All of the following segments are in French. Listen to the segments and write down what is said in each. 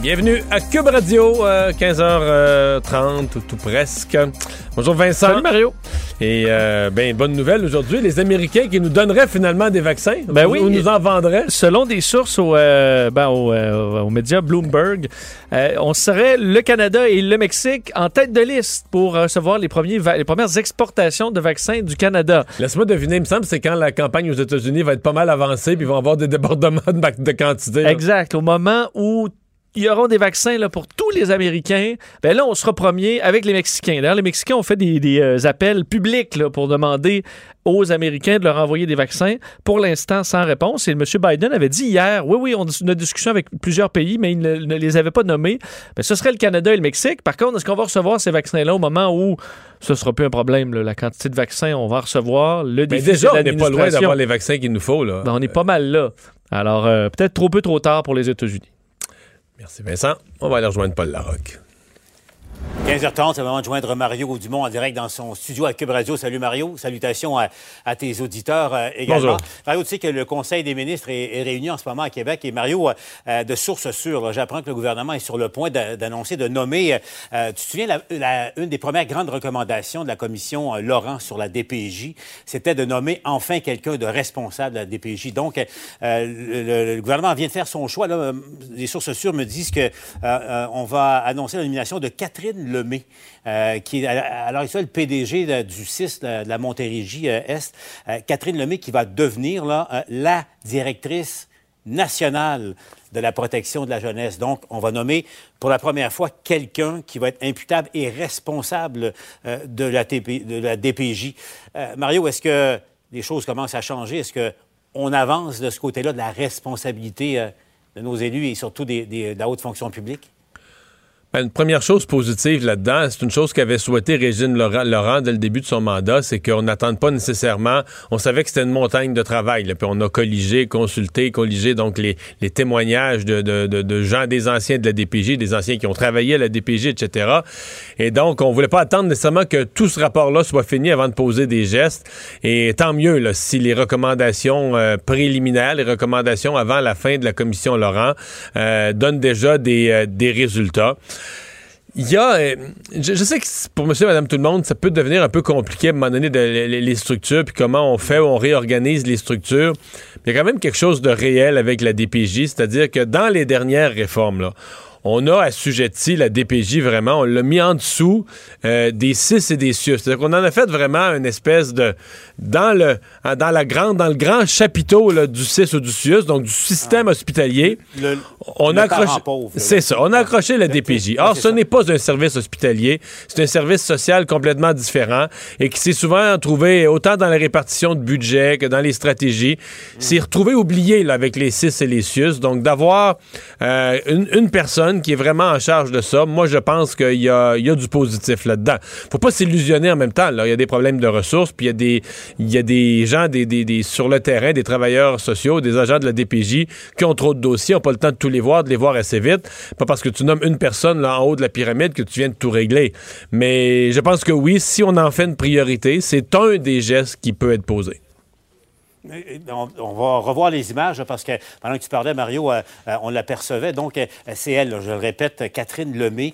Bienvenue à Cube Radio, 15h30 ou tout presque. Bonjour Vincent. Salut Mario. Et euh, ben bonne nouvelle aujourd'hui, les Américains qui nous donneraient finalement des vaccins, ben oui, ou nous en vendraient. Selon des sources au, euh, ben, au, euh, aux médias Bloomberg, euh, on serait le Canada et le Mexique en tête de liste pour recevoir les, premiers les premières exportations de vaccins du Canada. Laisse-moi deviner, il me semble, c'est quand la campagne aux États-Unis va être pas mal avancée, puis ils vont avoir des débordements de, de quantité. là. Exact. Au moment où il y aura des vaccins là, pour tous les Américains. Ben là, on sera premier avec les Mexicains. D'ailleurs, les Mexicains ont fait des, des, euh, appels publics là, pour demander aux Américains de leur envoyer des vaccins. Pour l'instant, sans réponse. Et M. Biden avait dit hier, oui, oui, on a une discussion avec plusieurs pays, mais il ne, ne les avait pas nommés. Ben, ce serait le Canada et le Mexique. Par contre, est-ce qu'on va recevoir ces vaccins-là au moment où ce sera plus un problème? Là, la quantité de vaccins, on va recevoir? Le Mais déjà, on n'est pas loin d'avoir les vaccins qu'il nous faut. Là. Ben, on est pas mal là. Alors, euh, peut-être trop peu trop tard pour les États-Unis. Merci Vincent. On va aller rejoindre Paul Larocque. 15h30, c'est le moment de joindre Mario Dumont en direct dans son studio à Cube Radio. Salut Mario, salutations à, à tes auditeurs euh, également. Bonjour. Mario, tu sais que le Conseil des ministres est, est réuni en ce moment à Québec et Mario, euh, euh, de sources sûres, là, j'apprends que le gouvernement est sur le point d'a- d'annoncer, de nommer, euh, tu te souviens, la, la- une des premières grandes recommandations de la commission Laurent sur la DPJ, c'était de nommer enfin quelqu'un de responsable de la DPJ. Donc, le, gouvernement vient de faire son choix. Là. Les sources sûres me disent que euh, euh, on va annoncer la nomination de Catherine Lemay, euh, qui est à l'heure actuelle PDG du CIS de, de la Montérégie euh, Est. Euh, Catherine Lemay qui va devenir euh, la directrice nationale de la protection de la jeunesse. Donc, on va nommer pour la première fois quelqu'un qui va être imputable et responsable euh, de, la TP DPJ. Euh, Mario, est-ce que les choses commencent à changer? Est-ce qu'on avance de ce côté-là de la responsabilité euh, de nos élus et surtout de la haute fonction publique? Ben, une première chose positive là-dedans, c'est une chose qu'avait souhaité Régine Laurent, dès le début de son mandat, c'est qu'on n'attende pas nécessairement. On savait que c'était une montagne de travail, là, puis on a colligé, consulté, colligé donc les, témoignages de, gens, des anciens de la DPJ, des anciens qui ont travaillé à la DPJ, etc. Et donc, on voulait pas attendre nécessairement que tout ce rapport-là soit fini avant de poser des gestes. Et tant mieux si les recommandations euh, préliminaires, les recommandations avant la fin de la commission Laurent euh, donnent déjà des, euh, des résultats. Il y a, euh, je, sais que pour monsieur, madame, tout le monde, ça peut devenir un peu compliqué à un moment donné les, structures, puis comment on fait, on réorganise les structures. Il y a quand même quelque chose de réel avec la DPJ, c'est-à-dire que dans les dernières réformes, là, on a assujetti la DPJ vraiment, on l'a mis en dessous euh, des CIS et des CIUS. C'est-à-dire qu'on en a fait vraiment une espèce de dans le dans la grande dans le grand chapiteau là, du CIS ou du CIUS, donc du système hospitalier. Le- on le a accroché. C'est ça, on a accroché la DPJ. Or, ce n'est pas un service hospitalier, c'est un service social complètement différent et qui s'est souvent trouvé autant dans la répartition de budget que dans les stratégies, s'est retrouvé oublié là, avec les CIS et les CIUS. Donc, d'avoir euh, une, une personne qui est vraiment en charge de ça, moi, je pense qu'il y a, du positif là-dedans. Faut pas s'illusionner en même temps. Il y a des problèmes de ressources, puis il y a des, gens sur le terrain, des travailleurs sociaux, des agents de la DPJ qui ont trop de dossiers, n'ont pas le temps de tous les voir, de les voir assez vite. Pas parce que tu nommes une personne là, en haut de la pyramide que tu viens de tout régler. Mais je pense que oui, si on en fait une priorité, c'est un des gestes qui peut être posé. On, on va revoir les images parce que pendant que tu parlais, Mario, euh, euh, on l'apercevait. Donc, euh, c'est elle, je le répète, Catherine Lemay,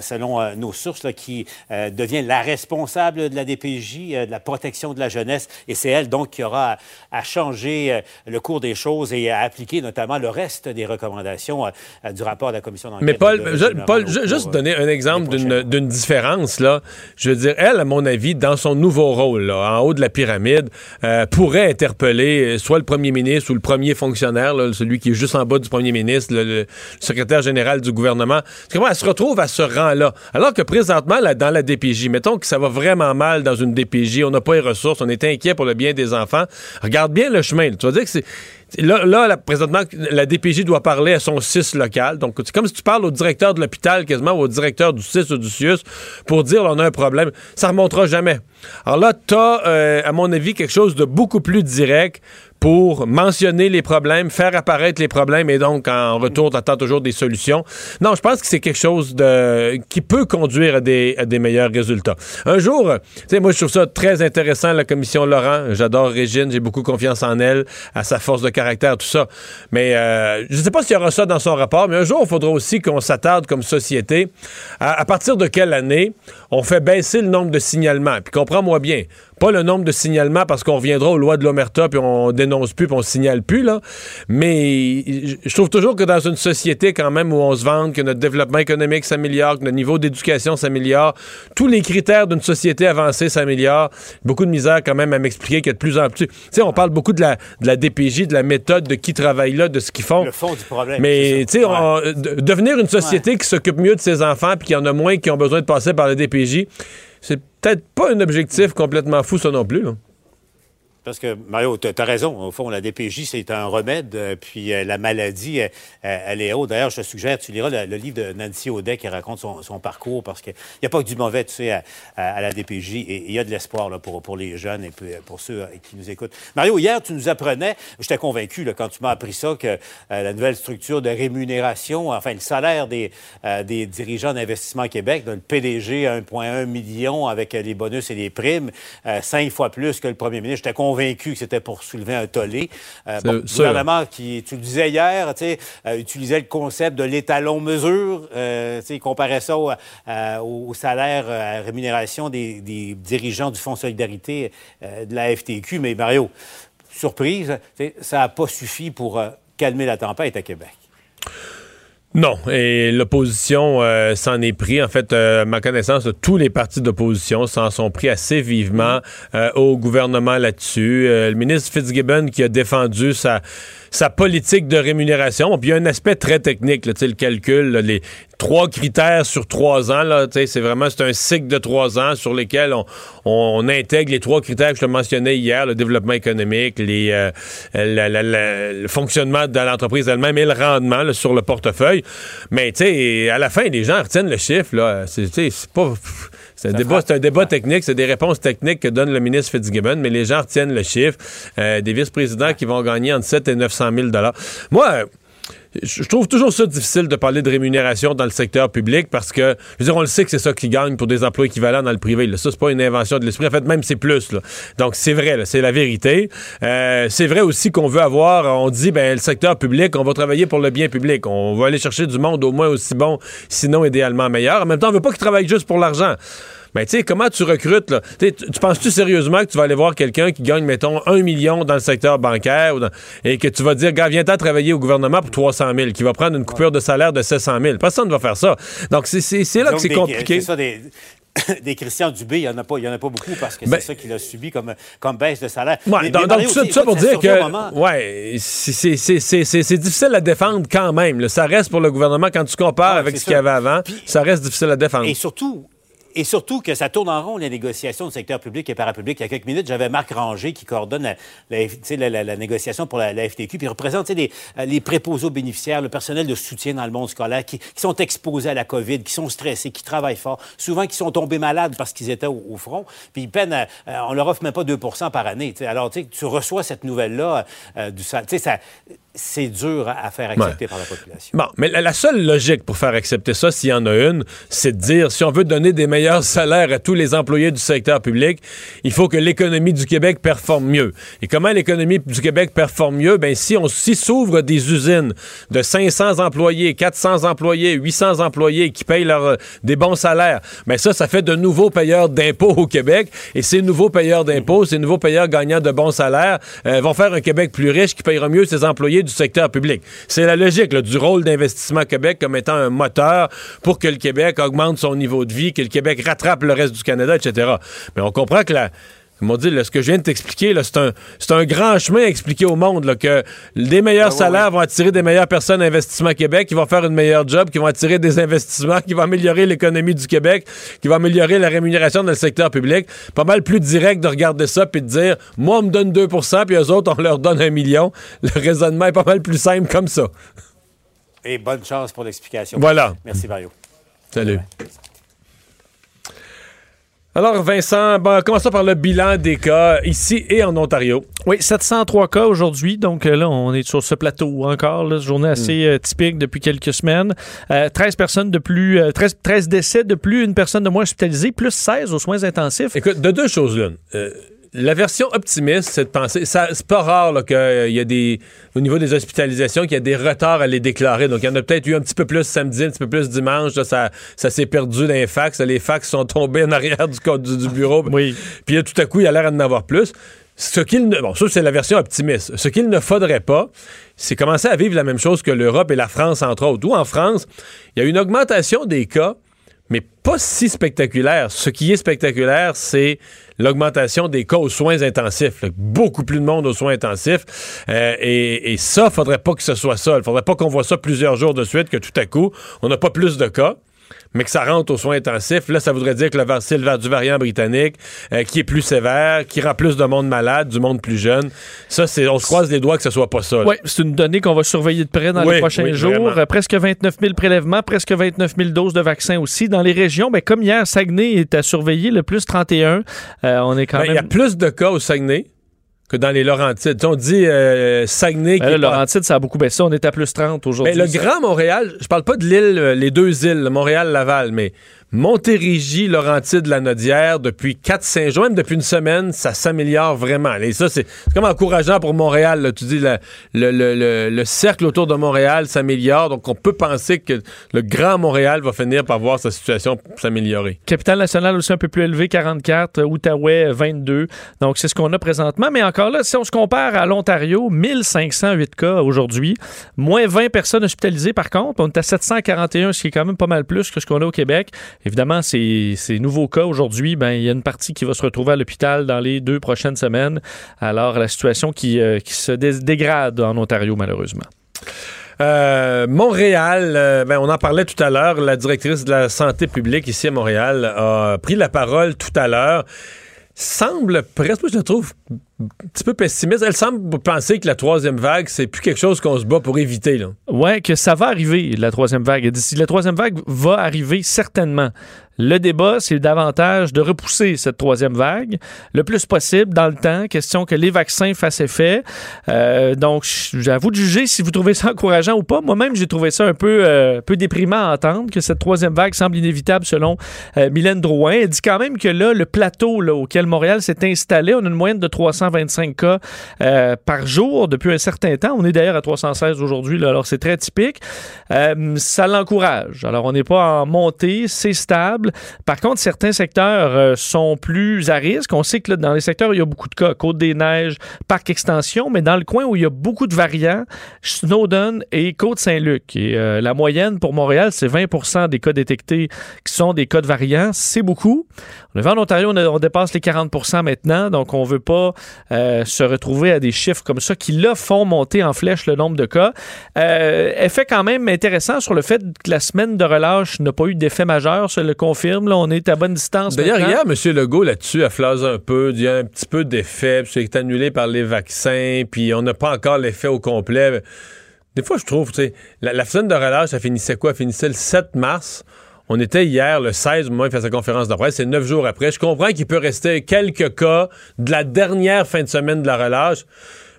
selon nos sources, là, qui devient la responsable de la DPJ, de la protection de la jeunesse. Et c'est elle, donc, qui aura à, à changer le cours des choses et à appliquer notamment le reste des recommandations du rapport de la commission d'enquête. Mais Paul, de- de- je- de- Paul, pour, ju- juste donner un exemple d'une différence, là. Je veux dire, elle, à mon avis, dans son nouveau rôle, là, en haut de la pyramide, pourrait interpeller euh, soit le premier ministre ou le premier fonctionnaire, celui qui est juste en bas du premier ministre, le, secrétaire général du gouvernement. Comment elle se retrouve à ce rang-là? Alors que présentement, là, dans la DPJ, mettons que ça va vraiment mal dans une DPJ, on n'a pas les ressources, on est inquiet pour le bien des enfants. Regarde bien le chemin. Tu vas dire que c'est. Là, présentement, la DPJ doit parler à son CIS local. Donc, c'est comme si tu parles au directeur de l'hôpital quasiment ou au directeur du CIS ou du CIUS pour dire là, on a un problème. Ça remontera jamais. Alors là, tu as, à mon avis, quelque chose de beaucoup plus direct pour mentionner les problèmes, faire apparaître les problèmes et donc, en retour, tu attends toujours des solutions. Non, je pense que c'est quelque chose qui peut conduire à des, meilleurs résultats. Un jour, tu sais, moi, je trouve ça très intéressant, la commission Laurent. J'adore Régine, j'ai beaucoup confiance en elle, à sa force de caractère, tout ça. Mais euh, je ne sais pas s'il y aura ça dans son rapport, mais un jour, il faudra aussi qu'on s'attarde comme société à, à partir de quelle année on fait baisser le nombre de signalements. Puis comprends-moi bien, pas le nombre de signalements parce qu'on reviendra aux lois de l'Omerta puis on dénonce plus puis on signale plus, là. Mais je- trouve toujours que dans une société, quand même, où on se vante, que notre développement économique s'améliore, que notre niveau d'éducation s'améliore, tous les critères d'une société avancée s'améliorent. Beaucoup de misère, quand même, à m'expliquer qu'il y a de plus en plus. Tu sais, on parle beaucoup de la, de la DPJ, de la méthode, de qui travaille là, de ce qu'ils font. Le fond du problème. Mais, tu sais. Ouais. devenir une société qui s'occupe mieux de ses enfants puis qui en a moins qui ont besoin de passer par la DPJ, c'est peut-être pas un objectif complètement fou, ça non plus. Là. Parce que, Mario, tu as raison. Au fond, la DPJ, c'est un remède. euh, puis euh, la maladie, euh, elle est haute. D'ailleurs, je te suggère, tu liras le, livre de Nancy Audet qui raconte son, parcours parce qu'il n'y a pas que du mauvais, tu sais, à, la DPJ. Et il y a de l'espoir pour, pour les jeunes et pour ceux qui nous écoutent. Mario, hier, tu nous apprenais, j'étais convaincu quand tu m'as appris ça, que la nouvelle structure de rémunération, enfin, le salaire des, des dirigeants d'Investissement Québec, le PDG 1,1 million avec les bonus et les primes, cinq fois plus que le premier ministre. J'étais convaincu que c'était pour soulever un tollé. Euh, bon, le sûr. gouvernement qui, tu le disais hier, tu sais, euh, utilisait le concept de l'étalon mesure, euh, tu sais, il comparait ça au, euh, au salaire, euh, à rémunération des, des dirigeants du Fonds Solidarité euh, de la FTQ. Mais Mario, surprise, ça n'a pas suffi pour euh, calmer la tempête à Québec. Non, et l'opposition euh, s'en est pris. En fait, euh, ma connaissance, de tous les partis d'opposition s'en sont pris assez vivement euh, au gouvernement là-dessus. Euh, le ministre Fitzgibbon qui a défendu sa, sa politique de rémunération. Puis il y a un aspect très technique, là, le calcul, là, les trois critères sur trois ans. Là, c'est vraiment c'est un cycle de trois ans sur lesquels on, on intègre les trois critères que je te mentionnais hier, le développement économique, les, euh, la- la- la- le fonctionnement de l'entreprise elle-même et le rendement là, sur le portefeuille. Mais à la fin, les gens retiennent le chiffre. Là. C'est, pas. C'est un, débat, c'est un débat technique, c'est des réponses techniques que donne le ministre Fitzgibbon, mais les gens retiennent le chiffre. Euh, des vice-présidents qui vont gagner entre 7 et 900 000 Moi, je trouve toujours ça difficile de parler de rémunération dans le secteur public parce que, je veux dire, on le sait que c'est ça qui gagne pour des emplois équivalents dans le privé. Là. Ça, c'est pas une invention de l'esprit. En fait, même c'est plus. Donc, c'est vrai, c'est la vérité. Euh, c'est vrai aussi qu'on veut avoir, on dit, ben, le secteur public, on va travailler pour le bien public. On va aller chercher du monde au moins aussi bon, sinon idéalement meilleur. En même temps, on veut pas qu'ils travaillent juste pour l'argent. Mais tu sais, comment tu recrutes, là? Tu penses-tu sérieusement que tu vas aller voir quelqu'un qui gagne, mettons, un million dans le secteur bancaire ou dans- et que tu vas dire, gars, viens-t'en travailler au gouvernement pour 300 000, qui va prendre une coupure de salaire de 700 000. Personne ne va faire ça. Donc, c'est- là que c'est compliqué. Ça, des, des Christian Dubé, il n'y en, a pas- il y en a pas beaucoup parce que Ben- c'est ça qu'il a subi comme, comme baisse de salaire. Ouais, Mais- donc, mais donc, Mario, tout ça, aussi, tout ça pour dire que ouais, c'est- difficile à défendre quand même. là. Ça reste pour le gouvernement quand tu compares Ouais, avec ce qu'il y avait avant. Ça reste difficile à défendre. Et surtout, et surtout que ça tourne en rond, les négociations du secteur public et parapublic. Il y a quelques minutes, j'avais Marc Ranger qui coordonne la, négociation pour la, FTQ, puis représente les, euh, les préposés bénéficiaires, le personnel de soutien dans le monde scolaire, qui, sont exposés à la COVID, qui sont stressés, qui travaillent fort, souvent qui sont tombés malades parce qu'ils étaient au, front, puis ils peinent, à- euh, on leur offre même pas 2% par année. Alors, tu reçois cette nouvelle-là euh, du sal- tu sais, ça c'est dur à faire accepter par la population. Bon, mais la, seule logique pour faire accepter ça, s'il y en a une, c'est de dire si on veut donner des meilleurs salaires à tous les employés du secteur public, il faut que l'économie du Québec performe mieux. Et comment l'économie du Québec performe mieux? Ben, si on s'y s'ouvre des usines de 500 employés, 400 employés, 800 employés qui payent leur, euh, des bons salaires, ben ça, ça fait de nouveaux payeurs d'impôts au Québec. Et ces nouveaux payeurs d'impôts, ces nouveaux payeurs gagnant de bons salaires, euh, vont faire un Québec plus riche qui payera mieux ses employés du secteur public. C'est la logique du rôle d'Investissement Québec comme étant un moteur pour que le Québec augmente son niveau de vie, que le Québec rattrape le reste du Canada, etc. Mais on comprend que la, comme on dit, ce que je viens de t'expliquer, c'est un, un, grand chemin à expliquer au monde là, que des meilleurs ah salaires vont attirer des meilleures personnes à Investissement Québec, qui vont faire une meilleure job, qui vont attirer des investissements, qui vont améliorer l'économie du Québec, qui vont améliorer la rémunération dans le secteur public. Pas mal plus direct de regarder ça puis de dire, moi, on me donne 2% puis eux autres, on leur donne un million. Le raisonnement est pas mal plus simple comme ça. Et bonne chance pour l'explication. Voilà. Merci, Mario. Salut. Alors, Vincent, bon, commençons par le bilan des cas ici et en Ontario. Oui, 703 cas aujourd'hui. Donc euh, là, on est sur ce plateau encore. Là, journée assez hmm. euh, typique depuis quelques semaines. 13 euh, personnes de plus, 13, 13, décès de plus, une personne de moins hospitalisée, plus 16 aux soins intensifs. Écoute, de deux choses l'une la version optimiste, c'est de penser. C'est pas rare qu'il y a des. Au niveau des hospitalisations, qu'il y a des retards à les déclarer. Donc, il y en a peut-être eu un petit peu plus samedi, un petit peu plus dimanche. ça ça s'est perdu dans les fax. Les fax sont tombés en arrière du, du, du bureau. Oui. Puis là, tout à coup, il y a l'air d'en avoir plus. Ce qu'il ne. Bon, ça, c'est la version optimiste. Ce qu'il ne faudrait pas, c'est commencer à vivre la même chose que l'Europe et la France, entre autres. Où en France, il y a une augmentation des cas mais pas si spectaculaire. Ce qui est spectaculaire, c'est l'augmentation des cas aux soins intensifs. Beaucoup plus de monde aux soins intensifs. Euh, et, et, ça, faudrait pas que ce soit ça. Il faudrait pas qu'on voit ça plusieurs jours de suite, que tout à coup, on n'a pas plus de cas mais que ça rentre aux soins intensifs, là, ça voudrait dire que le, c'est le du variant britannique euh, qui est plus sévère, qui rend plus de monde malade, du monde plus jeune. Ça, c'est, on se croise les doigts que ce soit pas ça. Oui, c'est une donnée qu'on va surveiller de près dans les prochains jours. Euh, presque 29 000 prélèvements, presque 29 000 doses de vaccins aussi. Dans les régions, ben, comme hier, Saguenay est à surveiller, le plus 31. Euh, on est quand même... Ben, il y a plus de cas au Saguenay que dans les Laurentides. on dit euh, Saguenay. Ben, Laurentides, ça a beaucoup baissé. On est à plus 30 aujourd'hui. Mais le Grand Montréal, je parle pas de l'île, euh, les deux îles, Montréal-Laval, mais Montérégie, Laurentide, la Nodière, depuis 4-5 jours, même depuis une semaine, ça s'améliore vraiment. Et ça, c'est comme encourageant pour Montréal. Tu dis, le, le, le, cercle autour de Montréal s'améliore. Donc, on peut penser que le Grand Montréal va finir par voir sa situation s'améliorer. Capitale nationale aussi un peu plus élevée, 44. Outaouais, 22. Donc, c'est ce qu'on a présentement. Mais encore là, si on se compare à l'Ontario, 1508 cas aujourd'hui. Moins 20 personnes hospitalisées, par contre. On est à 741, ce qui est quand même pas mal plus que ce qu'on a au Québec. Évidemment, ces, nouveaux cas aujourd'hui, ben, il y a une partie qui va se retrouver à l'hôpital dans les deux prochaines semaines. Alors, la situation qui, euh, se dégrade en Ontario, malheureusement. Euh, Montréal, euh, ben, on en parlait tout à l'heure. La directrice de la santé publique ici à Montréal a pris la parole tout à l'heure. Semble presque, je la trouve un petit peu pessimiste. Elle semble penser que la troisième vague, c'est plus quelque chose qu'on se bat pour éviter. Ouais, que ça va arriver, la troisième vague. La troisième vague va arriver certainement. Le débat, c'est davantage de repousser cette troisième vague le plus possible dans le temps. Question que les vaccins fassent effet. Euh, donc, j'avoue de juger si vous trouvez ça encourageant ou pas. Moi-même, j'ai trouvé ça un peu, euh, peu déprimant à entendre que cette troisième vague semble inévitable selon euh, Mylène Drouin. Elle dit quand même que là, le plateau auquel Montréal s'est installé, on a une moyenne de 325 cas euh, par jour depuis un certain temps. On est d'ailleurs à 316 aujourd'hui, alors c'est très typique. Ça l'encourage. Alors, on n'est pas en montée, c'est stable. Par contre, certains secteurs euh, sont plus à risque. On sait que dans les secteurs où il y a beaucoup de cas, Côte-des-Neiges, Parc Extension, mais dans le coin où il y a beaucoup de variants, Snowdon et Côte-Saint-Luc. Et euh, la moyenne pour Montréal, c'est 20% des cas détectés qui sont des cas de variants. C'est beaucoup. On est en Ontario, on, dépasse les 40% maintenant, donc on ne veut pas euh, se retrouver à des chiffres comme ça qui, là, font monter en flèche le nombre de cas. effet quand même intéressant sur le fait que la semaine de relâche n'a pas eu d'effet majeur sur le confirme. Là, on est à bonne distance. D'ailleurs, hier, M. Legault, là-dessus, a flase un peu. Il y a un petit peu d'effet. C'est annulé par les vaccins. Puis on n'a pas encore l'effet au complet. Des fois, je trouve, tu sais, la, la semaine de relâche, ça finissait quoi? Ça finissait le 7 mars. On était hier, le 16, au moment où il fait sa conférence de presse, c'est neuf jours après. Je comprends qu'il peut rester quelques cas de la dernière fin de semaine de la relâche.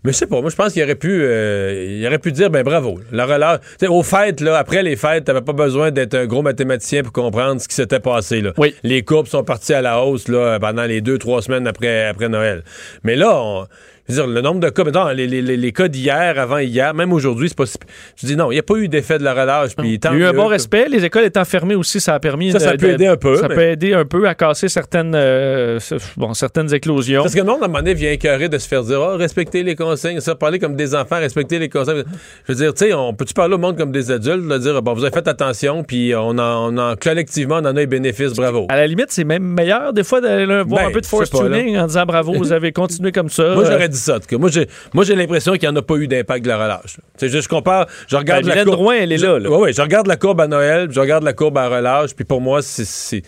Mais je sais pas, moi je pense qu'il aurait pu euh, il aurait pu dire ben bravo. La relâche. T'sais, aux fêtes, là, après les fêtes, t'avais pas besoin d'être un gros mathématicien pour comprendre ce qui s'était passé. Là. Oui. Les courbes sont parties à la hausse là, pendant les deux, trois semaines après, après Noël. Mais là, on, je veux dire, le nombre de cas, mettons, les, les, les, les cas d'hier, avant hier, même aujourd'hui, c'est pas si- Je dis non, il n'y a pas eu d'effet de la relâche. Puis Il y a eu un bon que- respect. Les écoles étant fermées aussi, ça a permis. Ça, ça de- peut de- aider un peu, Ça mais- peut aider un peu à casser certaines, euh, bon, certaines éclosions. Parce que le monde, à un moment donné, vient écœurer de se faire dire Ah, respectez les consignes, ça, parler comme des enfants, respecter les consignes. Je veux dire, tu sais, on peut-tu parler au monde comme des adultes, de dire Bon, vous avez fait attention, puis on en, on en- collectivement, on en a eu bénéfice, bravo. À la limite, c'est même meilleur des fois d'aller voir Ben, un peu de force là. tuning en disant bravo, vous avez continué comme ça. Moi, Euh, j'aurais dit ça. Moi, j'ai, moi, j'ai l'impression qu'il n'y en a pas eu d'impact de la relâche. C'est juste, je compare, je regarde Ben, la courbe. Drouin, elle est là, là. Oui, oui, je regarde la courbe à Noël, je regarde la courbe à relâche, puis pour moi, c'est,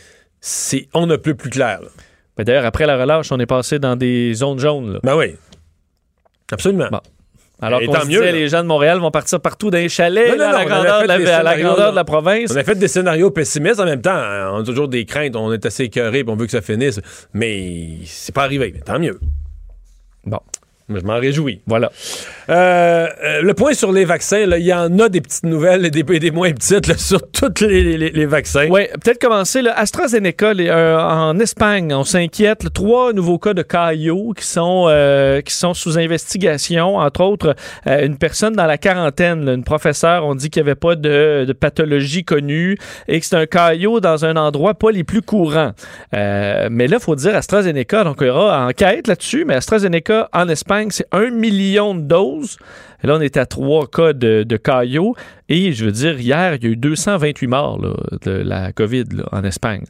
on ne peut plus clair. ben, D'ailleurs, après la relâche, on est passé dans des zones jaunes. là. Ben oui. Absolument. Bon. Alors Et qu'on mieux, disait, les gens de Montréal vont partir partout dans les chalets, Non, non, là, à, la grandeur de la, des à la scénarios, grandeur là. de la province. On a fait des scénarios pessimistes en même temps. hein. On a toujours des craintes, on est assez écœuré, puis on veut que ça finisse. Mais c'est pas arrivé. Mais tant mieux. Bon, Je m'en réjouis. voilà. Euh, euh, le point sur les vaccins, il y en a des petites nouvelles et des, des moins petites là, sur tous les, les- les vaccins. Oui, peut-être commencer. Là, AstraZeneca, les- euh, en Espagne, on s'inquiète. là, trois nouveaux cas de caillot qui sont, euh, qui sont sous investigation. Entre autres, une personne dans la quarantaine, une professeure, on dit qu'il n'y avait pas de, de pathologie connue et que c'est un caillot dans un endroit pas les plus courants. Mais là, il faut dire AstraZeneca, donc il y aura enquête là-dessus, mais AstraZeneca en Espagne, c'est un million de doses. Et là, on est à trois cas de, de caillots. Et je veux dire, hier, il y a eu 228 morts là, de la COVID là, en Espagne.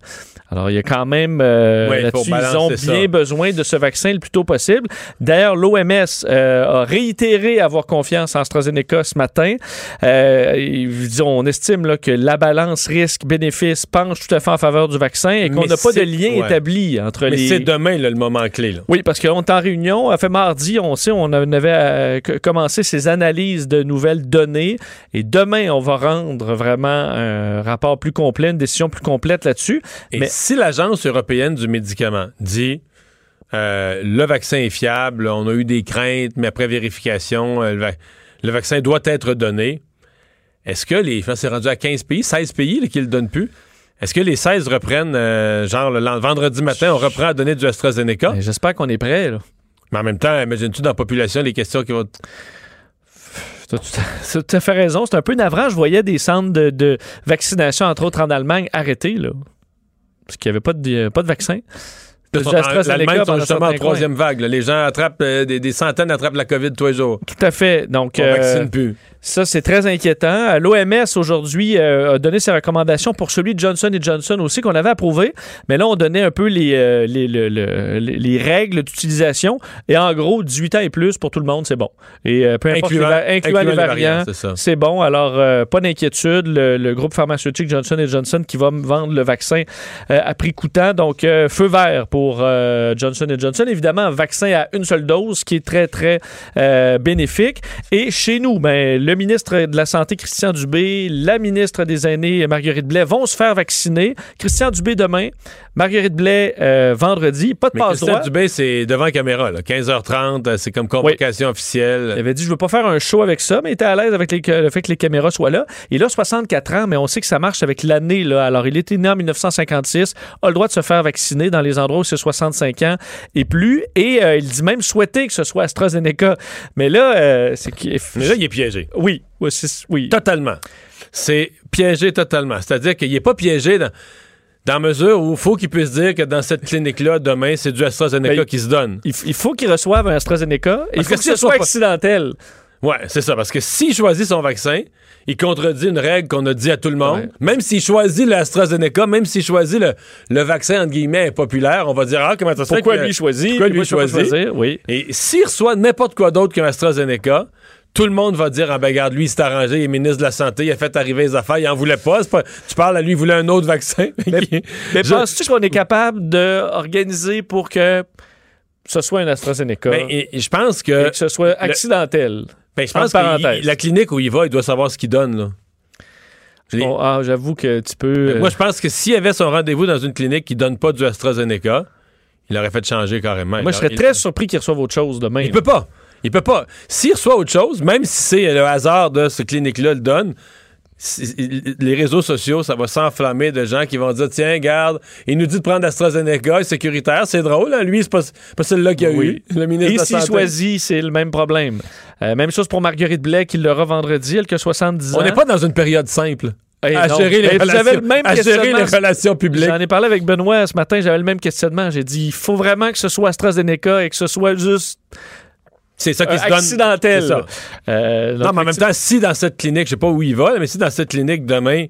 Alors, il y a quand même euh, là-dessus, faut ils ont bien ça. besoin de ce vaccin le plus tôt possible. D'ailleurs, l'OMS euh, a réitéré avoir confiance en AstraZeneca ce matin. Euh, ils on estime là, que la balance risque-bénéfice penche tout à fait en faveur du vaccin et qu'on Mais n'a pas de lien ouais. établi entre Mais les... c'est demain le moment clé. Oui, parce qu'on est en réunion. Fait mardi, on sait, on avait commencé ces analyses de nouvelles données. Et demain, on va rendre vraiment un rapport plus complet, une décision plus complète là-dessus. Et Mais- si l'Agence européenne du médicament dit euh, le vaccin est fiable, on a eu des craintes, mais après vérification, euh, le, va- le vaccin doit être donné, est-ce que les. C'est rendu à 15 pays, 16 pays là, qui le donnent plus? Est-ce que les 16 reprennent, euh, genre le vendredi matin, on reprend à donner du AstraZeneca? J'espère qu'on est prêt. là. Mais en même temps, imagines-tu dans la population les questions qui vont. Tu as tout à- fait raison. C'est un peu navrant. Je voyais des centres de, de vaccination, entre autres en Allemagne, arrêtés. Là, parce qu'il n'y avait pas de, pas de vaccin. L'Allemagne sont justement en troisième vague. là. Les gens attrapent, euh, des, des centaines attrapent la COVID tous les jours. Tout à fait. Donc, On euh, vaccine plus. Ça, c'est très inquiétant. L'OMS, aujourd'hui, euh, a donné ses recommandations pour celui de Johnson Johnson aussi, qu'on avait approuvé. Mais là, on donnait un peu les, euh, les, le- le- les- les règles d'utilisation. Et en gros, 18 ans et plus pour tout le monde, c'est bon. Et euh, peu importe Incluant- les, incluant incluant les les variants, c'est bon. Alors, euh, pas d'inquiétude. Le, le groupe pharmaceutique Johnson Johnson qui va me vendre le vaccin euh, à prix coûtant. Donc, euh, feu vert pour euh, Johnson Johnson. Évidemment, un vaccin à une seule dose qui est très, très euh, bénéfique. Et chez nous, ben, le ministre de la Santé, Christian Dubé, la ministre des Aînés, Marguerite Blais, vont se faire vacciner. Christian Dubé demain, Marguerite Blais euh, vendredi. Pas de Mais passe-droit. Christian Dubé, c'est devant caméra, là. 15h30, euh, c'est comme convocation Il officielle. avait dit, je veux pas faire un show avec ça, mais il était à l'aise avec les- le fait que les caméras soient là. Il a 64 ans, mais on sait que ça marche avec l'année. Là. Alors, il était né en 1956, a le droit de se faire vacciner dans les endroits où c'est 65 ans et plus. Et euh, il dit même souhaiter que ce soit AstraZeneca. Mais là, euh, c'est qu'il Mais là, il est piégé. Oui, oui, oui. Totalement. C'est piégé totalement. C'est-à-dire qu'il n'est pas piégé dans, dans la mesure où il faut qu'il puisse dire que dans cette clinique-là, demain, c'est du AstraZeneca Ben, qui se donne. Il, faut qu'il reçoive un AstraZeneca. et Il faut que ce soit accidentel. Ouais, c'est ça. Parce que s'il choisit son vaccin, il contredit une règle qu'on a dit à tout le monde. Ouais. Même s'il choisit l'AstraZeneca, même s'il choisit le, le vaccin, entre guillemets, impopulaire, on va dire, ah, comment ça se fait Pourquoi lui choisit? Pourquoi lui choisit? choisir? Oui. Et s'il reçoit n'importe quoi d'autre qu'un AstraZeneca, tout le monde va dire, ah ben regarde, lui, il s'est arrangé, il est ministre de la Santé, il a fait arriver les affaires, il en voulait pas. Tu parles à lui, il voulait un autre vaccin. Mais Je- penses-tu qu'on est capable d'organiser pour que ce soit un AstraZeneca Ben, et- et je pense et que, que ce soit accidentel? ben, je pense que la clinique où il va, il doit savoir ce qu'il donne, là. Bon, ah, j'avoue que tu peux. euh, Moi, je pense que s'il avait son rendez-vous dans une clinique qui donne pas du AstraZeneca, il aurait fait changer carrément. moi, je serais Il- très surpris qu'il reçoive autre chose demain. Il peut pas. Il peut pas. S'il reçoit autre chose, même si c'est le hasard de ce clinique-là le donne, les réseaux sociaux, ça va s'enflammer de gens qui vont dire Tiens, garde, il nous dit de prendre AstraZeneca, sécuritaire, c'est drôle, hein? lui, c'est pas, pas celle-là qu'il a eu. Le ministre Et de la c'est le même problème. Euh, même chose pour Marguerite Blais, qui l'aura vendredi, elle qui a 70 ans. On n'est pas dans une période simple. Eh à non. gérer, les Eh, relations, le même à gérer les relations publiques. J'en ai parlé avec Benoît ce matin, j'avais le même questionnement. J'ai dit, il faut vraiment que ce soit AstraZeneca et que ce soit juste C'est ça qui euh, se donne. accidentel. Ça. là. Euh, Non, mais en même temps, si dans cette clinique, je sais pas où il va, mais si dans cette clinique demain,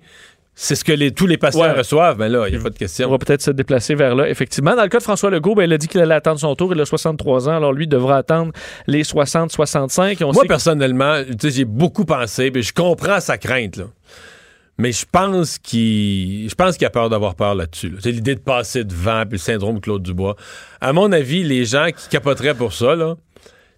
c'est ce que les, tous les patients Ouais. reçoivent, ben là, il n'y a pas de On question. va peut-être se déplacer vers là, effectivement. Dans le cas de François Legault, ben, il a dit qu'il allait attendre son tour. Il a 63 ans, alors lui devra attendre les 60-65. Et on Moi, sait personnellement, j'ai beaucoup pensé, puis je comprends sa crainte, là. Mais je pense qu'il je pense qu'il a peur d'avoir peur là-dessus. là. C'est l'idée de passer devant, puis le syndrome Claude Dubois. À mon avis, les gens qui capoteraient pour ça, là,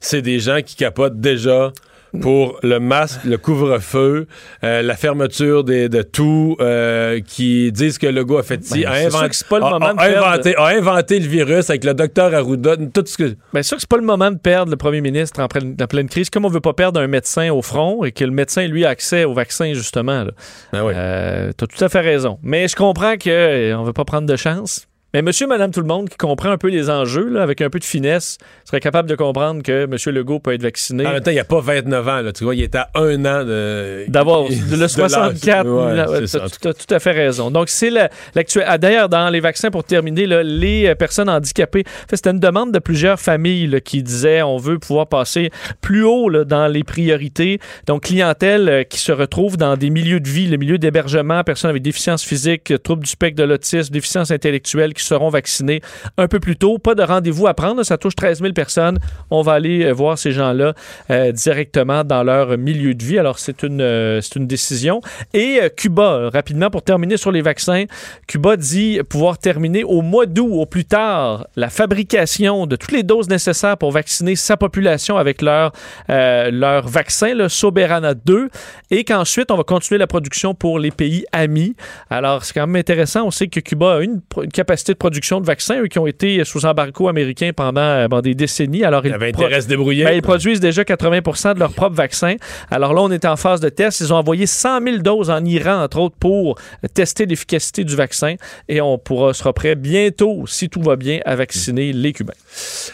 c'est des gens qui capotent déjà pour le masque, le couvre-feu, euh, la fermeture des- de tout, euh, qui disent que le gars a fait ci, Ben, a, pas le moment a de perdre. inventé, a inventé le virus avec le docteur Arruda, tout ce que... Bien sûr que c'est pas le moment de perdre le premier ministre en pleine, en pleine crise. Comme on veut pas perdre un médecin au front et que le médecin, lui, a accès au vaccin, justement. Là. Ben oui. Euh, T'as tout à fait raison. Mais je comprends qu'on veut pas prendre de chance. Mais monsieur, madame, tout le monde qui comprend un peu les enjeux, là, avec un peu de finesse, serait capable de comprendre que monsieur Legault peut être vacciné. En même temps, il n'y a pas 29 ans, là, tu vois, il est à un an de... D'avoir le 64, Ouais, t'as ça. tout, à fait raison. Donc, c'est la- l'actuel. ah, D'ailleurs, dans les vaccins, pour terminer, là, les euh, personnes handicapées, en fait, c'était une demande de plusieurs familles là, qui disaient on veut pouvoir passer plus haut là, dans les priorités. Donc, clientèle euh, qui se retrouve dans des milieux de vie, le milieu d'hébergement, personnes avec déficience physique, troubles du spectre de l'autisme, déficience intellectuelle qui seront vaccinées un peu plus tôt. Pas de rendez-vous à prendre, ça touche 13 000 personnes. On va aller euh, voir ces gens-là euh, directement dans leur milieu de vie. Alors, c'est une, euh, une décision. Et Cuba, rapidement, pour terminer sur les vaccins, Cuba dit pouvoir terminer au mois d'août au plus tard la fabrication de toutes les doses nécessaires pour vacciner sa population avec leur, leur vaccin, le Soberana 2, et qu'ensuite, on va continuer la production pour les pays amis. Alors, c'est quand même intéressant. On sait que Cuba a une capacité de production de vaccins, eux qui ont été sous embargo américain pendant, euh, pendant des décennies. Alors, Il ils pro- débrouiller. ben, ils produisent déjà 80 de leur propre vaccin. Alors là, on est en phase de test. Ils ont envoyé 100 000 doses en Iran, entre autres, pour tester l'efficacité du vaccin. Et on pourra, sera prêt bientôt, si tout va bien, à vacciner les Cubains.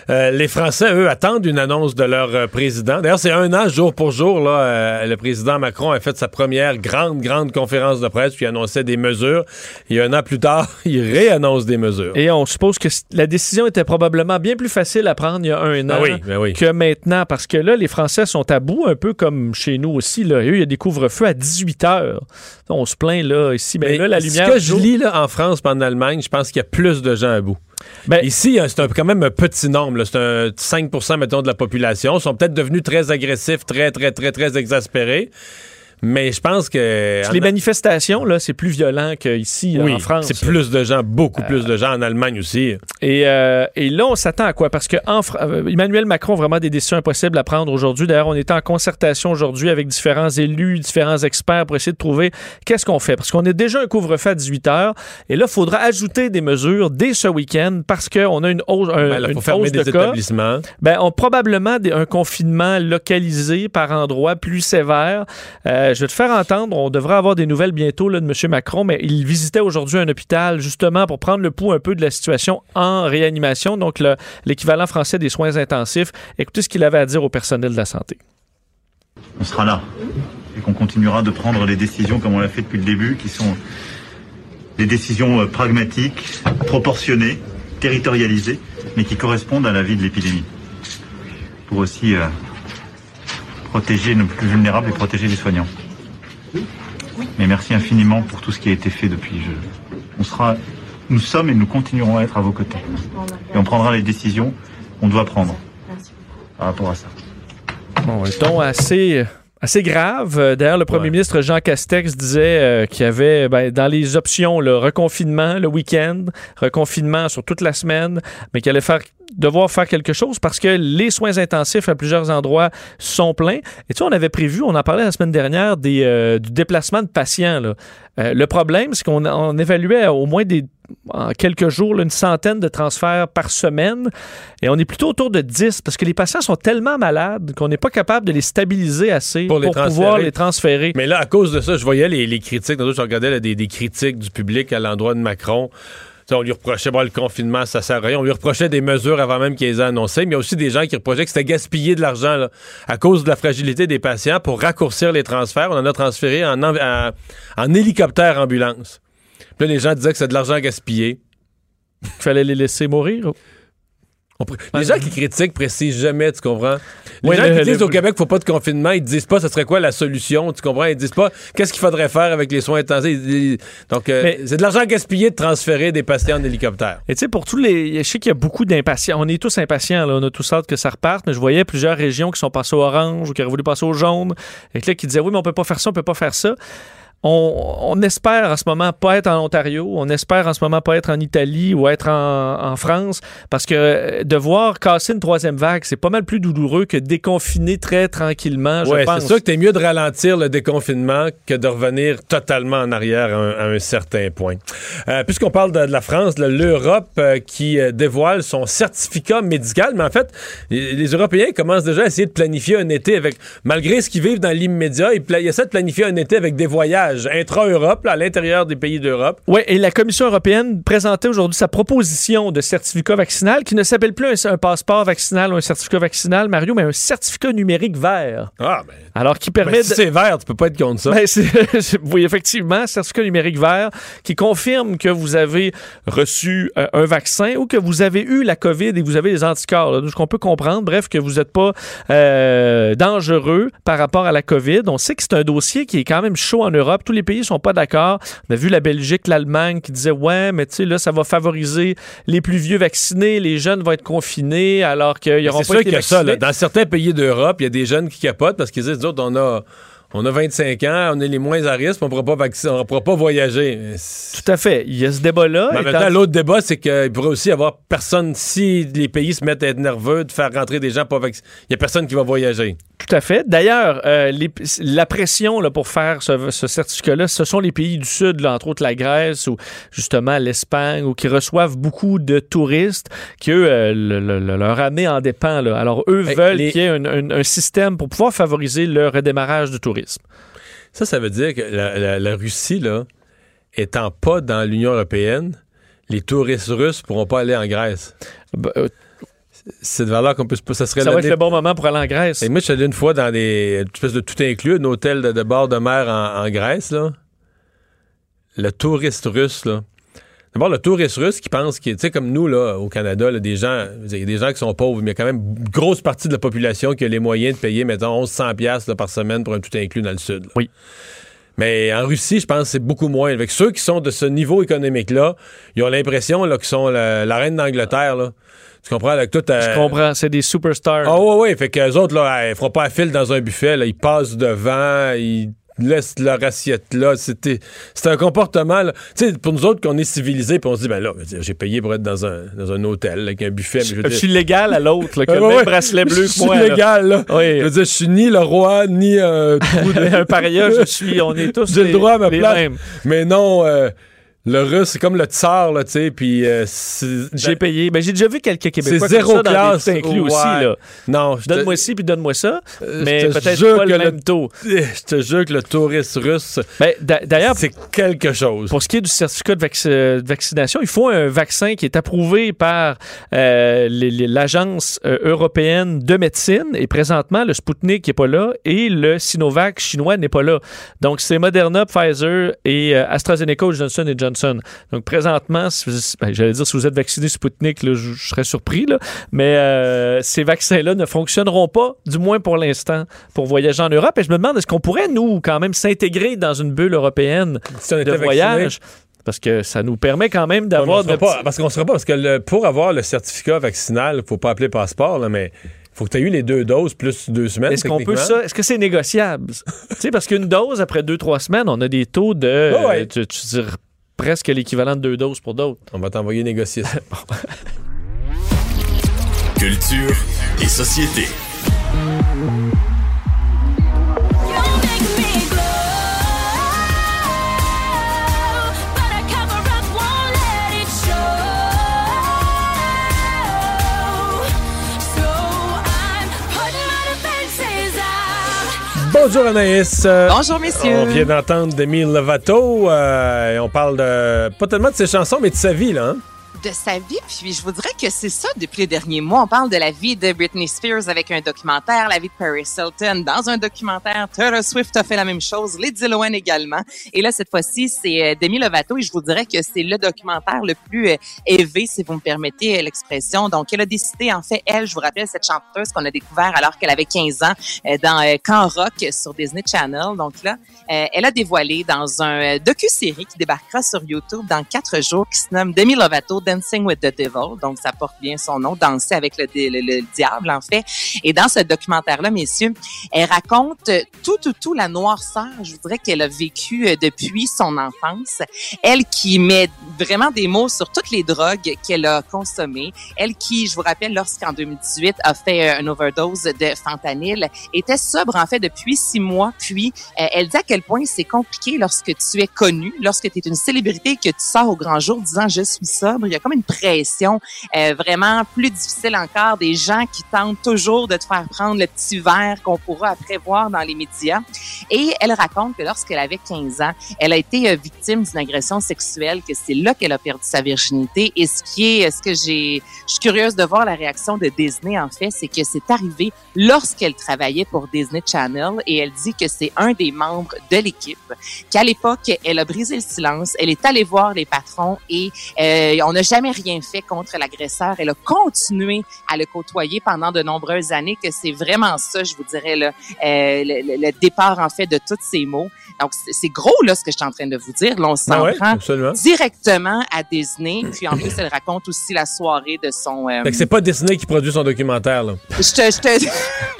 Euh, les Français, eux, attendent une annonce de leur euh, président. D'ailleurs, c'est un an, jour pour jour. Là, euh, le président Macron a fait sa première grande, grande conférence de presse, puis il annonçait des mesures. Et un an plus tard, il réannonce des mesures. Et on suppose que la décision était probablement bien plus facile à prendre il y a un an Ah oui, ben oui. que maintenant, parce que là, les Français sont à bout, un peu comme chez nous aussi. Là. Eux, il y a des couvre-feux à 18 heures. On se plaint là, ici. Mais, Mais là, la ce lumière. que du je lis là, en France et en Allemagne, je pense qu'il y a plus de gens à bout. Ben, Ici, euh, c'est quand même un petit nombre. C'est un 5 mettons, de la population. Ils sont peut-être devenus très agressifs, très, très, très, très exaspérés. Mais je pense que... les manifestations, là, c'est plus violent qu'ici, oui, en France. c'est plus de gens, beaucoup plus de gens en Allemagne aussi. Et, euh, et là, on s'attend à quoi? Parce que en Fra- euh, Emmanuel Macron a vraiment des décisions impossibles à prendre aujourd'hui. D'ailleurs, on est en concertation aujourd'hui avec différents élus, différents experts pour essayer de trouver qu'est-ce qu'on fait. Parce qu'on est déjà un couvre-feu à 18 heures. Et là, il faudra ajouter des mesures dès ce week-end parce qu'on a une hausse, un- Ben, là, une fermer hausse de des cas. établissements. Ben, on probablement des- un confinement localisé par endroit plus sévère. Euh, je vais te faire entendre, on devrait avoir des nouvelles bientôt là, de M. Macron, mais il visitait aujourd'hui un hôpital justement pour prendre le pouls un peu de la situation en réanimation, donc le- l'équivalent français des soins intensifs. Écoutez ce qu'il avait à dire au personnel de la santé. on sera là et qu'on continuera de prendre les décisions comme on l'a fait depuis le début, qui sont des décisions euh, pragmatiques, proportionnées, territorialisées, mais qui correspondent à la vie de l'épidémie. Pour aussi euh, protéger nos plus vulnérables et protéger les soignants. Mais merci infiniment pour tout ce qui a été fait depuis. Je- on sera, nous sommes et nous continuerons à être à vos côtés. Et on prendra les décisions qu'on doit prendre par rapport à ça. Bon, assez, assez grave. Euh, D'ailleurs, le premier Ouais. ministre Jean Castex disait euh, qu'il y avait ben, dans les options le reconfinement le week-end, reconfinement sur toute la semaine, mais qu'il allait faire devoir faire quelque chose parce que les soins intensifs à plusieurs endroits sont pleins. Et tu sais, on avait prévu, on en parlait la semaine dernière, des, euh, du déplacement de patients. là. Euh, le problème, c'est qu'on on évaluait au moins des en quelques jours là, une centaine de transferts par semaine. Et on est plutôt autour de 10 parce que les patients sont tellement malades qu'on n'est pas capable de les stabiliser assez Pour pouvoir les transférer. Mais là, à cause de ça, je voyais les, les critiques. Tantôt, je regardais là, des, des critiques du public à l'endroit de Macron. On lui reprochait, bon, le confinement, ça sert à rien. On lui reprochait des mesures avant même qu'il les ait annoncées. Mais il y a aussi des gens qui reprochaient que c'était gaspiller de l'argent à cause de la fragilité des patients pour raccourcir les transferts. On en a transféré en, en, en- en hélicoptère ambulance. Puis là, les gens disaient que c'est de l'argent gaspillé. Il fallait les laisser mourir. Les gens qui critiquent précisent jamais, tu comprends? Les Ouais, gens le- qui disent le- au Québec qu'il faut pas de confinement, ils disent pas ce serait quoi la solution, tu comprends? Ils disent pas qu'est-ce qu'il faudrait faire avec les soins intensifs? Ils- Donc, euh, c'est de l'argent gaspillé de transférer des patients en hélicoptère. Et tu sais, pour tous les. Je sais qu'il y a beaucoup d'impatients. On est tous impatients, là. On a tous hâte que ça reparte, mais je voyais plusieurs régions qui sont passées au orange ou qui auraient voulu passer au jaune. Et là, qui disaient oui, mais on peut pas faire ça, on peut pas faire ça. On, on espère en ce moment pas être en Ontario, on espère en ce moment pas être en Italie ou être en, en France, parce que euh, de voir casser une troisième vague, c'est pas mal plus douloureux que déconfiner très tranquillement, je Ouais, pense. c'est sûr que t'es mieux de ralentir le déconfinement que de revenir totalement en arrière à un, à un certain point. Euh, Puisqu'on parle de, de la France, l'Europe euh, qui dévoile son certificat médical, mais en fait, les, les Européens commencent déjà à essayer de planifier un été avec, malgré ce qu'ils vivent dans l'immédiat, ils essaient de planifier un été avec des voyages intra-Europe, à l'intérieur des pays d'Europe. Oui, et la Commission européenne présentait aujourd'hui sa proposition de certificat vaccinal qui ne s'appelle plus un, un passeport vaccinal ou un certificat vaccinal, Mario, mais un certificat numérique vert. Ah, ben, Alors, qui ben, permet si de. c'est vert, tu peux pas être contre ça. Ben, oui, effectivement, certificat numérique vert qui confirme que vous avez reçu euh, un vaccin ou que vous avez eu la COVID et que vous avez les anticorps. là. Donc, ce qu'on peut comprendre, bref, que vous n'êtes pas euh, dangereux par rapport à la COVID. On sait que c'est un dossier qui est quand même chaud en Europe. Tous les pays sont pas d'accord. On a vu la Belgique, l'Allemagne qui disaient ouais, mais tu sais là, ça va favoriser les plus vieux vaccinés, les jeunes vont être confinés alors qu'ils n'auront pas sûr été a ça. là. Dans certains pays d'Europe, il y a des jeunes qui capotent parce qu'ils disent, nous autres, on a, on a 25 ans, on est les moins à risque, on ne pourra pas pourra voyager. Tout à fait. Il y a ce débat-là. Mais temps, l'autre débat, c'est qu'il pourrait aussi y avoir personne, si les pays se mettent à être nerveux de faire rentrer des gens pas vaccinés, il n'y a personne qui va voyager. Tout à fait. D'ailleurs, euh, les- la pression là, pour faire ce, ce certificat-là, ce sont les pays du Sud, là, entre autres la Grèce ou justement l'Espagne, ou qui reçoivent beaucoup de touristes, qui eux, euh, le- le- le- leur année en dépend. là. Alors, eux Hey, veulent les- qu'il y ait un, un- un système pour pouvoir favoriser le redémarrage du tourisme. Ça, ça veut dire que la, la- la Russie, là, étant pas dans l'Union européenne, les touristes russes pourront pas aller en Grèce. Ben, euh, C'est de valeur qu'on peut se... Ça serait ça va être le bon moment pour aller en Grèce. Et moi, je suis allé une fois dans des une espèce de tout inclus, un hôtel de, de bord de mer en, en Grèce, là. Le touriste russe, là. D'abord, le touriste russe qui pense qu'il, tu sais, comme nous, là, au Canada, là, des gens, il y a des gens qui sont pauvres, mais il y a quand même une grosse partie de la population qui a les moyens de payer, mettons, 1100 pièces par semaine pour un tout inclus dans le sud. là. Oui. Mais en Russie, je pense que c'est beaucoup moins. Avec ceux qui sont de ce niveau économique-là, ils ont l'impression qu'ils sont la, la reine d'Angleterre, là. Tu comprends? Là, que tout, Je comprends, c'est des superstars. ah ouais, ouais. Fait qu'eux autres, là, ils feront pas à fil dans un buffet. Là. Ils passent devant, ils laissent leur assiette là. C'était, c'est un comportement. Tu sais, pour nous autres, qu'on est civilisés, puis on se dit, ben là, je j'ai payé pour être dans un, dans un hôtel avec un buffet. mais je je suis légal à l'autre, qui a le même bracelet bleu Je que moi. suis là. légal, là. Oui. Je veux dire, je suis ni le roi, ni un trou de... un paria, je suis, on est tous J'ai le droit à ma place. mêmes. Mais non, euh, le russe, c'est comme le tsar, là, tu sais, puis... euh, c'est- J'ai payé. Ben, j'ai déjà vu quelques c'est Québécois zéro comme ça dans classe. tout inclus Ouais. aussi. Là. Non, Donne-moi ci puis donne-moi ça, Euh, mais peut-être pas que le même taux. Je te jure que le touriste russe, Ben, d'a- D'ailleurs, c'est quelque chose. pour ce qui est du certificat de, vac- de vaccination, il faut un vaccin qui est approuvé par euh, l'Agence euh, européenne de médecine. Et présentement, le Sputnik n'est pas là et le Sinovac chinois n'est pas là. Donc, c'est Moderna, Pfizer et euh, AstraZeneca ou Johnson Johnson. Donc, présentement, si vous- ben, j'allais dire, si vous êtes vacciné Sputnik, là, je, je serais surpris, là, mais euh, ces vaccins-là ne fonctionneront pas, du moins pour l'instant, pour voyager en Europe. Et je me demande, est-ce qu'on pourrait, nous, quand même, s'intégrer dans une bulle européenne Si de vacciné, voyage? Parce que ça nous permet quand même d'avoir... de pas- parce qu'on sera pas, parce que le- pour avoir le certificat vaccinal, faut pas appeler passeport, là, mais faut que tu aies eu les deux doses plus deux semaines. Est-ce qu'on peut ça? Est-ce que c'est négociable? tu sais, parce qu'une dose, après deux, trois semaines, on a des taux de... Ouais, ouais. tu, tu dirais presque l'équivalent de deux doses pour d'autres. On va t'envoyer négocier ça. Culture et société. Bonjour Anaïs. Euh, Bonjour messieurs. On vient d'entendre Demi Lovato. Euh, et on parle de pas tellement de ses chansons, mais de sa vie, là. Hein? De sa vie. Puis je vous dirais que c'est ça depuis les derniers mois. On parle de la vie de Britney Spears avec un documentaire, la vie de Paris Hilton dans un documentaire. Taylor Swift a fait la même chose, Lady Lohan également. Et là, cette fois-ci, c'est euh, Demi Lovato et je vous dirais que c'est le documentaire le plus euh, élevé, si vous me permettez l'expression. Donc, elle a décidé, en fait, elle, je vous rappelle, cette chanteuse qu'on a découvert alors qu'elle avait 15 ans euh, dans Camp Rock sur Disney Channel. Donc là, elle a dévoilé dans un docu-série qui débarquera sur YouTube dans quatre jours qui se nomme Demi Lovato Dancing with the Devil, donc ça porte bien son nom, Danser avec le, le, diable en fait. Et dans ce documentaire-là, messieurs, elle raconte tout, tout, tout la noirceur, je voudrais qu'elle a vécu euh, depuis son enfance. Elle qui met vraiment des mots sur toutes les drogues qu'elle a consommées. Elle qui, je vous rappelle, lorsqu'en 2018 a fait euh, une overdose de fentanyl, était sobre en fait depuis six mois. Puis euh, elle dit à quel point c'est compliqué lorsque tu es connu, lorsque tu es une célébrité, que tu sors au grand jour disant je suis sobre comme une pression euh, vraiment plus difficile encore, des gens qui tentent toujours de te faire prendre le petit verre qu'on pourra après voir dans les médias. Et elle raconte que lorsqu'elle avait 15 ans, elle a été euh, victime d'une agression sexuelle, que c'est là qu'elle a perdu sa virginité. Et ce qui est, ce que j'ai, je suis curieuse de voir la réaction de Disney en fait, c'est que c'est arrivé lorsqu'elle travaillait pour Disney Channel et elle dit que c'est un des membres de l'équipe qu'à l'époque elle a brisé le silence, elle est allée voir les patrons et euh, on n'a jamais rien fait contre l'agresseur. Elle a continué à le côtoyer pendant de nombreuses années, que c'est vraiment ça, je vous dirais, là, euh, le, départ, en fait, de tous ces mots. Donc, c'est gros, là, ce que je suis en train de vous dire. Là, on s'en ah prend directement à Disney. Puis, en plus, elle raconte aussi la soirée de son... Euh... c'est pas Disney qui produit son documentaire, là. Je te... Je te...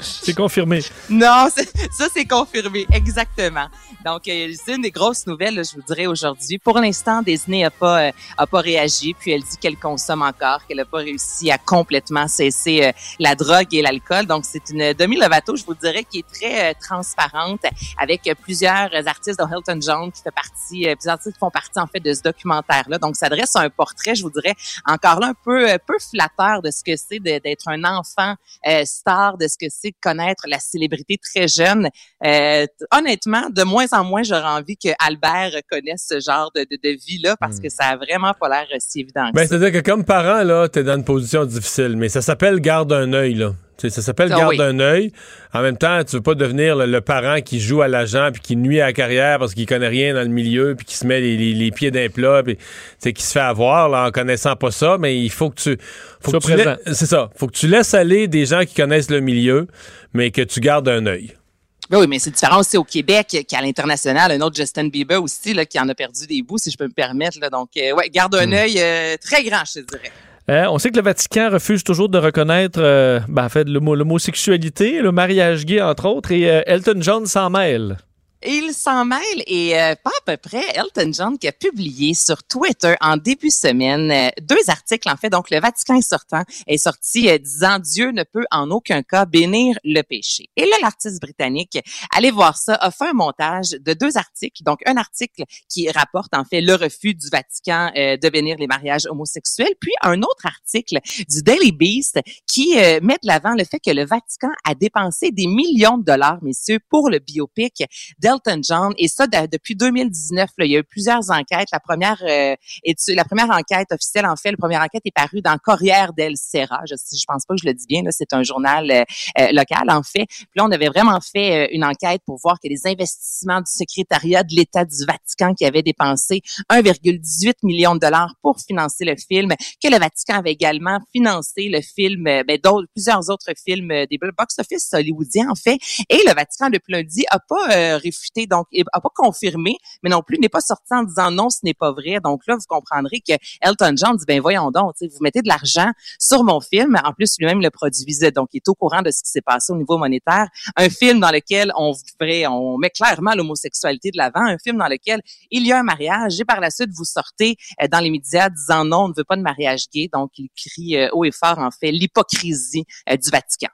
c'est confirmé. Non, ça, c'est confirmé. Exactement. Donc, euh, c'est une des grosses nouvelles, je vous dirais, aujourd'hui. Pour l'instant, Disney n'a pas, euh, a pas réagi. Puis, elle dit qu'elle consomme encore, qu'elle n'a pas réussi à complètement cesser euh, la drogue et l'alcool. Donc, c'est une demi-lovato, je vous dirais, qui est très transparente avec plusieurs artistes, dont Hilton John, qui fait partie, plusieurs artistes qui font partie, en fait, de ce documentaire-là. Donc, ça dresse un portrait, je vous dirais, encore là, un peu, peu flatteur de ce que c'est d'être un enfant star, de ce que c'est de connaître la célébrité très jeune. honnêtement, de moins en moins, j'aurais envie que Albert connaisse ce genre de, de, vie-là parce hmm. que ça a vraiment pas l'air si évident. Ben, c'est-à-dire que comme parent, là, t'es dans une position difficile, mais ça s'appelle garde un œil, là. ça s'appelle ah garde un œil. En même temps, tu veux pas devenir le, parent qui joue à l'agent puis qui nuit à la carrière parce qu'il connaît rien dans le milieu puis qui se met les, pieds d'un plat puis qui se fait avoir là, en connaissant pas ça. Mais il faut que tu, faut que tu c'est ça, faut que tu laisses aller des gens qui connaissent le milieu, mais que tu gardes un œil. Ben oui, mais c'est différent aussi au Québec qu'à l'international. Un autre Justin Bieber aussi, là, qui en a perdu des bouts, si je peux me permettre. Là. Donc, euh, ouais, garde un hmm. œil euh, très grand, je te dirais. Euh, on sait que le Vatican refuse toujours de reconnaître ben, en fait, l'homosexualité, le mariage gay, entre autres, et Elton John s'en mêle il s'en mêle et euh, pas à peu près Elton John qui a publié sur Twitter en début de semaine euh, deux articles en fait. Donc le Vatican sortant est sorti euh, disant Dieu ne peut en aucun cas bénir le péché. Et là l'artiste britannique, allez voir ça, a fait un montage de deux articles. Donc un article qui rapporte en fait le refus du Vatican de bénir les mariages homosexuels, puis un autre article du Daily Beast qui met de l'avant le fait que le Vatican a dépensé des millions de dollars, messieurs, pour le biopic Elton John. Et ça, depuis 2019, là, il y a eu plusieurs enquêtes. La première euh, la première enquête officielle, en fait, la première enquête est parue dans Corriere del Sera. Je, je pense pas que je le dis bien, c'est un journal euh, euh, local, en fait. Puis là, on avait vraiment fait une enquête pour voir que les investissements du secrétariat de l'État du Vatican qui avait dépensé 1,18 million de dollars pour financer le film, que le Vatican avait également financé le film, ben, d'autres, plusieurs autres films des box-office hollywoodiens, en fait. Et le Vatican, depuis lundi, a pas réfléchi donc il n'a pas confirmé, mais non plus n'est pas sorti en disant non, ce n'est pas vrai. Donc là, vous comprendrez que Elton John dit ben voyons donc, vous mettez de l'argent sur mon film, en plus lui-même le produisait, donc il est au courant de ce qui s'est passé au niveau monétaire. Un film dans lequel on on met clairement l'homosexualité de l'avant, un film dans lequel il y a un mariage et par la suite vous sortez euh, dans les médias disant non, on ne veut pas de mariage gay. Donc il crie euh, haut et fort en fait l'hypocrisie euh, du Vatican.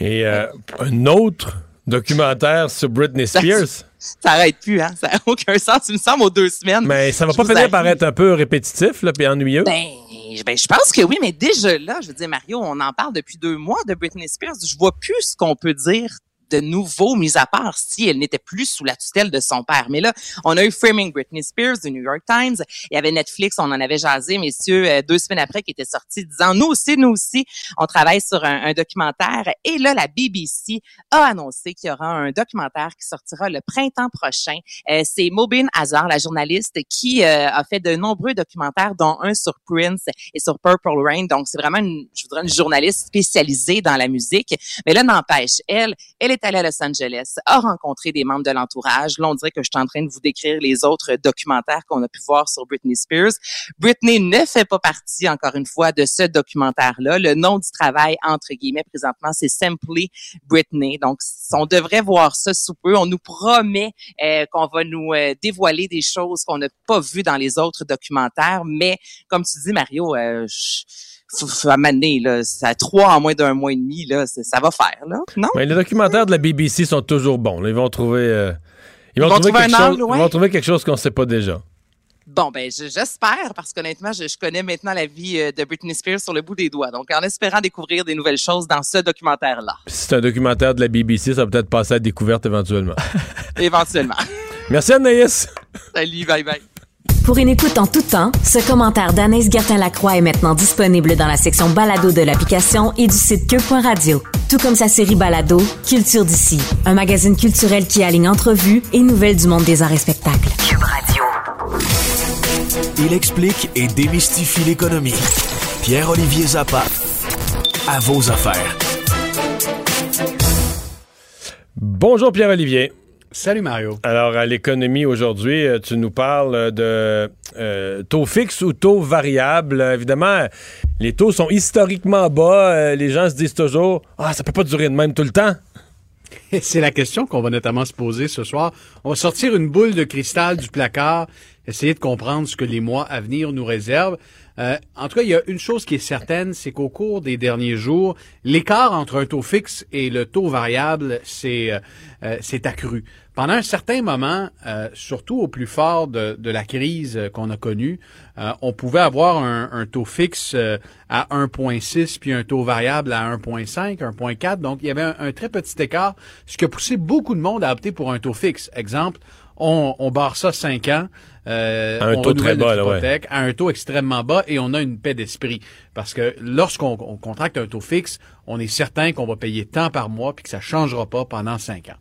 Et un autre documentaire sur Britney Spears. Ça arrête plus, hein? Ça n'a aucun sens, il me semble, aux deux semaines. Mais ça va pas finir par être un peu répétitif, là, puis ennuyeux? Ben, ben, je pense que oui, mais déjà là, je veux dire, Mario, on en parle depuis deux mois de Britney Spears. Je vois plus ce qu'on peut dire de nouveau, mis à part si elle n'était plus sous la tutelle de son père. Mais là, on a eu Framing Britney Spears du New York Times. Il y avait Netflix, on en avait jasé, messieurs, euh, deux semaines après, qui était sorti disant, nous aussi, nous aussi, on travaille sur un, un documentaire. Et là, la BBC a annoncé qu'il y aura un documentaire qui sortira le printemps prochain. Euh, c'est Mobin Hazard, la journaliste, qui euh, a fait de nombreux documentaires, dont un sur Prince et sur Purple Rain. Donc, c'est vraiment, une, je voudrais, une journaliste spécialisée dans la musique. Mais là, n'empêche, elle, elle est allée à Los Angeles, a rencontré des membres de l'entourage. Là, on dirait que je suis en train de vous décrire les autres documentaires qu'on a pu voir sur Britney Spears. Britney ne fait pas partie, encore une fois, de ce documentaire-là. Le nom du travail, entre guillemets, présentement, c'est Simply Britney. Donc, on devrait voir ça sous peu. On nous promet euh, qu'on va nous euh, dévoiler des choses qu'on n'a pas vues dans les autres documentaires. Mais, comme tu dis, Mario, euh, je, faut amener, là, ça trois en moins d'un mois et demi, là, ça, va faire, là, non? Mais les documentaires de la BBC sont toujours bons. là. Ils vont trouver... euh, ils, Ils vont vont trouver trouver quelque chose, ouais. ils vont trouver quelque chose qu'on ne sait pas déjà. Bon, ben, je- j'espère, parce qu'honnêtement, je, je connais maintenant la vie euh, de Britney Spears sur le bout des doigts. Donc, en espérant découvrir des nouvelles choses dans ce documentaire-là, Si c'est un documentaire de la BBC, ça va peut-être passer à découverte éventuellement. éventuellement. Merci Anaïs. Salut, bye bye. Pour une écoute en tout temps, ce commentaire d'Anaïs Gertin-Lacroix est maintenant disponible dans la section balado de l'application et du site cube.radio. Tout comme sa série balado, Culture d'ici, un magazine culturel qui aligne entrevues et nouvelles du monde des arts et spectacles. Cube Radio. Il explique et démystifie l'économie. Pierre-Olivier Zappa, à vos affaires. Bonjour Pierre-Olivier. Salut Mario. Alors, à l'économie aujourd'hui, euh, tu nous parles de euh, taux fixe ou taux variable. Évidemment, les taux sont historiquement bas. Euh, les gens se disent toujours Ah, ça peut pas durer de même tout le temps. C'est la question qu'on va notamment se poser ce soir. On va sortir une boule de cristal du placard, essayer de comprendre ce que les mois à venir nous réservent. Euh, en tout cas, il y a une chose qui est certaine, c'est qu'au cours des derniers jours, l'écart entre un taux fixe et le taux variable s'est euh, euh, accru. Pendant un certain moment, euh, surtout au plus fort de, de la crise euh, qu'on a connue, euh, on pouvait avoir un, un taux fixe euh, à 1,6 puis un taux variable à 1,5, 1,4. Donc, il y avait un, un très petit écart, ce qui a poussé beaucoup de monde à opter pour un taux fixe. Exemple, on, on barre ça 5 ans. Euh, À un on taux très renouvelle bas, notre là, ouais. hypothèque à un taux extrêmement bas et on a une paix d'esprit. Parce que lorsqu'on on contracte un taux fixe, on est certain qu'on va payer tant par mois puis que ça changera pas pendant 5 ans.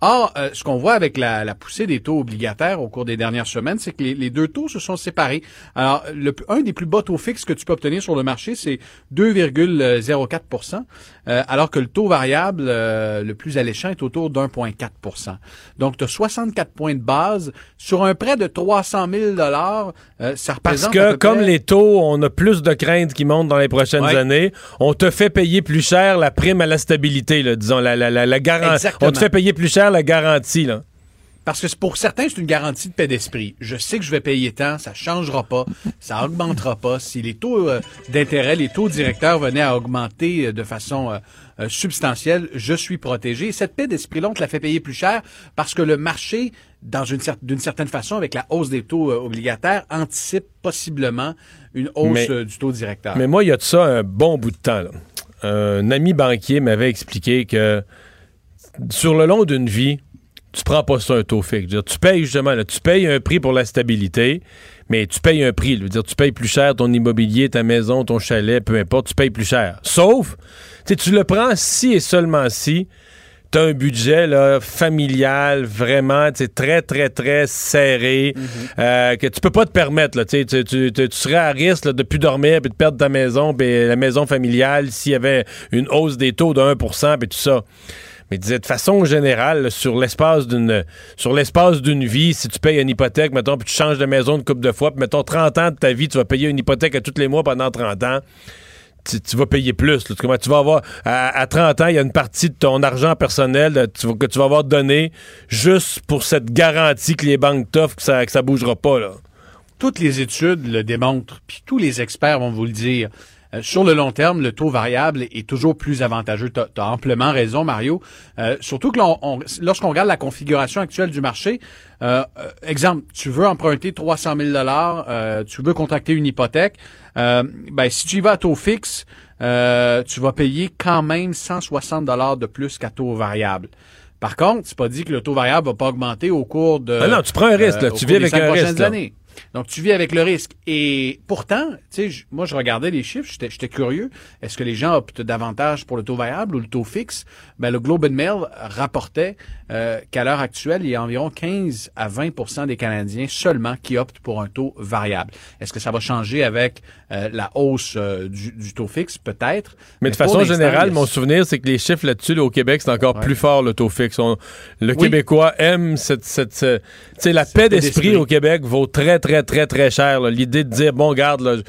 Or, euh, ce qu'on voit avec la, la poussée des taux obligataires au cours des dernières semaines, c'est que les, les deux taux se sont séparés. Alors, le, un des plus bas taux fixes que tu peux obtenir sur le marché, c'est 2,04% euh, alors que le taux variable euh, le plus alléchant est autour d'1,4 Donc, tu as 64 points de base sur un prêt de 300 000 dollars. euh, ça Parce représente à que comme près- les taux, on a plus de craintes qui montent dans les prochaines Ouais. années, on te fait payer plus cher la prime à la stabilité, là, disons, la, la, la, la garantie. On te fait payer plus cher la garantie. Là. Parce que pour certains, c'est une garantie de paix d'esprit. Je sais que je vais payer tant, ça changera pas, ça augmentera pas. Si les taux euh, d'intérêt, les taux directeurs venaient à augmenter euh, de façon euh, substantielle, je suis protégé. Cette paix d'esprit-là, on te la fait payer plus cher parce que le marché, dans une cer- d'une certaine façon, avec la hausse des taux obligataires, anticipe possiblement une hausse Mais- du taux directeur. Mais moi, il y a de ça un bon bout de temps. là. Un ami banquier m'avait expliqué que sur le long d'une vie, tu prends pas ça un taux fixe. Dire, tu payes justement, là, tu payes un prix pour la stabilité, mais tu payes un prix. Dire, tu payes plus cher ton immobilier, ta maison, ton chalet, peu importe, tu payes plus cher. Sauf, tu le prends si et seulement si tu as un budget là, familial vraiment très, très, très serré, euh, que tu peux pas te permettre. Là, tu, tu, tu- tu- tu serais à risque là, de plus dormir puis de perdre ta maison, puis la maison familiale s'il y avait une hausse des taux de 1% puis tout ça. Mais disait de façon générale, sur l'espace d'une sur l'espace d'une vie, si tu payes une hypothèque, mettons, puis tu changes de maison une couple de fois, puis mettons 30 ans de ta vie, tu vas payer une hypothèque à tous les mois pendant 30 ans tu, vas payer plus. là. Tu vas avoir, à, à 30 ans, il y a une partie de ton argent personnel que tu vas avoir donné juste pour cette garantie que les banques t'offrent que ça, que ça bougera pas. Là. toutes les études le démontrent, puis tous les experts vont vous le dire. Euh, sur le long terme, le taux variable est, toujours plus avantageux. Tu as, amplement raison, Mario. Euh, surtout que lorsqu'on regarde la configuration actuelle du marché, euh, exemple, tu veux emprunter 300 000 dollars, tu veux contracter une hypothèque, ben si tu y vas à taux fixe, tu vas payer quand même 160 dollars de plus qu'à taux variable. Par contre, c'est pas dit que le taux variable va pas augmenter au cours de. Ah non, tu prends un risque, là. tu vis avec un risque. Années. Donc, tu vis avec le risque. Et pourtant, tu sais, moi, je regardais les chiffres, j'étais curieux. Est-ce que les gens optent davantage pour le taux variable ou le taux fixe? Ben, le Globe and Mail rapportait euh, qu'à l'heure actuelle, il y a environ 15 à 20% des Canadiens seulement qui optent pour un taux variable. Est-ce que ça va changer avec euh, la hausse euh, du, taux fixe? Peut-être. Mais, de façon générale, mon souvenir, c'est que les chiffres là-dessus, au Québec, c'est encore plus fort, le taux fixe. le Québécois aime cette... cette, cette la paix d'esprit au Québec vaut très, très, très, très cher. L'idée de dire, bon, garde,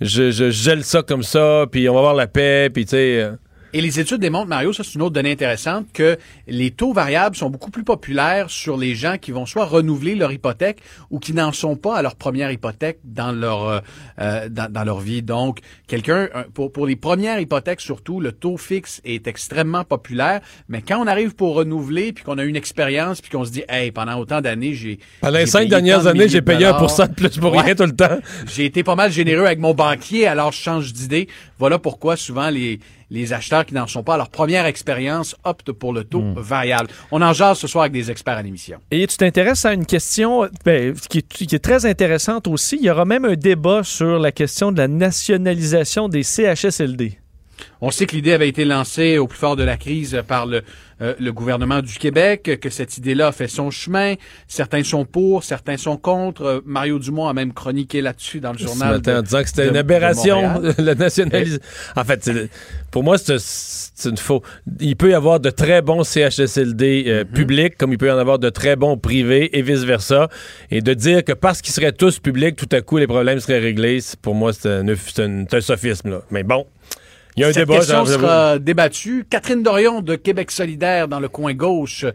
je, je, gèle ça comme ça, puis on va avoir la paix, puis tu sais... Et les études démontrent, Mario, ça c'est une autre donnée intéressante, que les taux variables sont beaucoup plus populaires sur les gens qui vont soit renouveler leur hypothèque ou qui n'en sont pas à leur première hypothèque dans leur euh, euh, dans, leur vie. Donc, quelqu'un pour pour les premières hypothèques surtout, le taux fixe est extrêmement populaire. Mais quand on arrive pour renouveler puis qu'on a une expérience puis qu'on se dit, hey, pendant autant d'années, j'ai pendant les cinq dernières années, j'ai payé un pour de plus pour rien tout le temps. J'ai été pas mal généreux avec mon banquier, alors je change d'idée. Voilà pourquoi souvent les les acheteurs qui n'en sont pas à leur première expérience optent pour le taux hmm. variable. On en jase ce soir avec des experts à l'émission. Et tu t'intéresses à une question ben, qui, est, très intéressante aussi. Il y aura même un débat sur la question de la nationalisation des CHSLD. On sait que l'idée avait été lancée au plus fort de la crise par le, euh, le gouvernement du Québec, que cette idée-là a fait son chemin. Certains sont pour, certains sont contre. Mario Dumont a même chroniqué là-dessus dans le journal. Ce matin, en disant que c'était une aberration, la nationalisation. En fait, pour moi, c'est une faux. Il peut y avoir de très bons CHSLD euh, mm-hmm. publics, comme il peut y en avoir de très bons privés et vice-versa. Et de dire que parce qu'ils seraient tous publics, tout à coup, les problèmes seraient réglés, pour moi, c'est un, un, sophisme. Là. Mais bon. Il y a un Cette question sera débattue. Catherine Dorion de Québec solidaire dans le coin gauche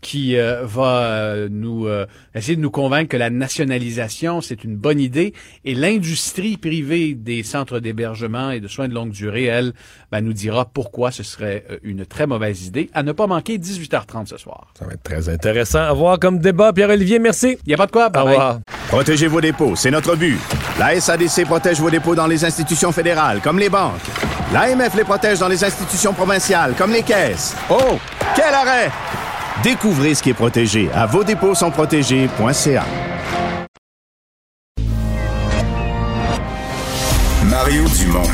qui euh, va euh, nous euh, essayer de nous convaincre que la nationalisation, c'est une bonne idée. Et l'industrie privée des centres d'hébergement et de soins de longue durée, elle, ben, nous dira pourquoi ce serait une très mauvaise idée. À ne pas manquer 18h30 ce soir. Ça va être très intéressant à voir comme débat. Pierre-Olivier, merci. Il n'y a pas de quoi. Au revoir. Protégez vos dépôts, c'est notre but. La SADC protège vos dépôts dans les institutions fédérales, comme les banques. L'AMF les protège dans les institutions provinciales, comme les caisses. Oh, quel arrêt! Découvrez ce qui est protégé à vos dépôts sont protégés.ca. Mario Dumont,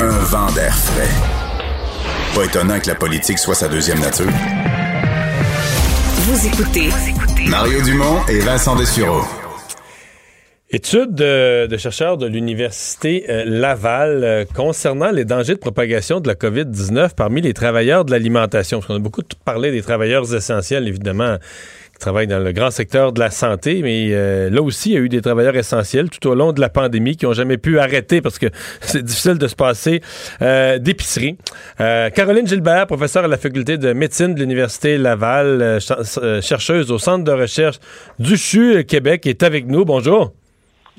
un vent d'air frais. Pas étonnant que la politique soit sa deuxième nature. Vous écoutez Mario Dumont et Vincent Dessureau. Étude de, chercheurs de l'Université euh, Laval euh, concernant les dangers de propagation de la COVID-19 parmi les travailleurs de l'alimentation. Parce qu'on a beaucoup parlé des travailleurs essentiels, évidemment, qui travaillent dans le grand secteur de la santé, mais euh, là aussi, il y a eu des travailleurs essentiels tout au long de la pandémie qui n'ont jamais pu arrêter parce que c'est difficile de se passer d'épicerie. Caroline Gilbert, professeure à la faculté de médecine de l'Université Laval, chercheuse au Centre de recherche du CHU Québec, est avec nous. Bonjour.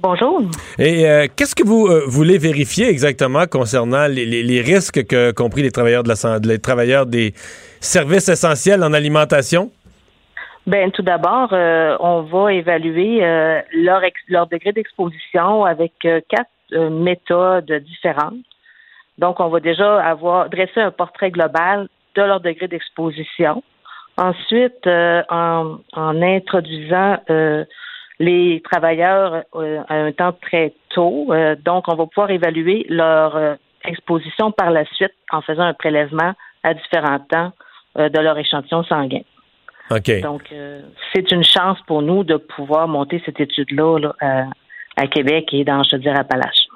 Bonjour. Et euh, qu'est-ce que vous euh, voulez vérifier exactement concernant les, risques que compris les travailleurs de la les travailleurs des services essentiels en alimentation? Ben tout d'abord, euh, on va évaluer leur, leur degré d'exposition avec quatre méthodes différentes. Donc, on va déjà avoir dressé un portrait global de leur degré d'exposition. Ensuite, en, en, introduisant les travailleurs euh, à un temps très tôt. Euh, donc, on va pouvoir évaluer leur euh, exposition par la suite en faisant un prélèvement à différents temps de leur échantillon sanguin. OK. Donc, c'est une chance pour nous de pouvoir monter cette étude-là à Québec et dans Chaudière-Appalaches.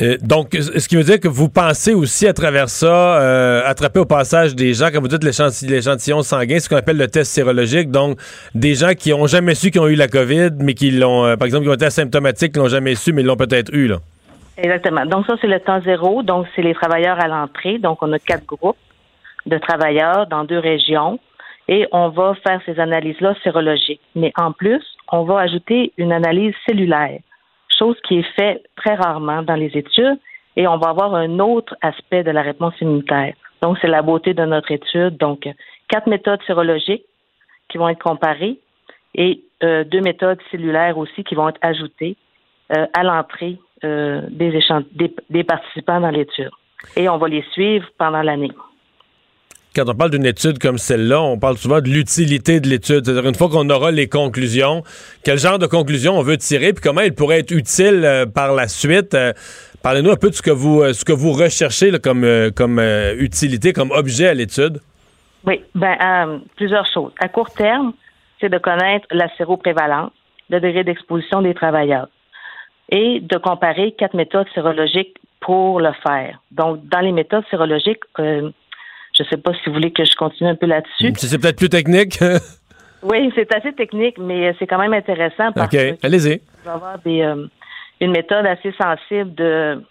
Euh, donc, ce qui veut dire que vous pensez aussi à travers ça, euh, attraper au passage des gens, quand vous dites l'échantillon sanguin, ce qu'on appelle le test sérologique, donc des gens qui ont jamais su qu'ils ont eu la COVID, mais qui l'ont, euh, par exemple, qui ont été asymptomatiques, qui l'ont jamais su, mais l'ont peut-être eu, là. Exactement. Donc, ça, c'est le temps zéro. Donc, c'est les travailleurs à l'entrée. Donc, on a quatre groupes de travailleurs dans deux régions et on va faire ces analyses-là sérologiques. Mais en plus, on va ajouter une analyse cellulaire chose qui est faite très rarement dans les études. Et on va avoir un autre aspect de la réponse immunitaire. Donc, c'est la beauté de notre étude. Donc, quatre méthodes sérologiques qui vont être comparées et euh, deux méthodes cellulaires aussi qui vont être ajoutées euh, à l'entrée euh, des, des participants dans l'étude. Et on va les suivre pendant l'année quand on parle d'une étude comme celle-là, on parle souvent de l'utilité de l'étude. C'est-à-dire, une fois qu'on aura les conclusions, quel genre de conclusions on veut tirer, puis comment il pourrait être utile euh, par la suite. Euh, parlez-nous un peu de ce que vous, euh, recherchez comme, comme utilité, comme objet à l'étude. Oui, ben, plusieurs choses. À court terme, c'est de connaître la séroprévalence, le degré d'exposition des travailleurs, et de comparer quatre méthodes sérologiques pour le faire. Donc, dans les méthodes sérologiques, je ne sais pas si vous voulez que je continue un peu là-dessus. C'est peut-être plus technique. oui, c'est assez technique, mais c'est quand même intéressant parce OK, allez-y. va avoir des, euh, une méthode assez sensible de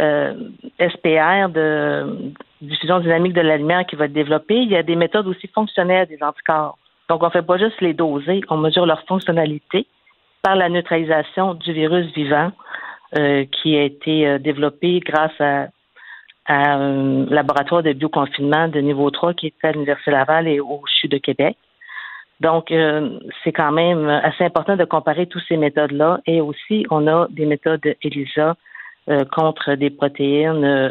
euh, SPR, de diffusion dynamique de la lumière qui va être développée. Il y a des méthodes aussi fonctionnelles des anticorps. Donc, on ne fait pas juste les doser, on mesure leur fonctionnalité par la neutralisation du virus vivant euh, qui a été développé grâce à à un laboratoire de bioconfinement de niveau 3 qui est à l'Université Laval et au CHU de Québec. Donc, euh, c'est quand même assez important de comparer toutes ces méthodes-là. Et aussi, on a des méthodes ELISA euh, contre des protéines euh,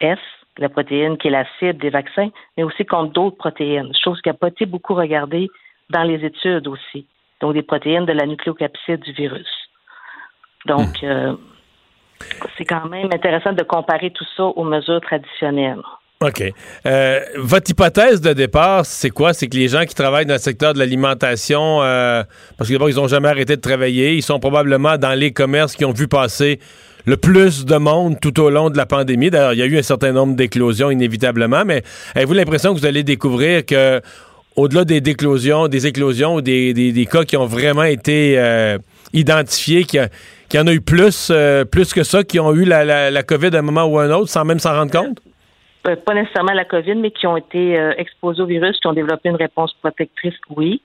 S, la protéine qui est la cible des vaccins, mais aussi contre d'autres protéines, chose qui n'a pas été beaucoup regardée dans les études aussi. Donc, des protéines de la nucléocapside du virus. Donc, hmm c'est quand même intéressant de comparer tout ça aux mesures traditionnelles. OK. Euh, votre hypothèse de départ, c'est quoi? C'est que les gens qui travaillent dans le secteur de l'alimentation, euh, parce que d'abord, ils n'ont jamais arrêté de travailler, ils sont probablement dans les commerces qui ont vu passer le plus de monde tout au long de la pandémie. D'ailleurs, il y a eu un certain nombre d'éclosions, inévitablement, mais avez-vous l'impression que vous allez découvrir que, au-delà des éclosions, des éclosions ou des, cas qui ont vraiment été euh, identifiés, qu'il y qu'il y en a eu plus, euh, plus que ça, qui ont eu la, la, COVID à un moment ou à un autre sans même s'en rendre compte? Euh, pas nécessairement la COVID, mais qui ont été euh, exposés au virus, qui ont développé une réponse protectrice, oui.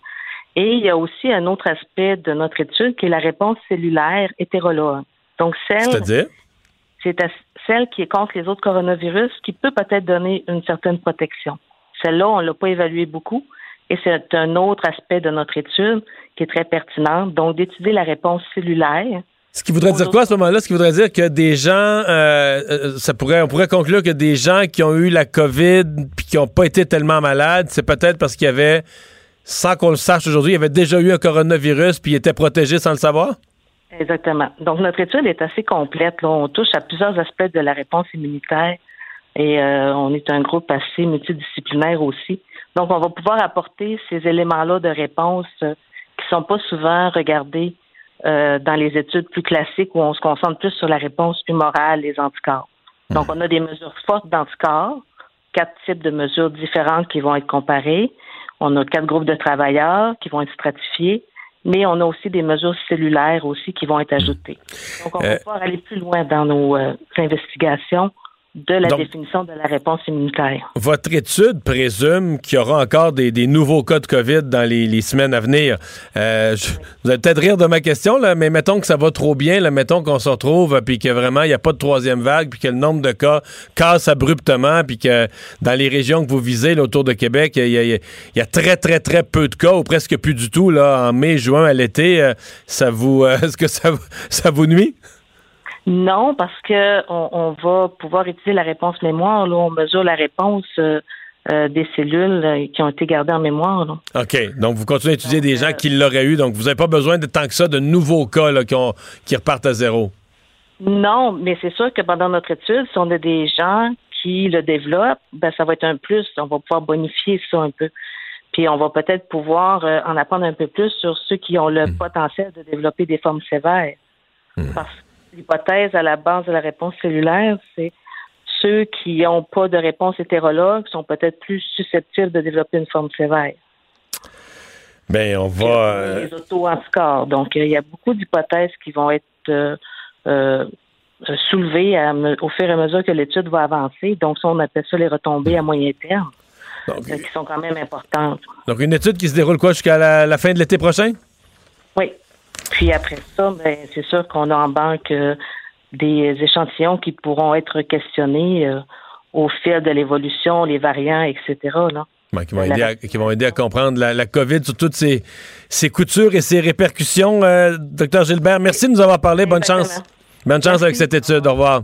Et il y a aussi un autre aspect de notre étude qui est la réponse cellulaire hétérologue. Donc, celle. C'est celle qui est contre les autres coronavirus, qui peut peut-être donner une certaine protection. Celle-là, on ne l'a pas évaluée beaucoup. Et c'est un autre aspect de notre étude qui est très pertinent. Donc, d'étudier la réponse cellulaire ce qui voudrait dire quoi à ce moment-là? Ce qui voudrait dire que des gens, euh, euh, ça pourrait, on pourrait conclure que des gens qui ont eu la COVID puis qui n'ont pas été tellement malades, c'est peut-être parce qu'il y avait, sans qu'on le sache aujourd'hui, il y avait déjà eu un coronavirus puis ils étaient protégés sans le savoir? Exactement. Donc, notre étude est assez complète. On touche à plusieurs aspects de la réponse immunitaire et euh, on est un groupe assez multidisciplinaire aussi. Donc, on va pouvoir apporter ces éléments-là de réponse qui sont pas souvent regardés euh, dans les études plus classiques où on se concentre plus sur la réponse humorale, les anticorps. Donc, on a des mesures fortes d'anticorps, quatre types de mesures différentes qui vont être comparées. On a quatre groupes de travailleurs qui vont être stratifiés, mais on a aussi des mesures cellulaires aussi qui vont être ajoutées. Donc, on va euh, pouvoir aller plus loin dans nos euh, investigations de la définition de la réponse immunitaire. Votre étude présume qu'il y aura encore des, nouveaux cas de COVID dans les, semaines à venir. Euh, vous allez peut-être rire de ma question, là, mais mettons que ça va trop bien, là, mettons qu'on se retrouve, puis que vraiment, il n'y a pas de troisième vague, puis que le nombre de cas casse abruptement, puis que dans les régions que vous visez autour de Québec, il y, a, très, très, très peu de cas, ou presque plus du tout, là, en mai, juin, à l'été. Euh, ça vous, euh, est-ce que ça, ça vous nuit? Non, parce que on, va pouvoir utiliser la réponse mémoire. Là, on mesure la réponse euh, euh, des cellules euh, qui ont été gardées en mémoire. OK. Donc, vous continuez à étudier des gens qui l'auraient eu. Donc, vous n'avez pas besoin de tant que ça de nouveaux cas qui, qui repartent à zéro. Non, mais c'est sûr que pendant notre étude, si on a des gens qui le développent, ben, ça va être un plus. On va pouvoir bonifier ça un peu. Puis on va peut-être pouvoir en apprendre un peu plus sur ceux qui ont le hmm. potentiel de développer des formes sévères. Hmm. Parce l'hypothèse à la base de la réponse cellulaire, c'est ceux qui n'ont pas de réponse hétérologue sont peut-être plus susceptibles de développer une forme sévère. Bien, on va. Les auto-anticorps. Donc, il y a beaucoup d'hypothèses qui vont être euh, euh, soulevées au fur et à mesure que l'étude va avancer. Donc, ça, on appelle ça les retombées à moyen terme, euh, qui sont quand même importantes. Donc, une étude qui se déroule quoi jusqu'à la fin de l'été prochain? Oui. Puis après ça, ben, c'est sûr qu'on a en banque euh, des échantillons qui pourront être questionnés euh, au fil de l'évolution, les variants, etc. Là. qui, vont aider à, qui vont aider à comprendre la, la COVID sur toutes ses, ses, coutures et ses répercussions. Euh, docteur Gilbert, merci de nous avoir parlé. Bonne chance. Bonne chance avec cette étude. Au revoir.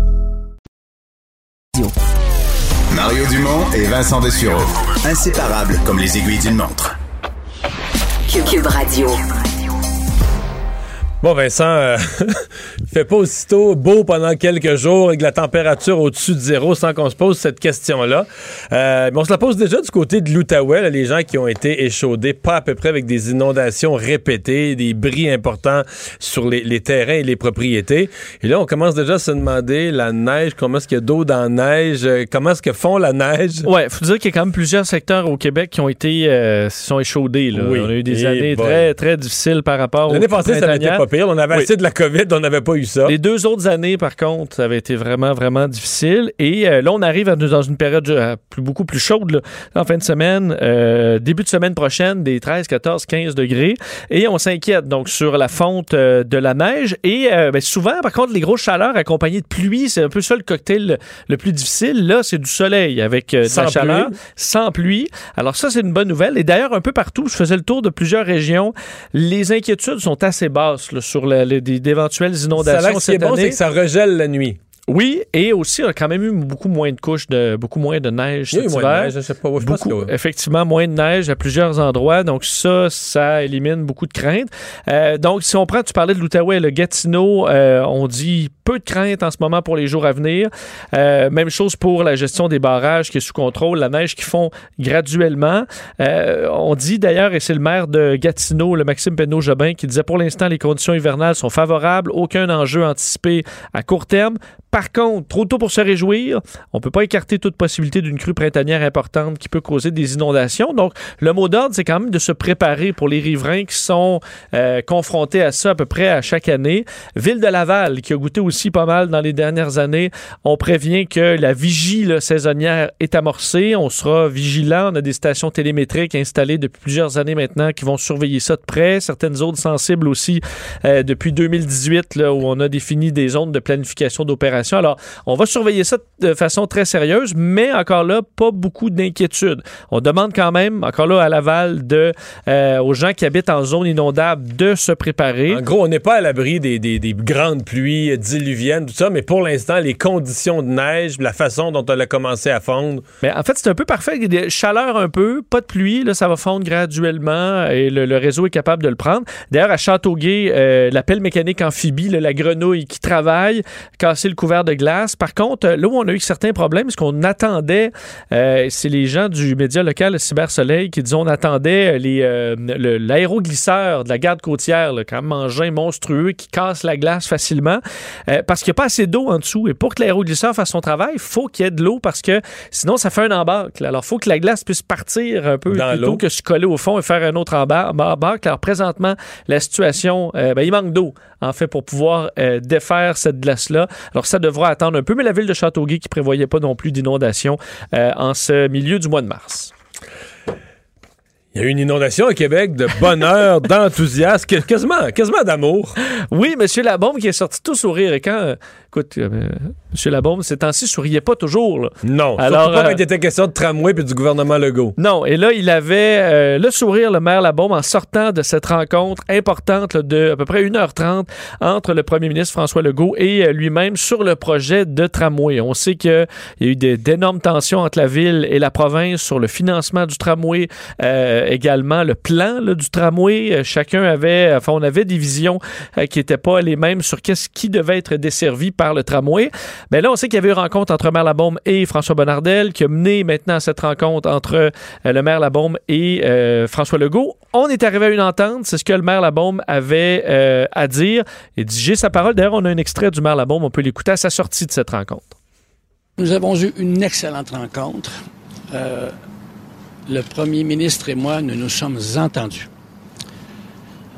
Mario Dumont et Vincent Dessureau. Inséparables comme les aiguilles d'une montre. Cube Radio. Bon, Vincent, euh, fait pas aussitôt beau pendant quelques jours avec la température au-dessus de zéro sans qu'on se pose cette question-là. Euh, mais on se la pose déjà du côté de l'Outaouais, les gens qui ont été échaudés, pas à peu près avec des inondations répétées, des bris importants sur les, les terrains et les propriétés. Et là, on commence déjà à se demander, la neige, comment est-ce qu'il y a d'eau dans la neige, euh, comment est-ce que font la neige? Ouais, faut dire qu'il y a quand même plusieurs secteurs au Québec qui ont été, euh, sont échaudés. Là. Oui. On a eu des Et années bon. très, très difficiles par rapport L'année passée, ça été pas pire. On avait Oui. assez de la COVID, on n'avait pas eu ça. Les deux autres années, par contre, ça avait été vraiment, vraiment difficile. Et euh, là, on arrive à- dans une période euh, plus, beaucoup plus chaude. là. En fin de semaine, euh, début de semaine prochaine, des 13, 14, 15 degrés. Et on s'inquiète donc sur la fonte de la neige. Et ben, souvent, par contre, les grosses chaleurs accompagnées de pluie, c'est un peu ça le cocktail le, plus difficile. Là, c'est du soleil avec de Sans la chaleur, pluie. sans pluie. Alors ça, c'est une bonne nouvelle. Et d'ailleurs, un peu partout, je faisais le tour de plusieurs régions. Les inquiétudes sont assez basses là, sur la- les- d'éventuelles Ça inondations est cette bon, c'est année. que ça regèle la nuit. Oui, et aussi, on a quand même eu beaucoup moins de couches, de, beaucoup moins de neige cet moins de hiver. neige, je sais pas. Je pense Beaucoup, que- effectivement, moins de neige à plusieurs endroits. Donc, ça, ça élimine beaucoup de craintes. Euh, donc, si on prend, tu parlais de l'Outaouais, le Gatineau, euh, on dit peu de craintes en ce moment pour les jours à venir. Euh, même chose pour la gestion des barrages qui est sous contrôle, la neige qui fond graduellement. On dit d'ailleurs, et c'est le maire de Gatineau, le Maxime Penneau-Jobin, qui disait pour l'instant, les conditions hivernales sont favorables, aucun enjeu anticipé à court terme. Par contre, trop tôt pour se réjouir, on peut pas écarter toute possibilité d'une crue printanière importante qui peut causer des inondations. Donc, le mot d'ordre, c'est quand même de se préparer pour les riverains qui sont euh, confrontés à ça à peu près à chaque année. Ville de Laval, qui a goûté aussi pas mal dans les dernières années, on prévient que la vigie saisonnière est amorcée. On sera vigilant. On a des stations télémétriques installées depuis plusieurs années maintenant qui vont surveiller ça de près. Certaines zones sensibles aussi euh, depuis 2018, là, où on a défini des zones de planification Alors, on va surveiller ça de façon très sérieuse, mais encore là, pas beaucoup d'inquiétude. On demande quand même, encore là, à Laval, de, euh, aux gens qui habitent en zone inondable de se préparer. En gros, on n'est pas à l'abri des, des- des grandes pluies diluviennes, tout ça, mais pour l'instant, les conditions de neige, la façon dont elle a commencé à fondre. Mais en fait, c'est un peu parfait. Il y a des chaleurs un peu, pas de pluie, là, ça va fondre graduellement et le, le réseau est capable de le prendre. D'ailleurs, à Châteauguay, euh, la pelle mécanique amphibie, là, la grenouille qui travaille, casser le couvert de glace. Par contre, là où on a eu certains problèmes, ce qu'on attendait, euh, c'est les gens du média local, le Cyber Soleil, qui disaient on attendait les, euh, l'aéroglisseur de la garde côtière, là, quand même engin monstrueux qui casse la glace facilement, euh, parce qu'il n'y a pas assez d'eau en dessous. Et pour que l'aéroglisseur fasse son travail, il faut qu'il y ait de l'eau parce que sinon, ça fait un embarque. Alors, il faut que la glace puisse partir un peu Dans plutôt l'eau. que se coller au fond et faire un autre embarque. Alors, présentement, la situation, euh, ben, il manque d'eau, en fait, pour pouvoir euh, défaire cette glace-là. Alors, ça devra attendre un peu, mais la ville de Châteauguay qui prévoyait pas non plus d'inondation euh, en ce milieu du mois de mars. Il y a eu une inondation au Québec de bonheur, d'enthousiasme, quasiment, quasiment d'amour. Oui, M. Labombe qui est sorti tout sourire. Et quand, euh, écoute, euh, M. Labombe, ces temps-ci, souriait pas toujours. là. Non, Alors, pas euh, quand il était question de tramway puis du gouvernement Legault. Non, et là, il avait euh, le sourire, le maire Labaume, en sortant de cette rencontre importante là, de à peu près 1h30 entre le premier ministre François Legault et lui-même sur le projet de tramway. On sait qu'il y a eu des- d'énormes tensions entre la ville et la province sur le financement du tramway. Euh, également le plan là, du tramway. Chacun avait, enfin, on avait des visions euh, qui n'étaient pas les mêmes sur qu'est-ce qui devait être desservi par le tramway. Mais là, on sait qu'il y avait eu une rencontre entre Maire Labaume et François Bonnardel qui a mené maintenant cette rencontre entre le maire Labaume et François Legault. On est arrivé à une entente, c'est ce que le maire Labaume avait à dire. Et dit, j'ai sa parole. D'ailleurs, on a un extrait du maire Labaume, on peut l'écouter à sa sortie de cette rencontre. Nous avons eu une excellente rencontre. Euh, le premier ministre et moi, nous nous sommes entendus.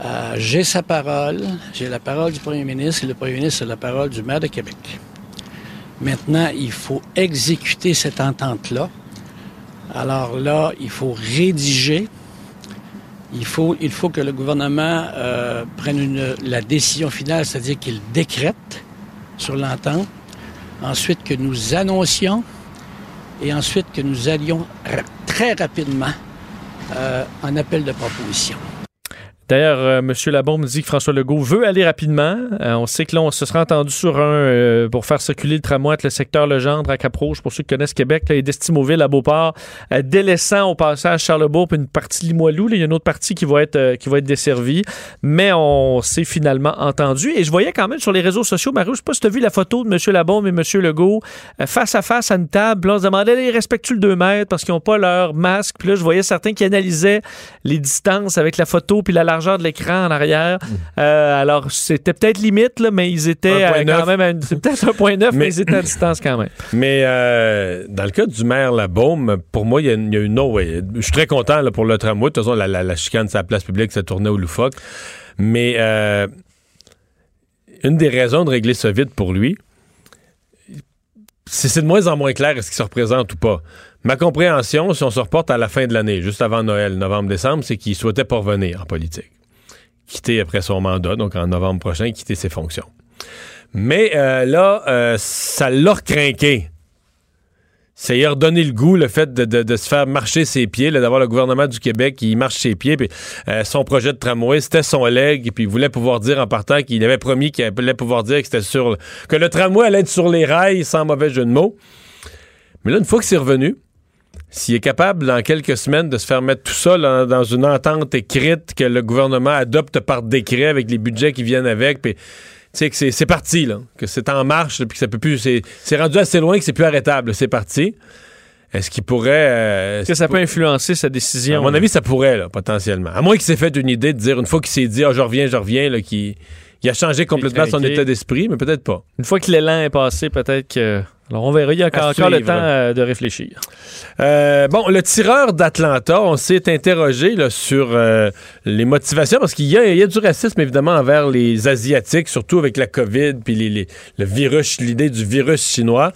Euh, j'ai sa parole, j'ai la parole du premier ministre et le premier ministre a la parole du maire de Québec. Maintenant, il faut exécuter cette entente-là. Alors là, il faut rédiger. Il faut, il faut que le gouvernement euh, prenne la décision finale, c'est-à-dire qu'il décrète sur l'entente ensuite que nous annoncions et ensuite que nous allions très rapidement euh, en appel de proposition. D'ailleurs, euh, M. Labombe dit que François Legault veut aller rapidement. Euh, on sait que là, on se sera entendu sur un euh, pour faire circuler le tramway entre le secteur Legendre à Cap-Rouge, pour ceux qui connaissent Québec, là, et d'Estimauville à Beauport, délaissant au passage Charlebourg puis une partie de Limoilou. il y a une autre partie qui va être qui desservie. Mais on s'est finalement entendu. Et je voyais quand même sur les réseaux sociaux, Mario, je sais pas si tu as vu la photo de M. Labombe et M. Legault face à face à une table. Là, on se demandait, ils respectent-tu le 2 mètres parce qu'ils n'ont pas leur masque? Puis là, je voyais certains qui analysaient les distances avec la photo puis la largeur de l'écran en arrière. Euh, alors, c'était peut-être limite, là, mais ils étaient euh, quand même C'est peut-être un point neuf, mais... ils étaient à distance quand même. Mais euh, dans le cas du maire Labaume, pour moi, il y, a, une autre. Je suis très content là, pour le tramway. De toute façon, la, la, chicane de sa place publique, ça tournait au loufoque. Mais une des raisons de régler ça vite pour lui, c'est de moins en moins clair est-ce qu'il se représente ou pas. Ma compréhension, si on se reporte à la fin de l'année, juste avant Noël, novembre-décembre, c'est qu'il souhaitait pas revenir en politique. Quitter après son mandat, donc en novembre prochain, quitter ses fonctions. Mais euh, là, euh, ça l'a recrinqué. Ça a redonné le goût, le fait de, se faire marcher ses pieds, d'avoir le gouvernement du Québec qui marche ses pieds. Puis, euh, son projet de tramway, c'était son leg. Puis il voulait pouvoir dire en partant qu'il avait promis qu'il allait pouvoir dire que c'était sur que le tramway allait être sur les rails sans mauvais jeu de mots. Mais là, une fois que c'est revenu, s'il est capable, dans quelques semaines, de se faire mettre tout ça dans une entente écrite que le gouvernement adopte par décret avec les budgets qui viennent avec, puis que c'est parti, là, que c'est en marche, puis que ça peut plus. C'est rendu assez loin que c'est plus arrêtable. C'est parti. Est-ce qu'il pourrait. Euh, Est-ce que ça peut influencer sa décision? À mon avis, ça pourrait, là, potentiellement. À moins qu'il s'est fait une idée de dire, une fois qu'il s'est dit, oh, je reviens, je reviens, là, qu'il il a changé complètement son état d'esprit, mais peut-être pas. Une fois que l'élan est passé, peut-être que. Alors, on verra. Il y a encore, le temps euh, de réfléchir. Euh, bon, le tireur d'Atlanta, on s'est interrogé là, sur euh, les motivations parce qu'il y, a, du racisme, évidemment, envers les Asiatiques, surtout avec la COVID puis les, le virus, l'idée du virus chinois.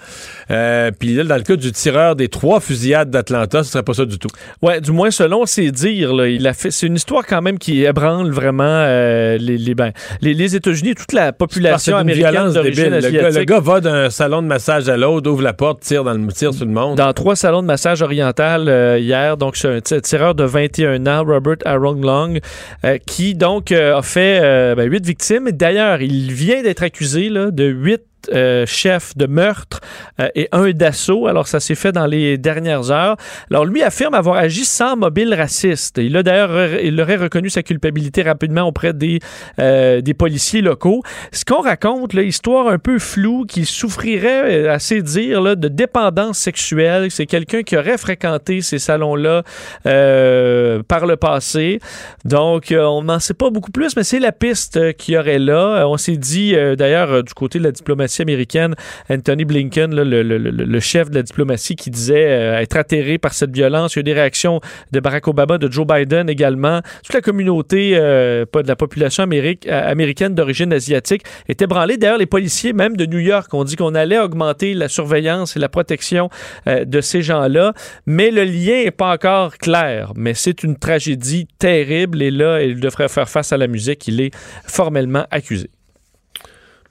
Puis là, dans le cas du tireur des trois fusillades d'Atlanta, ce serait pas ça du tout. Ouais, du moins, selon ses dires, là, il a fait. C'est une histoire quand même qui ébranle vraiment les, les, ben, les, États-Unis et toute la population américaine d'origine asiatique. Le gars, le gars va d'un salon de massage à l'autre, ouvre la porte, tire, dans le, tire sur le monde. Dans trois salons de massage oriental euh, hier, donc c'est un tireur de 21 ans, Robert Arong Long, euh, qui donc euh, a fait ben, huit victimes. D'ailleurs, il vient d'être accusé là, de huit euh, chef de meurtre euh, et un d'assaut. Alors, ça s'est fait dans les dernières heures. Alors, lui affirme avoir agi sans mobile raciste. Il a d'ailleurs, il aurait reconnu sa culpabilité rapidement auprès des, euh, des policiers locaux. Ce qu'on raconte, l'histoire un peu floue, qu'il souffrirait, assez dire, là, de dépendance sexuelle. C'est quelqu'un qui aurait fréquenté ces salons-là par le passé. Donc, on n'en sait pas beaucoup plus, mais c'est la piste qu'il y aurait là. On s'est dit, d'ailleurs, du côté de la diplomatie américaine, Anthony Blinken, le, chef de la diplomatie, qui disait euh, être atterré par cette violence. Il y a eu des réactions de Barack Obama, de Joe Biden également. Toute la communauté euh, de la population euh, américaine d'origine asiatique était branlée. D'ailleurs, les policiers, même de New York, ont dit qu'on allait augmenter la surveillance et la protection de ces gens-là. Mais le lien n'est pas encore clair. Mais c'est une tragédie terrible. Et là, il devrait faire face à la musique. Il est formellement accusé.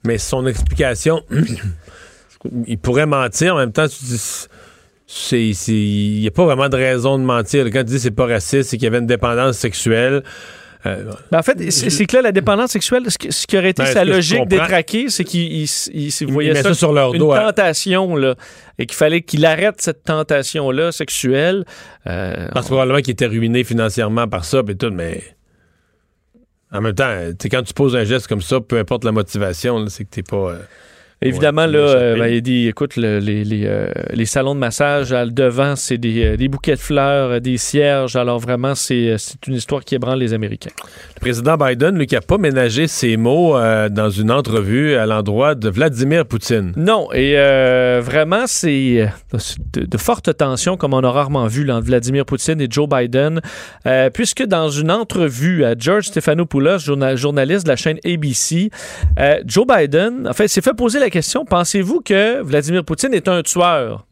Mais son explication, il pourrait mentir. En même temps, tu dis il n'y a pas vraiment de raison de mentir. Quand tu dis c'est pas raciste, c'est qu'il y avait une dépendance sexuelle. Euh, Ben, en fait, c'est que là, la dépendance sexuelle, ce, qui- ce qui aurait été Ben, sa logique détraquée, c'est qu'il il, il- il voyait met ça, ça sur leur une dos, tentation, là, et qu'il fallait qu'il arrête cette tentation-là sexuelle. Euh, Parce que probablement qu'il était ruiné financièrement par ça, puis tout, mais. En même temps, quand tu poses un geste comme ça, peu importe la motivation, c'est que t'es pas. euh, Évidemment, Ouais, là, ben, il dit, écoute, le- les, les, euh, les salons de massage, à le devant, c'est des, euh, des bouquets de fleurs, euh, des cierges. Alors vraiment, c'est une histoire qui ébranle les Américains. Le président Biden, lui, qui n'a pas ménagé ses mots euh, dans une entrevue à l'endroit de Vladimir Poutine. Non, et euh, vraiment, c'est de, de fortes tensions, comme on a rarement vu là, entre Vladimir Poutine et Joe Biden, puisque dans une entrevue à George Stephanopoulos, journa- journaliste de la chaîne ABC, Joe Biden, en fait, s'est fait poser la question, pensez-vous que Vladimir Poutine est un tueur?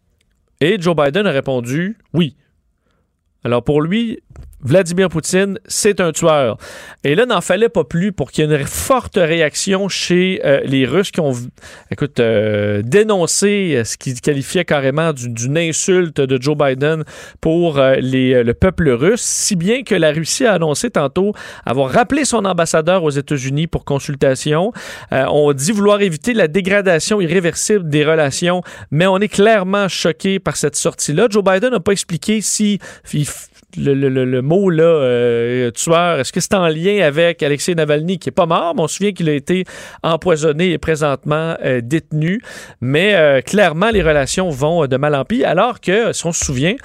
Et Joe Biden a répondu oui. Alors pour lui, Vladimir Poutine, c'est un tueur. Et là, n'en fallait pas plus pour qu'il y ait une forte réaction chez euh, les Russes qui ont, écoute, euh, dénoncé euh, ce qu'ils qualifiaient carrément du- d'une insulte de Joe Biden pour le peuple russe, si bien que la Russie a annoncé tantôt avoir rappelé son ambassadeur aux États-Unis pour consultation. On dit vouloir éviter la dégradation irréversible des relations, mais on est clairement choqué par cette sortie-là. Joe Biden n'a pas expliqué si le, le- le- le mot là, euh, tueur, est-ce que c'est en lien avec Alexei Navalny qui est pas mort, mais on se souvient qu'il a été empoisonné et présentement euh, détenu. Mais euh, clairement, les relations vont euh, de mal en pis, alors que, si on se souvient,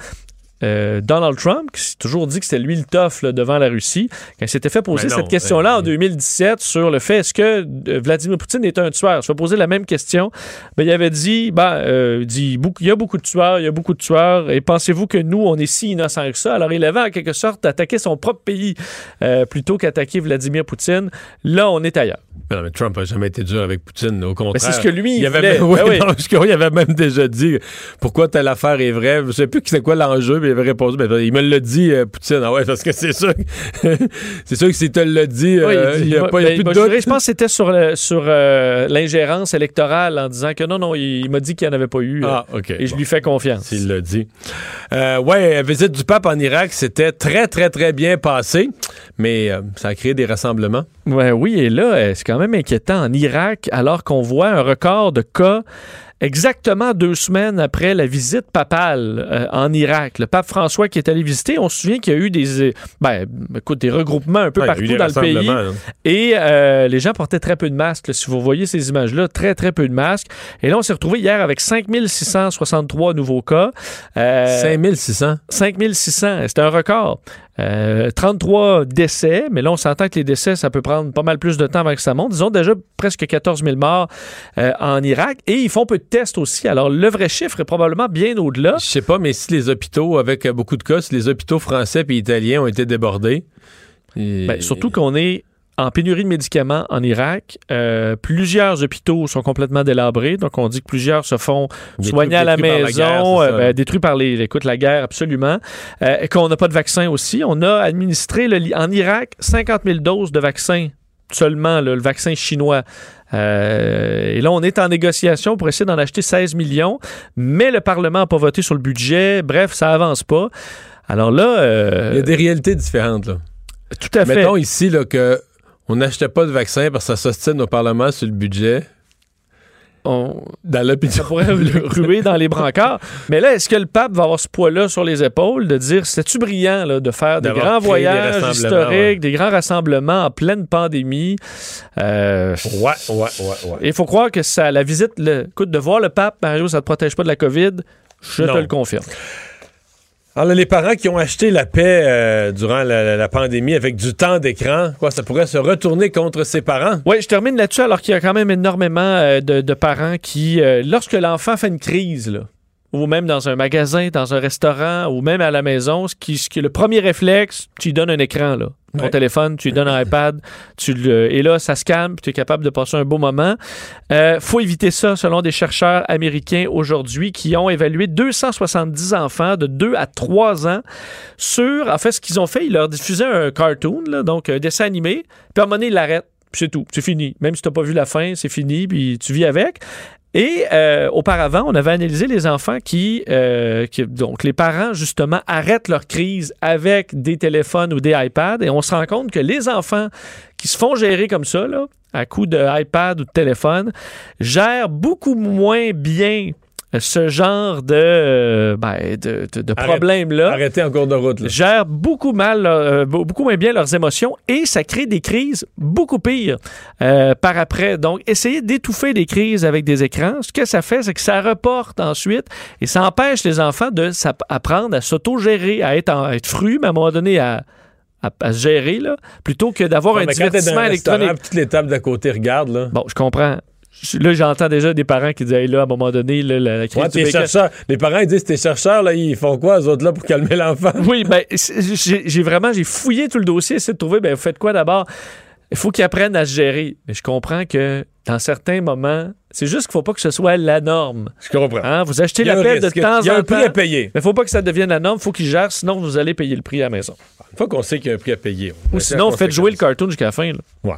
euh, Donald Trump, qui s'est toujours dit que c'était lui le tough là, devant la Russie, quand il s'était fait poser non, cette question-là en 2017 sur le fait est-ce que euh, Vladimir Poutine est un tueur, se fait poser la même question, ben, il avait dit, ben, euh, il dit il y a beaucoup de tueurs, il y a beaucoup de tueurs, et pensez-vous que nous, on est si innocents que ça? Alors il avait en quelque sorte attaqué son propre pays plutôt qu'attaquer Vladimir Poutine. Là, on est ailleurs. Mais non, mais Trump n'a jamais été dur avec Poutine, au contraire. Mais c'est ce que lui, il il avait même, Ben oui. non, que, oui, il avait même déjà dit pourquoi telle affaire est vraie. Je ne sais plus c'est quoi l'enjeu, mais il avait répondu. mais il me l'a dit, euh, Poutine. Ah ouais, parce que c'est sûr. que- c'est sûr que s'il te l'a dit, Oui, euh, il n'y a, pas il y a ben, plus de doute. je pense que c'était sur, le- sur euh, l'ingérence électorale en disant que non, non, il, il m'a dit qu'il n'y en avait pas eu. Ah, euh, OK. Et je Bon. lui fais confiance. S'il l'a dit. Euh, ouais, la visite du pape en Irak, c'était très, très, très bien passé, mais euh, ça a créé des rassemblements. Ouais, oui, et là, euh, c'est quand même inquiétant en Irak, alors qu'on voit un record de cas exactement deux semaines après la visite papale euh, en Irak. Le pape François qui est allé visiter, on se souvient qu'il y a eu des, euh, ben, écoute, des regroupements un peu Ouais, partout dans le pays. hein. Et euh, les gens portaient très peu de masques. là. Si vous voyez ces images-là, très, très peu de masques. Et là, on s'est retrouvé hier avec 5663 nouveaux cas. Euh, 5600. 5600, c'était un record. Euh, 33 décès, mais là, on s'entend que les décès, ça peut prendre pas mal plus de temps avant que ça monte. Disons déjà presque 14 000 morts euh, en Irak et ils font peu de tests aussi. Alors, le vrai chiffre est probablement bien au-delà. Je sais pas, mais si les hôpitaux, avec euh, beaucoup de cas, si les hôpitaux français et italiens ont été débordés. et- Ben, surtout qu'on est en pénurie de médicaments en Irak. Euh, plusieurs hôpitaux sont complètement délabrés, donc on dit que plusieurs se font Détruits- soigner à la maison, guerre, euh, ben, détruits par les, écoute, la guerre, absolument. Euh, qu'on n'a pas de vaccin aussi. On a administré le en Irak 50 000 doses de vaccins seulement, là, le vaccin chinois. Euh, et là, on est en négociation pour essayer d'en acheter 16 millions, mais le Parlement n'a pas voté sur le budget. Bref, ça avance pas. Alors là... euh, Il y a des réalités différentes. Là. Tout à fait. Mettons ici là, que on n'achetait pas de vaccin parce que ça s'ostine au Parlement sur le budget. On... Dans l'opinion. Ça pourrait le ruer dans les brancards. Mais là, est-ce que le pape va avoir ce poids-là sur les épaules de dire c'est-tu brillant là, de faire des grands des voyages historiques, ouais. des grands rassemblements en pleine pandémie? Euh, Ouais, ouais, ouais, ouais. Il faut croire que ça, la visite, le, écoute, de voir le pape, Mario, ça ne te protège pas de la COVID. Je Non. te le confirme. Alors, les parents qui ont acheté la paix euh, durant la, pandémie avec du temps d'écran, quoi, ça pourrait se retourner contre ses parents? Oui, je termine là-dessus alors qu'il y a quand même énormément euh, de, de parents qui, euh, lorsque l'enfant fait une crise, là, ou même dans un magasin, dans un restaurant, ou même à la maison, ce qui, ce qui est le premier réflexe, tu lui donnes un écran, là. Ton Ouais. téléphone, tu lui donnes un iPad, tu le, et là, ça se calme, puis tu es capable de passer un beau moment. Euh, faut éviter ça, selon des chercheurs américains aujourd'hui, qui ont évalué 270 enfants de 2 à 3 ans sur, en fait, ce qu'ils ont fait, ils leur diffusaient un cartoon, là, donc un dessin animé, puis à un moment donné, ils l'arrêtent, puis c'est tout, c'est fini. Même si tu n'as pas vu la fin, c'est fini, puis tu vis avec. Et euh, auparavant, on avait analysé les enfants qui, euh, qui, donc les parents justement arrêtent leur crise avec des téléphones ou des iPads, et on se rend compte que les enfants qui se font gérer comme ça, là, à coup de iPad ou de téléphone, gèrent beaucoup moins bien ce genre de, euh, ben, de, de, de problème-là. Arrêtez en cours de route. Là. Gèrent beaucoup mal, euh, beaucoup moins bien leurs émotions et ça crée des crises beaucoup pires euh, par après. Donc, essayer d'étouffer des crises avec des écrans, ce que ça fait, c'est que ça reporte ensuite et ça empêche les enfants de apprendre à s'autogérer, à être, à être fru, mais à un moment donné à à, se gérer, là, plutôt que d'avoir un divertissement électronique. Toutes les tables d'à côté regardent. Là. Bon, je comprends. Là, j'entends déjà des parents qui disent là, à un moment donné, là, la, crise ouais, chercheurs, Les parents ils disent tes chercheurs, là, ils font quoi, eux autres, là, pour calmer l'enfant? Oui, ben, j'ai vraiment j'ai fouillé tout le dossier, essayé de trouver, ben, vous faites quoi d'abord? Il faut qu'ils apprennent à se gérer. Mais je comprends que dans certains moments, c'est juste qu'il ne faut pas que ce soit la norme. Je comprends. Hein? Vous achetez la paix de temps en temps. Il y a un prix à payer. Mais il ne faut pas que ça devienne la norme. Il faut qu'ils gèrent, sinon vous allez payer le prix à la maison. Une fois qu'on sait qu'il y a un prix à payer. Ou sinon, faites jouer le cartoon jusqu'à la fin. Là. Ouais.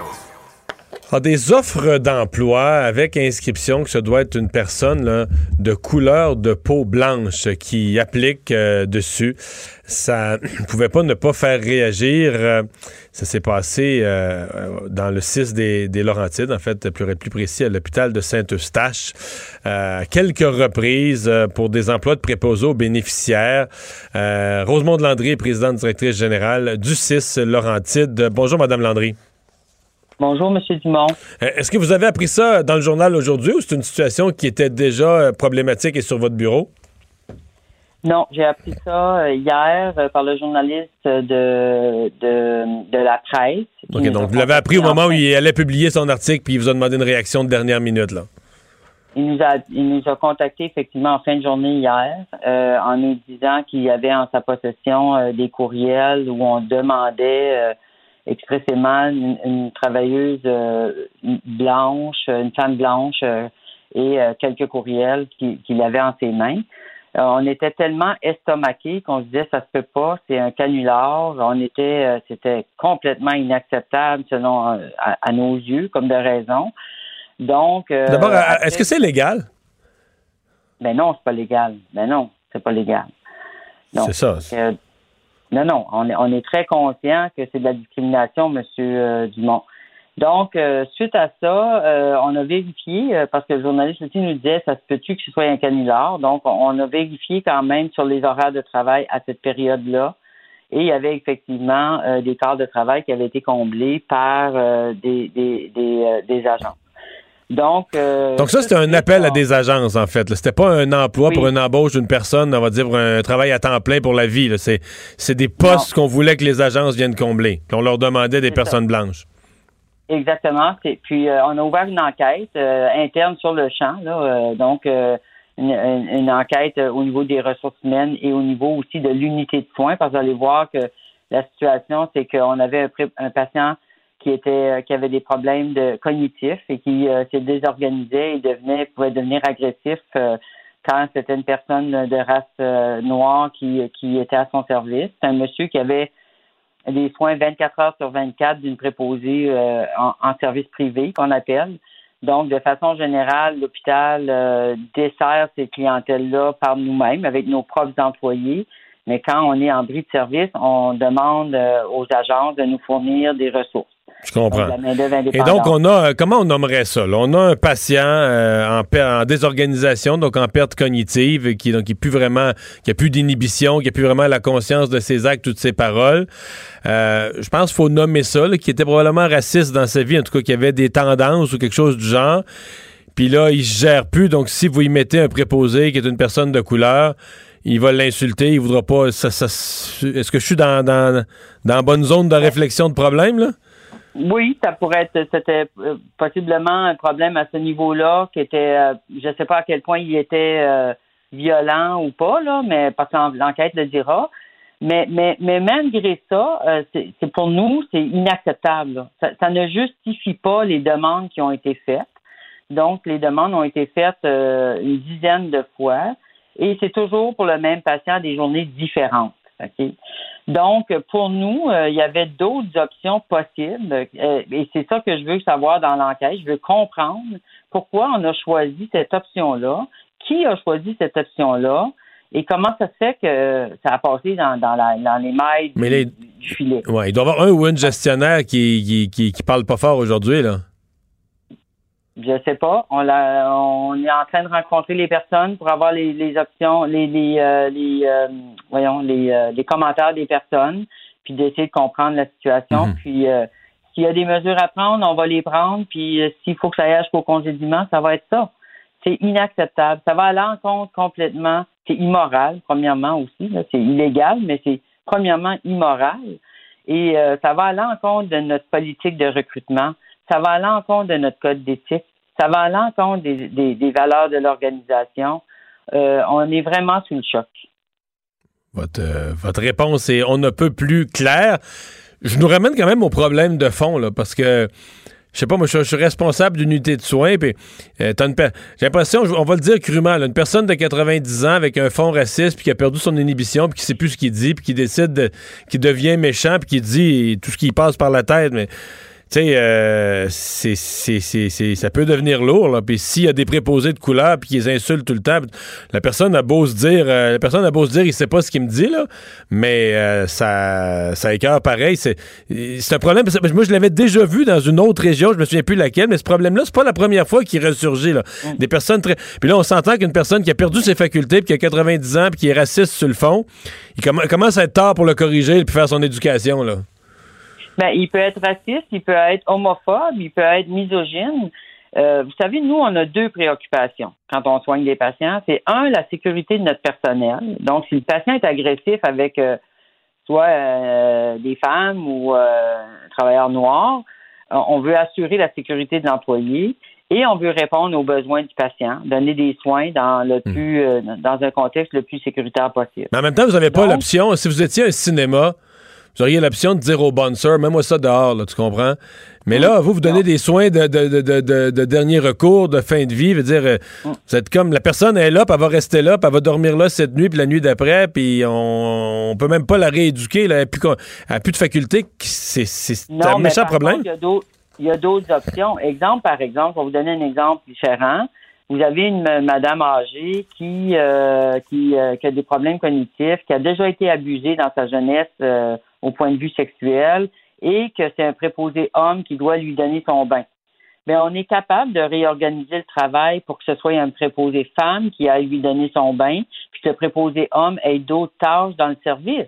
Ah, des offres d'emploi avec inscription que ce doit être une personne de couleur de peau blanche qui applique euh, dessus. Ça ne pouvait pas ne pas faire réagir. Euh, ça s'est passé euh, dans le 6 des, des, Laurentides, en fait, plus, plus précis, à l'hôpital de Saint-Eustache. quelques reprises pour des emplois de préposés aux bénéficiaires. Rosemonde Landry, présidente directrice générale du 6 Laurentides. Bonjour, Madame Landry. Bonjour, M. Dumont. Euh, est-ce que vous avez appris ça dans le journal aujourd'hui ou c'est une situation qui était déjà euh, problématique et sur votre bureau? Non, j'ai appris ça euh, hier par le journaliste de, de, la presse. OK, donc vous l'avez appris au moment où il allait publier son article puis il vous a demandé une réaction de dernière minute, là. Il nous a, il nous a contacté effectivement en fin de journée hier en nous disant qu'il y avait en sa possession des courriels où on demandait expressément une, travailleuse euh, blanche, une femme blanche euh, et euh, quelques courriels qu'il avait en ses mains. on était tellement estomaqués qu'on se disait ça se peut pas, c'est un canular. On était, c'était complètement inacceptable selon à, nos yeux, comme de raison. Donc, d'abord, est-ce que c'est légal? Ben non, c'est pas légal. Ben non, c'est pas légal. C'est ça. Non, non, on est, on est très conscient que c'est de la discrimination, Monsieur euh, Dumont. Donc, euh, suite à ça, euh, on a vérifié, parce que le journaliste aussi nous disait, ça se peut-tu que ce soit un canular? Donc, on a vérifié quand même sur les horaires de travail à cette période-là. Et il y avait effectivement des quarts de travail qui avaient été comblés par des, des, des, des agents. Donc, euh, Donc ça, c'était un appel à des agences, en fait. C'était pas un emploi pour une embauche d'une personne, on va dire, pour un travail à temps plein pour la vie. C'est des postes qu'on voulait que les agences viennent combler, qu'on leur demandait des personnes blanches. Exactement. Puis, euh, on a ouvert une enquête euh, interne sur le champ. Là, donc, une, enquête au niveau des ressources humaines et au niveau aussi de l'unité de soins, parce que vous allez voir que la situation, c'est qu'on avait un patient qui était euh, qui avait des problèmes de cognitifs et qui euh, s'est désorganisé et devenait pouvait devenir agressif euh, quand c'était une personne de race noire qui, qui était à son service. C'est un monsieur qui avait des soins 24 heures sur 24 d'une préposée en, en, service privé qu'on appelle. Donc, de façon générale, l'hôpital dessert ces clientèles-là par nous-mêmes avec nos propres employés. Mais quand on est en bris de service, on demande aux agences de nous fournir des ressources. Je comprends. Et donc, on a, euh, comment on nommerait ça? On a un patient euh, en, désorganisation, donc en perte cognitive, qui donc qui plus vraiment, qui a plus d'inhibition, qui a plus vraiment la conscience de ses actes ou de ses paroles. Euh, je pense qu'il faut nommer ça, qui était probablement raciste dans sa vie, en tout cas, qui avait des tendances ou quelque chose du genre. Puis là, il se gère plus. Donc, si vous y mettez un préposé qui est une personne de couleur, il va l'insulter, il voudra pas. Est-ce que je suis dans, dans, dans bonne zone de réflexion de problème, là? Oui, ça pourrait être, c'était euh, possiblement un problème à ce niveau-là qui était, euh, je ne sais pas à quel point il était euh, violent ou pas, là, mais parce que l'enquête le dira. Mais, mais, mais malgré ça, c'est pour nous, c'est inacceptable. Ça, ça, ne justifie pas les demandes qui ont été faites. Donc, les demandes ont été faites une dizaine de fois et c'est toujours pour le même patient des journées différentes. Donc, pour nous, euh, il y avait d'autres options possibles euh, et c'est ça que je veux savoir dans l'enquête. Je veux comprendre pourquoi on a choisi cette option-là, qui a choisi cette option-là? Et comment ça se fait que ça a passé dans, les mailles du, filet? Ouais, il doit y avoir un ou une gestionnaire qui, qui, qui parle pas fort aujourd'hui, là. Je sais pas. On, on est en train de rencontrer les personnes pour avoir les, options, les, les, euh, euh, voyons, les, euh, les, commentaires des personnes, puis d'essayer de comprendre la situation. Mhm. Puis s'il y a des mesures à prendre, on va les prendre. Puis s'il faut que ça aille jusqu'au congédiement, ça va être ça. C'est inacceptable. Ça va à l'encontre complètement. C'est immoral, premièrement aussi. C'est illégal, mais c'est premièrement immoral. Et ça va à l'encontre de notre politique de recrutement ça va à l'encontre de notre code d'éthique, ça va à l'encontre des, des, valeurs de l'organisation. Euh, on est vraiment sous le choc. Votre, euh, votre réponse est on ne peut plus claire. Je nous ramène quand même au problème de fond, là, parce que je sais pas, moi, je, suis responsable d'une unité de soins, puis euh, j'ai l'impression, on va le dire crûment, une personne de 90 ans avec un fond raciste, puis qui a perdu son inhibition, puis qui sait plus ce qu'il dit, puis qui décide, de, qui devient méchant, puis qui dit tout ce qui passe par la tête, mais sais, euh, c'est, ça peut devenir lourd. Là. Puis s'il y a des préposés de couleur puis qu'ils insultent tout le temps, la personne a beau se dire, euh, la personne a beau se dire, il sait pas ce qu'il me dit là, mais euh, ça, ça écœure pareil. C'est, c'est un problème. Moi, je l'avais déjà vu dans une autre région. Je me souviens plus laquelle, mais ce problème-là, c'est pas la première fois qu'il ressurgit là. Mm. Des personnes très. Puis là, on s'entend qu'une personne qui a perdu ses facultés puis qui a 90 ans puis qui est raciste sur le fond, il commence à être tard pour le corriger et puis faire son éducation là. Ben, il peut être raciste, il peut être homophobe, il peut être misogyne. Euh, vous savez, nous, on a deux préoccupations quand on soigne des patients. C'est un, la sécurité de notre personnel. Donc, si le patient est agressif avec euh, soit euh, des femmes ou un travailleur noir, on veut assurer la sécurité de l'employé et on veut répondre aux besoins du patient, donner des soins dans le hmm. plus dans un contexte le plus sécuritaire possible. Mais en même temps, vous n'avez pas l'option, si vous étiez un cinéma, vous auriez l'option de dire au bouncer, mets-moi ça dehors, là, tu comprends? Mais là, vous, vous donnez des soins de, de, dernier recours, de fin de vie. Veut dire, euh, vous êtes comme la personne est là, puis elle va rester là, puis elle va dormir là cette nuit, puis la nuit d'après, puis on, on peut même pas la rééduquer. Là, elle n'a plus, de faculté. C'est un méchant problème. Il y a d'autres options. Exemple, par exemple, on va vous donner un exemple différent. Vous avez une madame âgée qui, euh, qui, euh, qui, a des problèmes cognitifs, qui a déjà été abusée dans sa jeunesse au point de vue sexuel et que c'est un préposé homme qui doit lui donner son bain. Mais on est capable de réorganiser le travail pour que ce soit un préposé femme qui aille lui donner son bain, puis que le préposé homme ait d'autres tâches dans le service.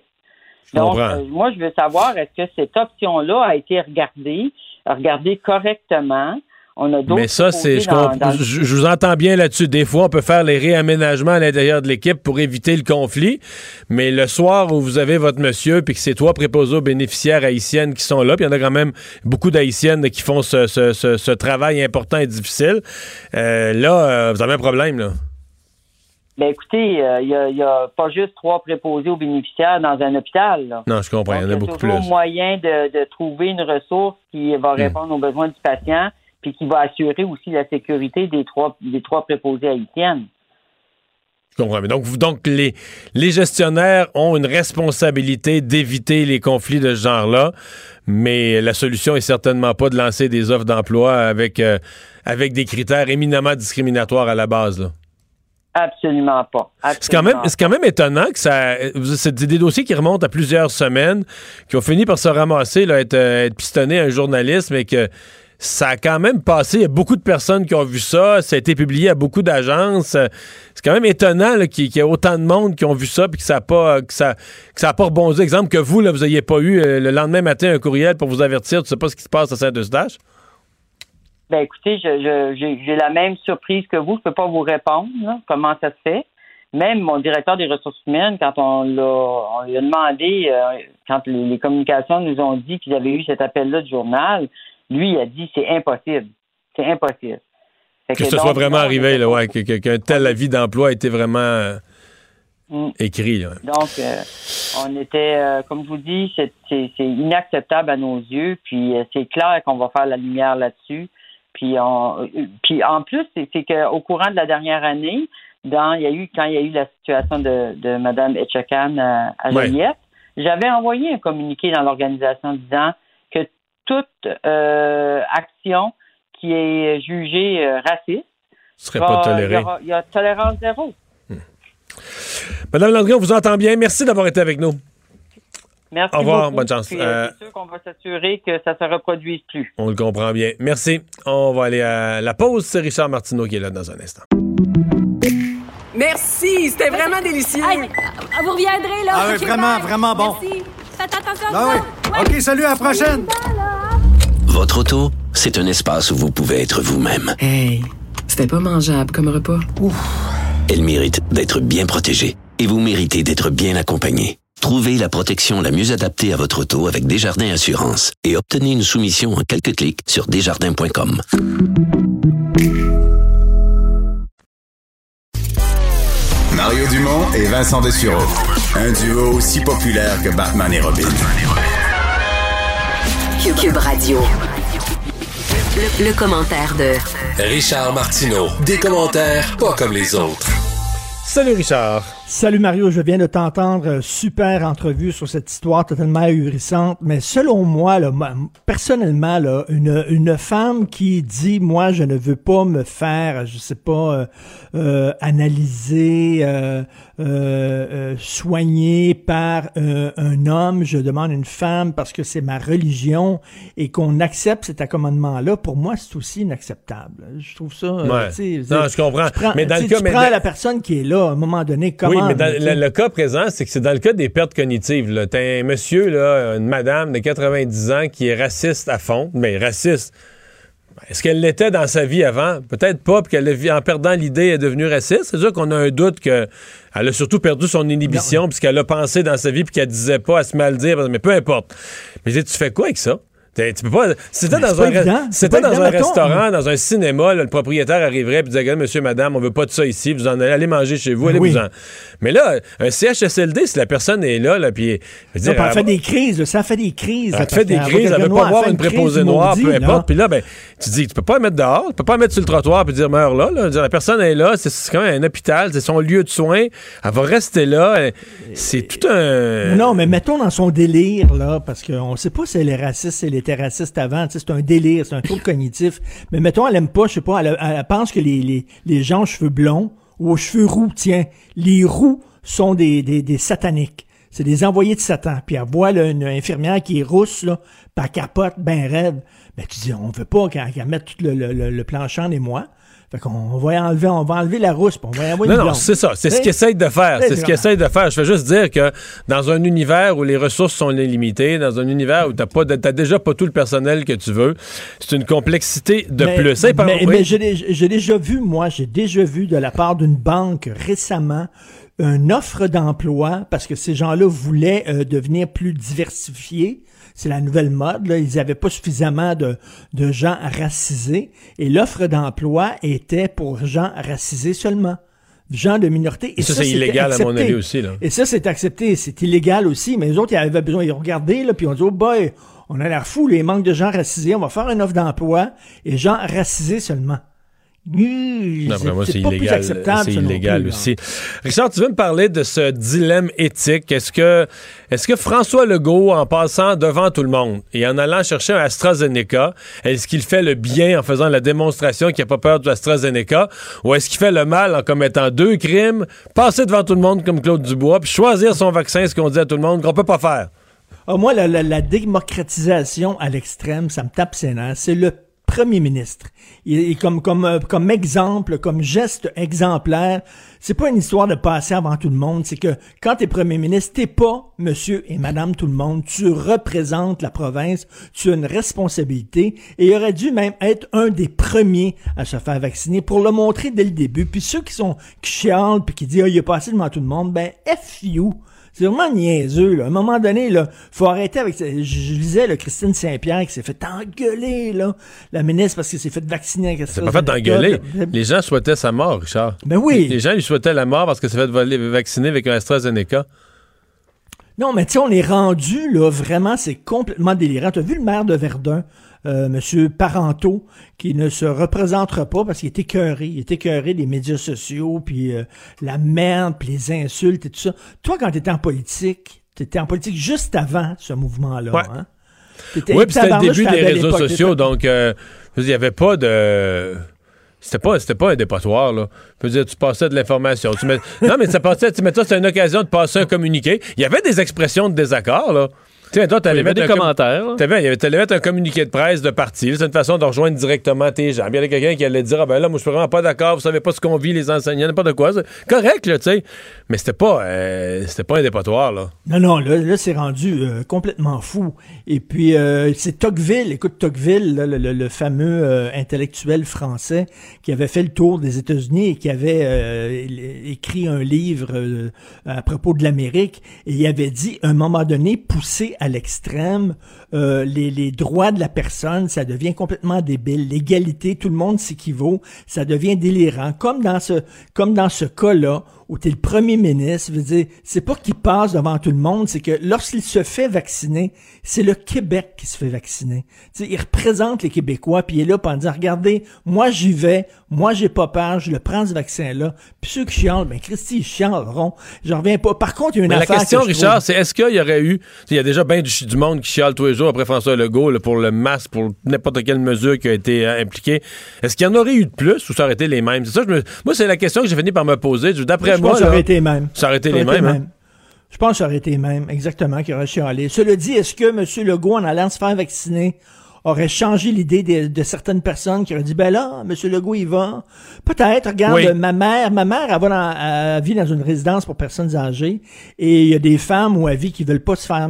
Donc, euh, moi, je veux savoir, est-ce que cette option-là a été regardée, regardée correctement? Mais ça, c'est. Je, vous entends bien là-dessus. Des fois, on peut faire les réaménagements à l'intérieur de l'équipe pour éviter le conflit. Mais le soir où vous avez votre monsieur, puis que c'est trois préposés aux bénéficiaires haïtiennes qui sont là, puis il y en a quand même beaucoup d'haïtiennes qui font ce, travail important et difficile. Euh, là, euh, vous avez un problème, là. Ben écoutez, euh, il n'y a, pas juste trois préposés aux bénéficiaires dans un hôpital. Non, je comprends. il y en a beaucoup plus. Il y a toujours moyen de, trouver une ressource qui va hmm. répondre aux besoins du patient puis qui va assurer aussi la sécurité des trois, des trois préposés haïtiennes. Je comprends. Donc, donc les, les gestionnaires ont une responsabilité d'éviter les conflits de ce genre-là, mais la solution est certainement pas de lancer des offres d'emploi avec, euh, avec des critères éminemment discriminatoires à la base. Absolument pas. C'est quand même, c'est quand même étonnant que ça. C'est des dossiers qui remontent à plusieurs semaines, qui ont fini par se ramasser, là, être, euh, être pistonnés à un journaliste, mais que ça a quand même passé. Il y a beaucoup de personnes qui ont vu ça. Ça a été publié à beaucoup d'agences. C'est quand même étonnant qu'il y ait autant de monde qui ont vu ça et que ça n'a pas, que ça, pas rebondi. Exemple que vous, là, vous n'ayez pas eu euh, le lendemain matin un courriel pour vous avertir. Tu sais pas ce qui se passe à Saint-Eustache? Ben écoutez, j'ai la même surprise que vous. Je ne peux pas vous répondre comment ça se fait. Même mon directeur des ressources humaines, quand on, on lui a demandé, euh, quand les, communications nous ont dit qu'ils avaient eu cet appel-là du journal, lui, il a dit c'est impossible. C'est impossible. que, ce soit vraiment arrivé, là, ouais, qu'un tel avis d'emploi a été vraiment euh, mm. écrit. Donc, euh, on était, euh, comme je vous dis, c'est inacceptable à nos yeux. Puis c'est clair qu'on va faire la lumière là-dessus. Puis, on, puis en plus, c'est qu'au courant de la dernière année, dans, il y a eu, quand il y a eu la situation de, de Mme Etchakan à, à Ouais. Joliette, j'avais envoyé un communiqué dans l'organisation disant toute euh, action qui est jugée euh, raciste serait va- pas Il y, toléré. il y a tolérance zéro. Madame Landry, on vous entend bien. Merci d'avoir été avec nous. Merci Au revoir, beaucoup. bonne chance. Euh, Euh, c'est sûr qu'on va s'assurer que ça se reproduise plus. On le comprend bien. Merci. On va aller à la pause. C'est Richard Martineau qui est là dans un instant. Merci, c'était vraiment délicieux. vous reviendrez, là. Ah oui, vraiment, bye. vraiment bon. Merci. Faites attention Ah à oui. vous. Ouais. OK, salut, à la prochaine. Votre auto, c'est un espace où vous pouvez être vous-même. Hey, c'était pas mangeable comme repas. Elle mérite d'être bien protégée et vous méritez d'être bien accompagné. Trouvez la protection la mieux adaptée à votre auto avec Desjardins Assurance et obtenez une soumission en quelques clics sur desjardins.com. Mario Dumont et Vincent Dessureau. Un duo aussi populaire que Batman et Robin. Cube, Cube Radio. Le, le commentaire de Richard Martineau. Des commentaires pas comme les autres. Salut Richard. Salut Mario, je viens de t'entendre. euh, Super entrevue sur cette histoire totalement ahurissante. Mais selon moi, là, personnellement, une, femme qui dit, moi, je ne veux pas me faire, je sais pas, euh, euh, analyser, euh, euh, soigner par euh, un homme, je demande une femme parce que c'est ma religion et qu'on accepte cet accommodement-là, pour moi, c'est aussi inacceptable. Je trouve ça. euh, Ouais. Non, je comprends. tu prends- Mais dans le cas- tu mais prends dans- la personne qui est là, à un moment donné, comment. oui, mais dans le, le cas présent, c'est que c'est dans le cas des pertes cognitives. là. T'as un monsieur, là, une madame de 90 ans qui est raciste à fond, mais raciste. Est-ce qu'elle l'était dans sa vie avant? Peut-être pas, puis qu'elle, en perdant l'idée, est devenue raciste. C'est sûr qu'on a un doute qu'elle a surtout perdu son inhibition, puisqu'elle a pensé dans sa vie, puis qu'elle disait pas, elle se mal dire, mais peu importe. Mais tu fais quoi avec ça? Tu peux pas. C'est dans un, évident. dans évident, un restaurant, dans un cinéma, là, le propriétaire arriverait et disait Monsieur, madame, on veut pas de ça ici, vous en allez, allez manger chez vous, allez oui. vous en. Mais là, un CHSLD, si la personne est là, là puis. elle elle- fait des crises, là, ça fait des crises. elle fait des crises, elle veut pas voir une préposée noire, peu importe. Puis là, ben, tu dis, tu peux pas la mettre dehors, tu peux pas la mettre sur le trottoir puis dire meurs là. La personne est là, c'est- c'est quand même un hôpital, c'est son lieu de soins. Elle va rester là. Elle- C'est tout un. Non, mais mettons dans son délire, là, parce qu'on sait pas si elle est raciste, si elle était avant, c'est un délire, c'est un trouble cognitif. Mais mettons, elle aime pas, je sais pas, elle, pense que les, gens aux cheveux blonds ou aux cheveux roux, tiens, les roux sont des, des, des sataniques. C'est des envoyés de Satan. Puis elle voit une infirmière qui est rousse, elle capote, ben rêve. Ben tu dis, on veut pas qu'elle mette tout le, le, le, le plancher en émoi. Fait qu'on va enlever, on va enlever la rousse, on va y envoyer Non, une non, c'est ça. C'est ce qu'ils essayent de faire. C'est ce qu'ils essayent de faire. Je veux juste dire que dans un univers où les ressources sont limitées, dans un univers où t'as pas, de- t'as déjà pas tout le personnel que tu veux, c'est une complexité de mais, plus. Hey, par- mais, oui. mais j'ai déjà vu, moi, j'ai déjà vu de la part d'une banque récemment une offre d'emploi parce que ces gens-là voulaient euh, devenir plus diversifiés. C'est la nouvelle mode. Là. Ils n'avaient pas suffisamment de, de gens racisés. Et l'offre d'emploi était pour gens racisés seulement. Gens de minorité. Et Ça, ça, c'est illégal, à mon avis, aussi, là. Et ça, c'est accepté. C'est illégal aussi. Mais les autres, ils avaient besoin. Ils ont regardé, là, puis ils ont dit, oh boy, on a l'air fou, les manques de gens racisés. On va faire une offre d'emploi et gens racisés seulement. Mmh, c'est pas plus illégal. acceptable, C'est illégal aussi. Richard, tu veux me parler de ce dilemme éthique? Est-ce que, est-ce que François Legault, en passant devant tout le monde et en allant chercher un AstraZeneca, est-ce qu'il fait le bien en faisant la démonstration qu'il n'a pas peur de AstraZeneca? Ou est-ce qu'il fait le mal en commettant deux crimes, passer devant tout le monde comme Claude Dubois, puis choisir son vaccin, ce qu'on dit à tout le monde, qu'on peut pas faire? Ah, moi, la, la- la démocratisation à l'extrême, ça me tape ses nerfs. C'est le premier ministre. Et, comme, comme, euh, comme exemple, comme geste exemplaire, c'est pas une histoire de passer avant tout le monde. C'est que quand t'es premier ministre, t'es pas monsieur et madame tout le monde. Tu représentes la province. Tu as une responsabilité. Et il aurait dû même être un des premiers à se faire vacciner pour le montrer dès le début. Puis ceux qui sont, qui chialent puis qui disent, ah, il est passé devant tout le monde, ben, F you. C'est vraiment niaiseux, là. À un moment donné, là, faut arrêter avec... Je, je lisais, là, Christine Saint-Pierre qui s'est fait engueuler, là, la ministre, parce qu'elle s'est fait vacciner avec C'est pas fait d'engueuler. Les gens souhaitaient sa mort, Richard. Ben oui. Les gens lui souhaitaient la mort parce que s'est fait voler- vacciner avec un AstraZeneca. Non, mais tu sais, on est rendu, là, vraiment, c'est complètement délirant. T'as vu le maire de Verdun, euh, M. Parenteau, qui ne se représentera pas parce qu'il est écœuré. Il est écœuré des médias sociaux, puis euh, la merde, puis les insultes et tout ça. Toi, quand tu étais en politique, tu étais en politique juste avant ce mouvement-là. Ouais. Hein? Oui, puis c'était le début des réseaux sociaux, donc euh, il n'y avait pas de. C'était pas, c'était pas un dépotoir, là. Je veux dire, tu passais de l'information. Non, mais ça passait, tu mets ça, c'est une occasion de passer un communiqué. Il y avait des expressions de désaccord, là. Tu sais, toi, t'allais Il y avait mettre des un com- commentaires. avait- t'allais mettre un communiqué de presse de parti. C'est une façon de rejoindre directement tes gens. Il y avait quelqu'un qui allait dire Ah ben là, moi, je suis vraiment pas d'accord, vous savez pas ce qu'on vit, les enseignants, n'importe quoi. C'est correct, là, tu sais. Mais c'était pas, euh, c'était pas un dépotoir, là. Non, non, là, là c'est rendu euh, complètement fou. Et puis, euh, c'est Tocqueville, écoute, Tocqueville, là, le, le- le fameux euh, intellectuel français qui avait fait le tour des États-Unis et qui avait euh, écrit un livre euh, à propos de l'Amérique. Et il avait dit, à un moment donné, poussé à l'extrême, euh, les, les droits de la personne, ça devient complètement débile. L'égalité, tout le monde s'équivaut, ça devient délirant. Comme dans ce, comme dans ce cas-là, où tu es le premier ministre, je veux dire, c'est pas qu'il passe devant tout le monde, c'est que lorsqu'il se fait vacciner, c'est le Québec qui se fait vacciner. Tu sais, il représente les Québécois, puis il est là pour dire, regardez, moi j'y vais, moi j'ai pas peur, je le prends ce vaccin-là. Puis ceux qui chialent, ben Christy, ils chialeront. J'en reviens pas. Par contre, il y a une Mais la affaire question, que Richard, trouve- c'est est-ce qu'il y aurait eu. Il y a déjà bien du, du monde qui chiale tous les jours après François Legault là, pour le masque, pour n'importe quelle mesure qui a été euh, impliquée. Est-ce qu'il y en aurait eu de plus ou ça aurait été les mêmes? C'est ça, je me- moi, c'est la question que j'ai fini par me poser. D'après Je moi. pense que ça aurait été les mêmes. Ça aurait été les été mêmes. hein? Je pense que ça aurait été les mêmes, exactement, qui aurait chialé. Cela dit, est-ce que M. Legault, en allant se faire vacciner, aurait changé l'idée de, de certaines personnes qui auraient dit, ben là, M. Legault, il va. Peut-être, regarde, Oui. ma mère, ma mère, elle, va dans- elle vit dans une résidence pour personnes âgées et il y a des femmes ou à vie qui veulent pas se faire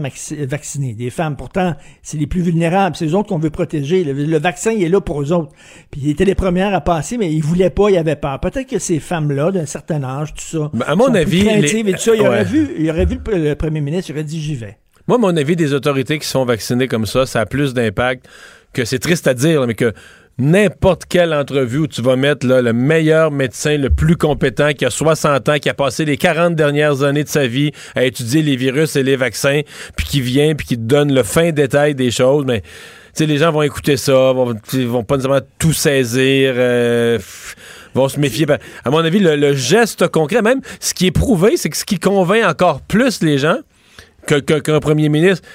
vacciner. Des femmes, pourtant, c'est les plus vulnérables, c'est eux autres qu'on veut protéger. Le, le vaccin, il est là pour eux autres. Puis ils étaient les premières à passer, mais ils voulaient pas, ils avaient peur. Peut-être que ces femmes-là, d'un certain âge, tout ça, Ben, à mon avis, les- et tout ça, il aurait ouais. vu, il aurait vu le, le premier ministre, il aurait dit, j'y vais. Moi, mon avis des autorités qui sont vaccinées comme ça, ça a plus d'impact que c'est triste à dire, mais que n'importe quelle entrevue où tu vas mettre là, le meilleur médecin, le plus compétent, qui a 60 ans, qui a passé les 40 dernières années de sa vie à étudier les virus et les vaccins, puis qui vient, puis qui te donne le fin détail des choses, mais les gens vont écouter ça, vont, vont pas nécessairement tout saisir, euh, vont se méfier. Ben, à mon avis, le geste concret, même, ce qui est prouvé, c'est que ce qui convainc encore plus les gens que- que- qu'un premier ministre,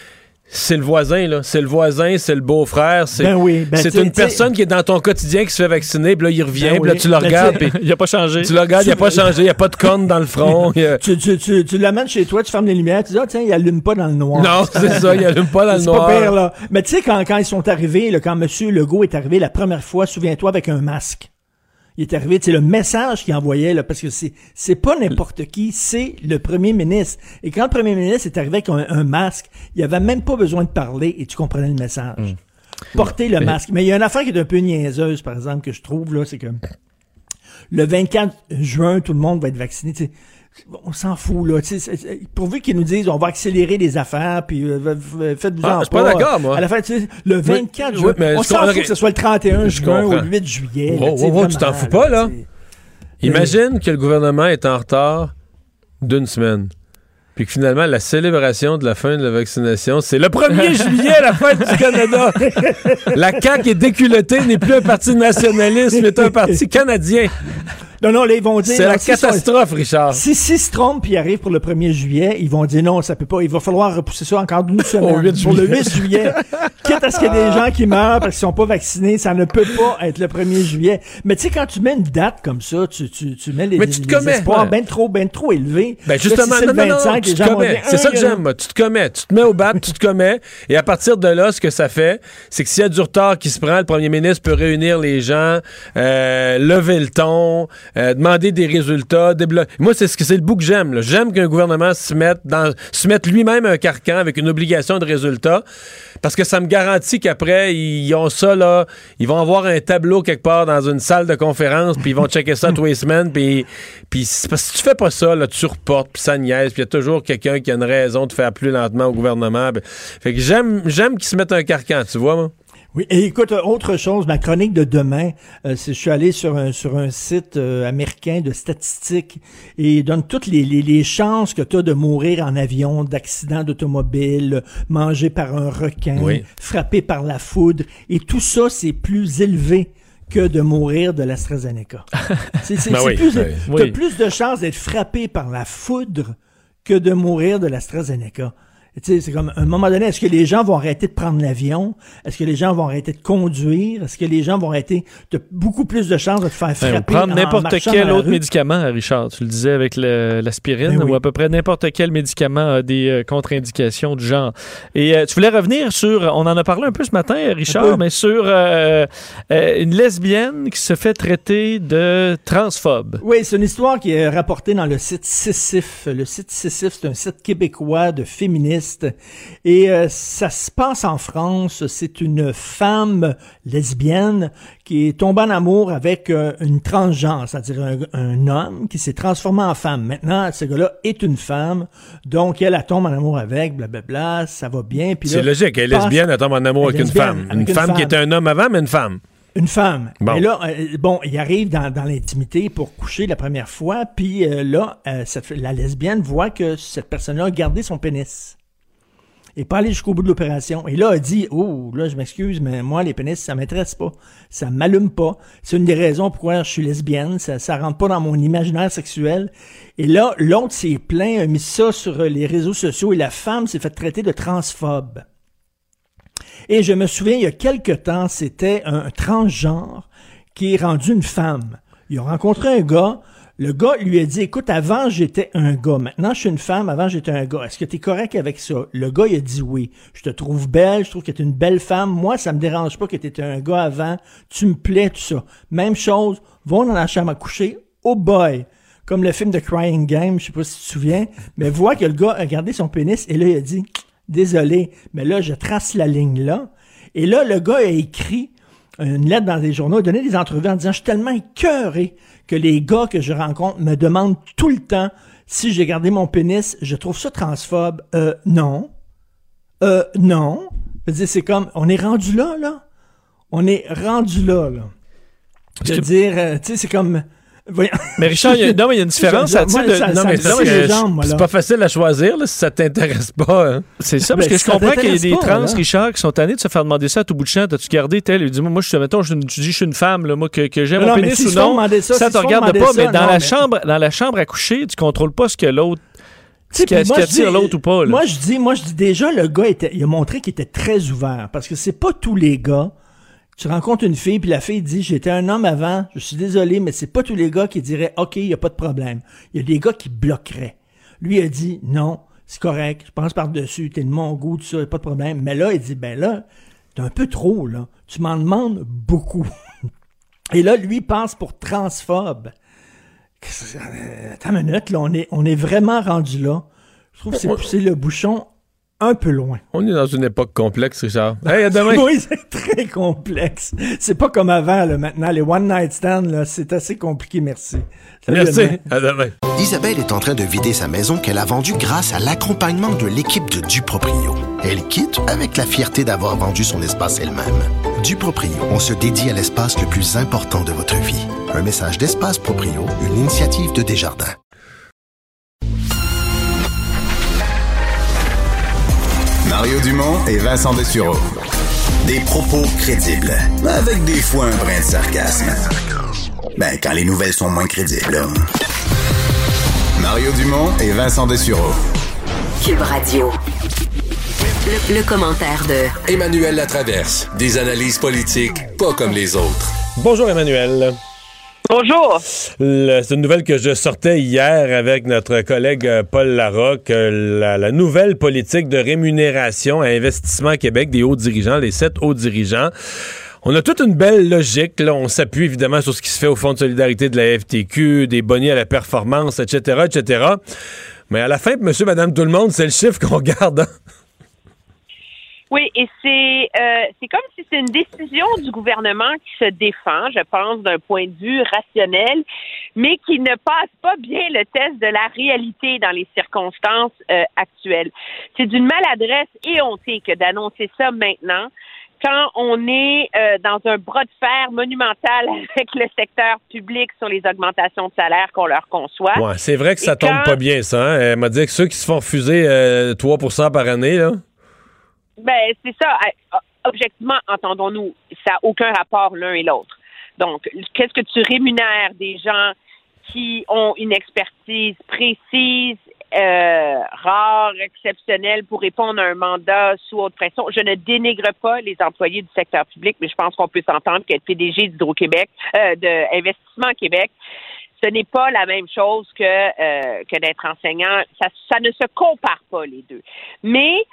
c'est le voisin, là. C'est le voisin, c'est le beau-frère. C'est Ben oui, ben c'est une personne qui est dans ton quotidien qui se fait vacciner, puis là, il revient, Ben puis là, oui. tu le Ben, regardes, puis Il a pas changé. tu le regardes, il a pas changé, il n'y a pas de corne dans le front. a- Tu, tu, tu, tu l'amènes chez toi, tu fermes les lumières, tu dis, ah, tiens, il allume pas dans le noir. Non, c'est ça, il allume pas dans le C'est noir. pas pire, là. Mais tu sais, quand, quand ils sont arrivés, là, quand M. Legault est arrivé la première fois, souviens-toi, avec un masque. Il est arrivé, c'est le message qu'il envoyait, là, parce que c'est, c'est pas n'importe qui, c'est le premier ministre. Et quand le premier ministre est arrivé avec un, un masque, il avait même pas besoin de parler et tu comprenais le message. Porter le masque. Mais il y a une affaire qui est un peu niaiseuse, par exemple, que je trouve, là, c'est que le 24 juin, tout le monde va être vacciné. On s'en fout, là. c'est- c'est- Pourvu qu'ils nous disent on va accélérer les affaires, puis euh, faites-vous Ah, en suis pas d'accord, moi. À la fin, tu sais, le 24 Oui, juin, mais on s'en fout que ce soit le 31 Je juin ou le 8 juillet. Oh, tu oh, oh, t'en fous pas, là? Imagine que le gouvernement est en retard d'une semaine. Puis que finalement, la célébration de la fin de la vaccination, c'est le 1er juillet, la fête du Canada. La CAQ est déculottée, n'est plus un parti nationaliste, mais un parti canadien. Non, non, là, ils vont dire. C'est la si catastrophe, Richard. Si, si se trompent puis arrive pour le 1er juillet, ils vont dire non, ça peut pas. Il va falloir repousser ça encore d'une semaine. 8 pour le juillet. 8 juillet. Quitte à ce qu'il y ait des gens qui meurent parce qu'ils sont pas vaccinés, ça ne peut pas être le 1er juillet. Mais tu sais, quand tu mets une date comme ça, tu, tu, tu mets les, Mais tu te les commets, espoirs ouais. ben trop, ben trop élevés. Ben Là, si justement, non, le non, non, 25, tu les te gens vont commets. dire, C'est ça que j'aime, moi. Tu te commets. Tu te mets au bat, tu te commets. Et à partir de là, ce que ça fait, c'est que s'il y a du retard qui se prend, le premier ministre peut réunir les gens, euh, lever le ton, euh, demander des résultats, Moi, c'est ce que c'est le bout que j'aime. J'aime qu'un gouvernement se mette dans, se mette lui-même un carcan avec une obligation de résultat, parce que ça me garantit qu'après ils ont ça là, ils vont avoir un tableau quelque part dans une salle de conférence, puis ils vont checker ça tous les semaines, puis puis c'est parce que si tu fais pas ça là, tu reportes, puis ça niaise, puis il y a toujours quelqu'un qui a une raison de faire plus lentement au gouvernement. Ben, Fait que j'aime j'aime qu'ils se mettent un carcan, tu vois moi. Oui, et écoute, euh, autre chose, ma chronique de demain, euh, c'est je suis allé sur un sur un site euh, américain de statistiques et il donne toutes les, les, les chances que tu as de mourir en avion, d'accident d'automobile, mangé par un requin, Oui. frappé par la foudre, et tout ça, c'est plus élevé que de mourir de l'AstraZeneca. C'est Ben c'est oui, plus, ben oui. plus de chances d'être frappé par la foudre que de mourir de l'AstraZeneca. Et Tu sais, c'est comme, à un moment donné, est-ce que les gens vont arrêter de prendre l'avion? Est-ce que les gens vont arrêter de conduire? Est-ce que les gens vont arrêter de beaucoup plus de chances de te faire Ben, frapper prendre en n'importe quel autre rue? médicament, Richard. Tu le disais avec l'aspirine, Ben oui. ou à peu près n'importe quel médicament a des euh, contre-indications du genre. Et euh, tu voulais revenir sur, on en a parlé un peu ce matin, Richard, mais sur euh, une lesbienne qui se fait traiter de transphobe. Oui, c'est une histoire qui est rapportée dans le site Sissif. Le site Sissif, c'est un site québécois de féministes. Et euh, ça se passe en France. C'est une femme lesbienne qui est tombée en amour avec euh, une transgenre, c'est-à-dire un, un homme qui s'est transformé en femme. Maintenant, ce gars-là est une femme. Donc, elle, elle tombe en amour avec, blablabla, ça va bien. Puis C'est logique, elle est lesbienne, elle tombe en amour avec une femme. avec Une femme qui était un homme avant, mais une femme. Une femme. Bon. Et là, euh, bon, il arrive dans, dans l'intimité pour coucher la première fois, puis euh, là, euh, cette- la lesbienne voit que cette personne-là a gardé son pénis. Et pas aller jusqu'au bout de l'opération. Et là, elle dit, oh, là, je m'excuse, mais moi, les pénis, ça m'intéresse pas. Ça m'allume pas. C'est une des raisons pourquoi je suis lesbienne. Ça, ça rentre pas dans mon imaginaire sexuel. Et là, l'autre s'est plaint, a mis ça sur euh, les réseaux sociaux et la femme s'est fait traiter de transphobe. Et je me souviens, il y a quelque temps, c'était un transgenre qui est rendu une femme. Il a rencontré un gars. Le gars lui a dit, écoute, avant j'étais un gars, maintenant je suis une femme, avant j'étais un gars. Est-ce que tu es correct avec ça? Le gars, il a dit oui. Je te trouve belle, je trouve que tu es une belle femme. Moi, ça me dérange pas que tu étais un gars avant. Tu me plais, tout ça. Même chose, vont dans la chambre à coucher. Oh boy! Comme le film de Crying Game, je sais pas si tu te souviens, mais vois que le gars a gardé son pénis et là, il a dit, désolé, mais là, je trace la ligne là. Et là, le gars a écrit une lettre dans les journaux, a donné des entrevues en disant, je suis tellement écœuré que les gars que je rencontre me demandent tout le temps si j'ai gardé mon pénis. Je trouve ça transphobe. Euh, non. Euh, non. C'est comme, on est rendu là, là. On est rendu là, là. Je veux dire, euh, tu sais, c'est comme. Mais Richard, il y a, non, mais il y a une différence. de- ça- non, mais c'est- pas facile à choisir là, si ça t'intéresse pas. hein. C'est ça, parce Ben, que je comprends qu'il y a des pas, trans, là. Richard, qui sont tannés de se faire demander ça à tout bout de champ. T'as-tu gardé tel? Il dit, moi, je suis, mettons, je, tu dis, je suis une femme, là, moi, que, que j'aime mon pénis ou non. ça, ça te regarde pas, ça, mais dans non, la mais- chambre, dans la chambre à coucher, tu contrôles pas ce que l'autre, ce qui attire l'autre ou pas, là. Moi, je dis, moi, je dis déjà, le gars était, il a montré qu'il était très ouvert parce que c'est pas tous les gars. Tu rencontres une fille puis la fille dit, j'étais un homme avant, je suis désolé, mais c'est pas tous les gars qui diraient, OK, il y a pas de problème. Il y a des gars qui bloqueraient. Lui a dit, non, c'est correct, je pense par-dessus, t'es de mon goût, tout ça, y a pas de problème. Mais là, il dit, ben là, t'es un peu trop, là. Tu m'en demandes beaucoup. Et là, lui pense pour transphobe. Euh, Attends une minute, là, on est, on est vraiment rendu là. Je trouve que c'est pousser le bouchon un peu loin. On est dans une époque complexe, Richard. Hey, à demain. Oui, c'est très complexe. C'est pas comme avant, là, maintenant. Les one night stands, là, c'est assez compliqué, merci. Salut, Merci. demain. À demain. Isabelle est en train de vider sa maison qu'elle a vendue grâce à l'accompagnement de l'équipe de Duproprio. Elle quitte avec la fierté d'avoir vendu son espace elle-même. Duproprio, on se dédie à l'espace le plus important de votre vie. Un message d'Espace Proprio, une initiative de Desjardins. Mario Dumont et Vincent Dessureau. Des propos crédibles, avec des fois un brin de sarcasme. Ben, quand les nouvelles sont moins crédibles. Mario Dumont et Vincent Dessureau. Cube Radio. Le, le commentaire de Emmanuel Latraverse. Des analyses politiques pas comme les autres. Bonjour, Emmanuel. Bonjour. C'est une nouvelle que je sortais hier avec notre collègue euh, Paul Larocque. euh, La, la nouvelle politique de rémunération à Investissement Québec des hauts dirigeants, les sept hauts dirigeants. On a toute une belle logique. Là. On s'appuie évidemment sur ce qui se fait au Fonds de solidarité de la FTQ, des bonnets à la performance, etc., etc. Mais à la fin, monsieur, madame, tout le monde, c'est le chiffre qu'on garde. hein. Oui, et c'est euh, c'est comme si c'est une décision du gouvernement qui se défend, je pense, d'un point de vue rationnel, mais qui ne passe pas bien le test de la réalité dans les circonstances euh, actuelles. C'est d'une maladresse éhontée que d'annoncer ça maintenant. quand on est euh, dans un bras de fer monumental avec le secteur public sur les augmentations de salaire qu'on leur conçoit. Ouais, c'est vrai que ça Et tombe quand- pas bien, ça. hein. Elle m'a dit que ceux qui se font refuser euh, 3 par année, là. Ben, c'est ça. Objectivement, entendons-nous, ça n'a aucun rapport l'un et l'autre. Donc, qu'est-ce que tu rémunères des gens qui ont une expertise précise, euh, rare, exceptionnelle pour répondre à un mandat sous haute pression? Je ne dénigre pas les employés du secteur public, mais je pense qu'on peut s'entendre qu'être PDG d'Hydro-Québec, euh, de Investissement Québec, ce n'est pas la même chose que, euh, que d'être enseignant. Ça, ça ne se compare pas les deux. Mais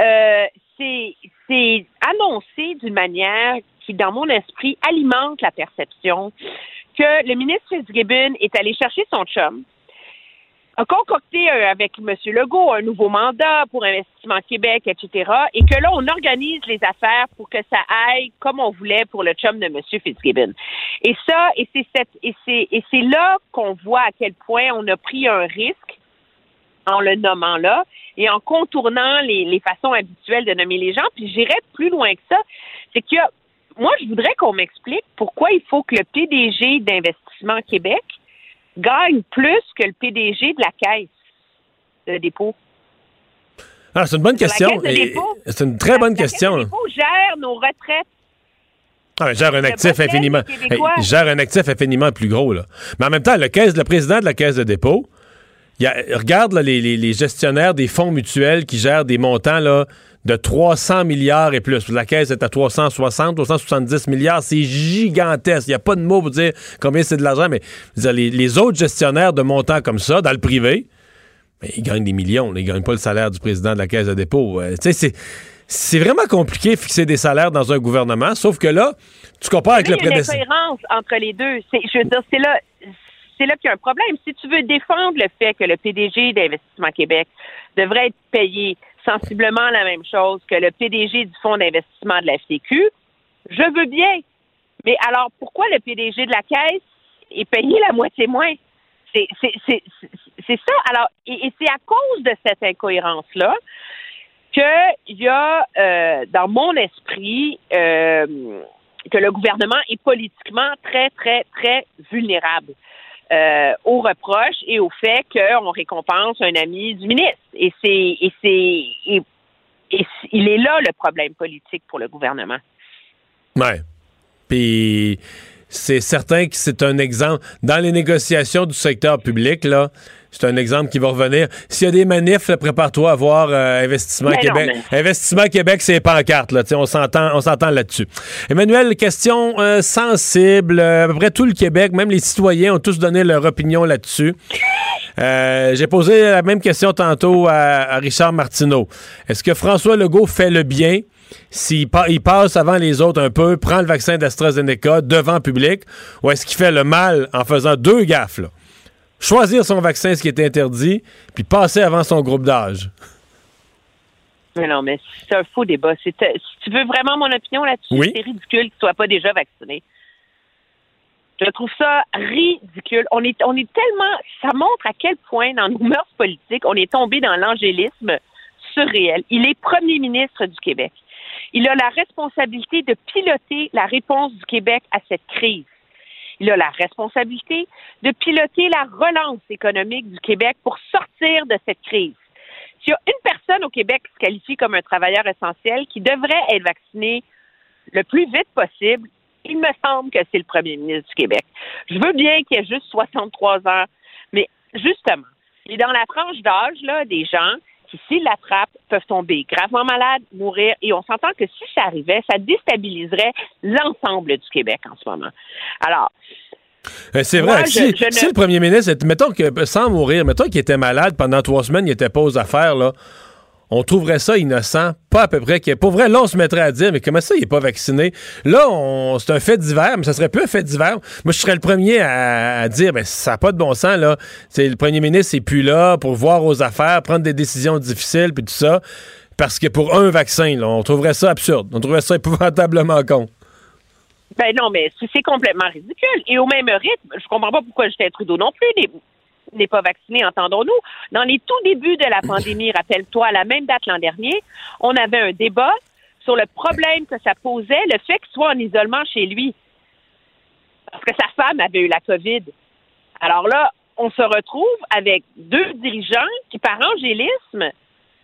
euh, c'est annoncé d'une manière qui, dans mon esprit, alimente la perception que le ministre Fitzgibbon est allé chercher son chum, a concocté euh, avec M. Legault un nouveau mandat pour Investissement Québec, etc., et que là, on organise les affaires pour que ça aille comme on voulait pour le chum de M. Fitzgibbon. Et ça, et c'est là qu'on voit à quel point on a pris un risque en le nommant là et en contournant les, les façons habituelles de nommer les gens. Puis j'irais plus loin que ça. C'est que moi, je voudrais qu'on m'explique pourquoi il faut que le PDG d'Investissement Québec gagne plus que le PDG de la caisse de dépôt. Ah, c'est une bonne la question. C'est une très bonne question. là. Le dépôt gère nos retraites. Ah, gère un actif infiniment. Hey, gère un actif infiniment plus gros. Là. Mais en même temps, le, caisse, le président de la caisse de dépôt, y a- regarde là, les, les- les gestionnaires des fonds mutuels qui gèrent des montants là, de 300 milliards et plus. La caisse est à 360, 370 milliards. C'est gigantesque. Il n'y a pas de mot pour dire combien c'est de l'argent, mais dire, les, les autres gestionnaires de montants comme ça, dans le privé, ben, ils gagnent des millions. là. Ils ne gagnent pas le salaire du président de la caisse de dépôt. Euh, c'est. C'est vraiment compliqué de fixer des salaires dans un gouvernement, sauf que là, tu compares avec le il y a une prédécesseur. incohérence entre les deux. C'est, je veux dire, c'est là, c'est là qu'il y a un problème. Si tu veux défendre le fait que le PDG d'Investissement Québec devrait être payé sensiblement la même chose que le PDG du Fonds d'investissement de la FTQ, je veux bien. Mais alors, pourquoi le PDG de la Caisse est payé la moitié moins? C'est, ça. Alors, et, et c'est à cause de cette incohérence-là qu'il y a euh, dans mon esprit euh, que le gouvernement est politiquement très, très, très vulnérable euh, aux reproches et au fait qu'on récompense un ami du ministre. Et c'est et c'est il est là le problème politique pour le gouvernement. Ouais. Puis c'est certain que c'est un exemple. Dans les négociations du secteur public, là, c'est un exemple qui va revenir. S'il y a des manifs, prépare-toi à voir euh, Investissement Mais non, Québec. Investissement Québec, c'est pancartes, là. On s'entend, on s'entend là-dessus. Emmanuel, question euh, sensible. Euh, À peu près tout le Québec, même les citoyens ont tous donné leur opinion là-dessus. Euh, J'ai posé la même question tantôt à, à Richard Martineau. Est-ce que François Legault fait le bien? S'il pa- il passe avant les autres un peu, prend le vaccin d'AstraZeneca devant le public, ou est-ce qu'il fait le mal en faisant deux gaffes? là? Choisir son vaccin, ce qui est interdit, puis passer avant son groupe d'âge. Mais non, mais c'est un faux débat. C'est, euh, si tu veux vraiment mon opinion là-dessus, Oui. c'est ridicule qu'il ne soit pas déjà vacciné. Je trouve ça ridicule. On est, on est tellement. Ça montre à quel point, dans nos mœurs politiques, on est tombé dans l'angélisme surréel. Il est premier ministre du Québec. Il a la responsabilité de piloter la réponse du Québec à cette crise. Il a la responsabilité de piloter la relance économique du Québec pour sortir de cette crise. S'il y a une personne au Québec qui se qualifie comme un travailleur essentiel qui devrait être vacciné le plus vite possible, il me semble que c'est le premier ministre du Québec. Je veux bien qu'il ait juste 63 ans, mais justement, il est dans la tranche d'âge là, des gens qui, s'ils l'attrapent, peuvent tomber gravement malades, mourir, et on s'entend que si ça arrivait, ça déstabiliserait l'ensemble du Québec en ce moment. Alors, Euh, c'est Moi, vrai. je- si, je ne- si le premier ministre, mettons que, sans mourir, mettons qu'il était malade pendant trois semaines, il était pas aux affaires, là, on trouverait ça innocent, pas à peu près. qu'il- Pour vrai, là, on se mettrait à dire, mais comment ça, il est pas vacciné? Là, c'est un fait divers, mais ça serait plus un fait divers. Moi, je serais le premier à, dire, mais ça n'a pas de bon sens, là. Le premier ministre n'est plus là pour voir aux affaires, prendre des décisions difficiles, puis tout ça. Parce que pour un vaccin, là, on trouverait ça absurde. On trouverait ça épouvantablement con. Ben non, mais c'est complètement ridicule. Et au même rythme, je comprends pas pourquoi Justin Trudeau non plus n'est- n'est pas vacciné, entendons-nous. Dans les tout débuts de la pandémie, rappelle-toi, à la même date l'an dernier, on avait un débat sur le problème que ça posait, le fait qu'il soit en isolement chez lui. Parce que sa femme avait eu la COVID. Alors là, on se retrouve avec deux dirigeants qui, par angélisme,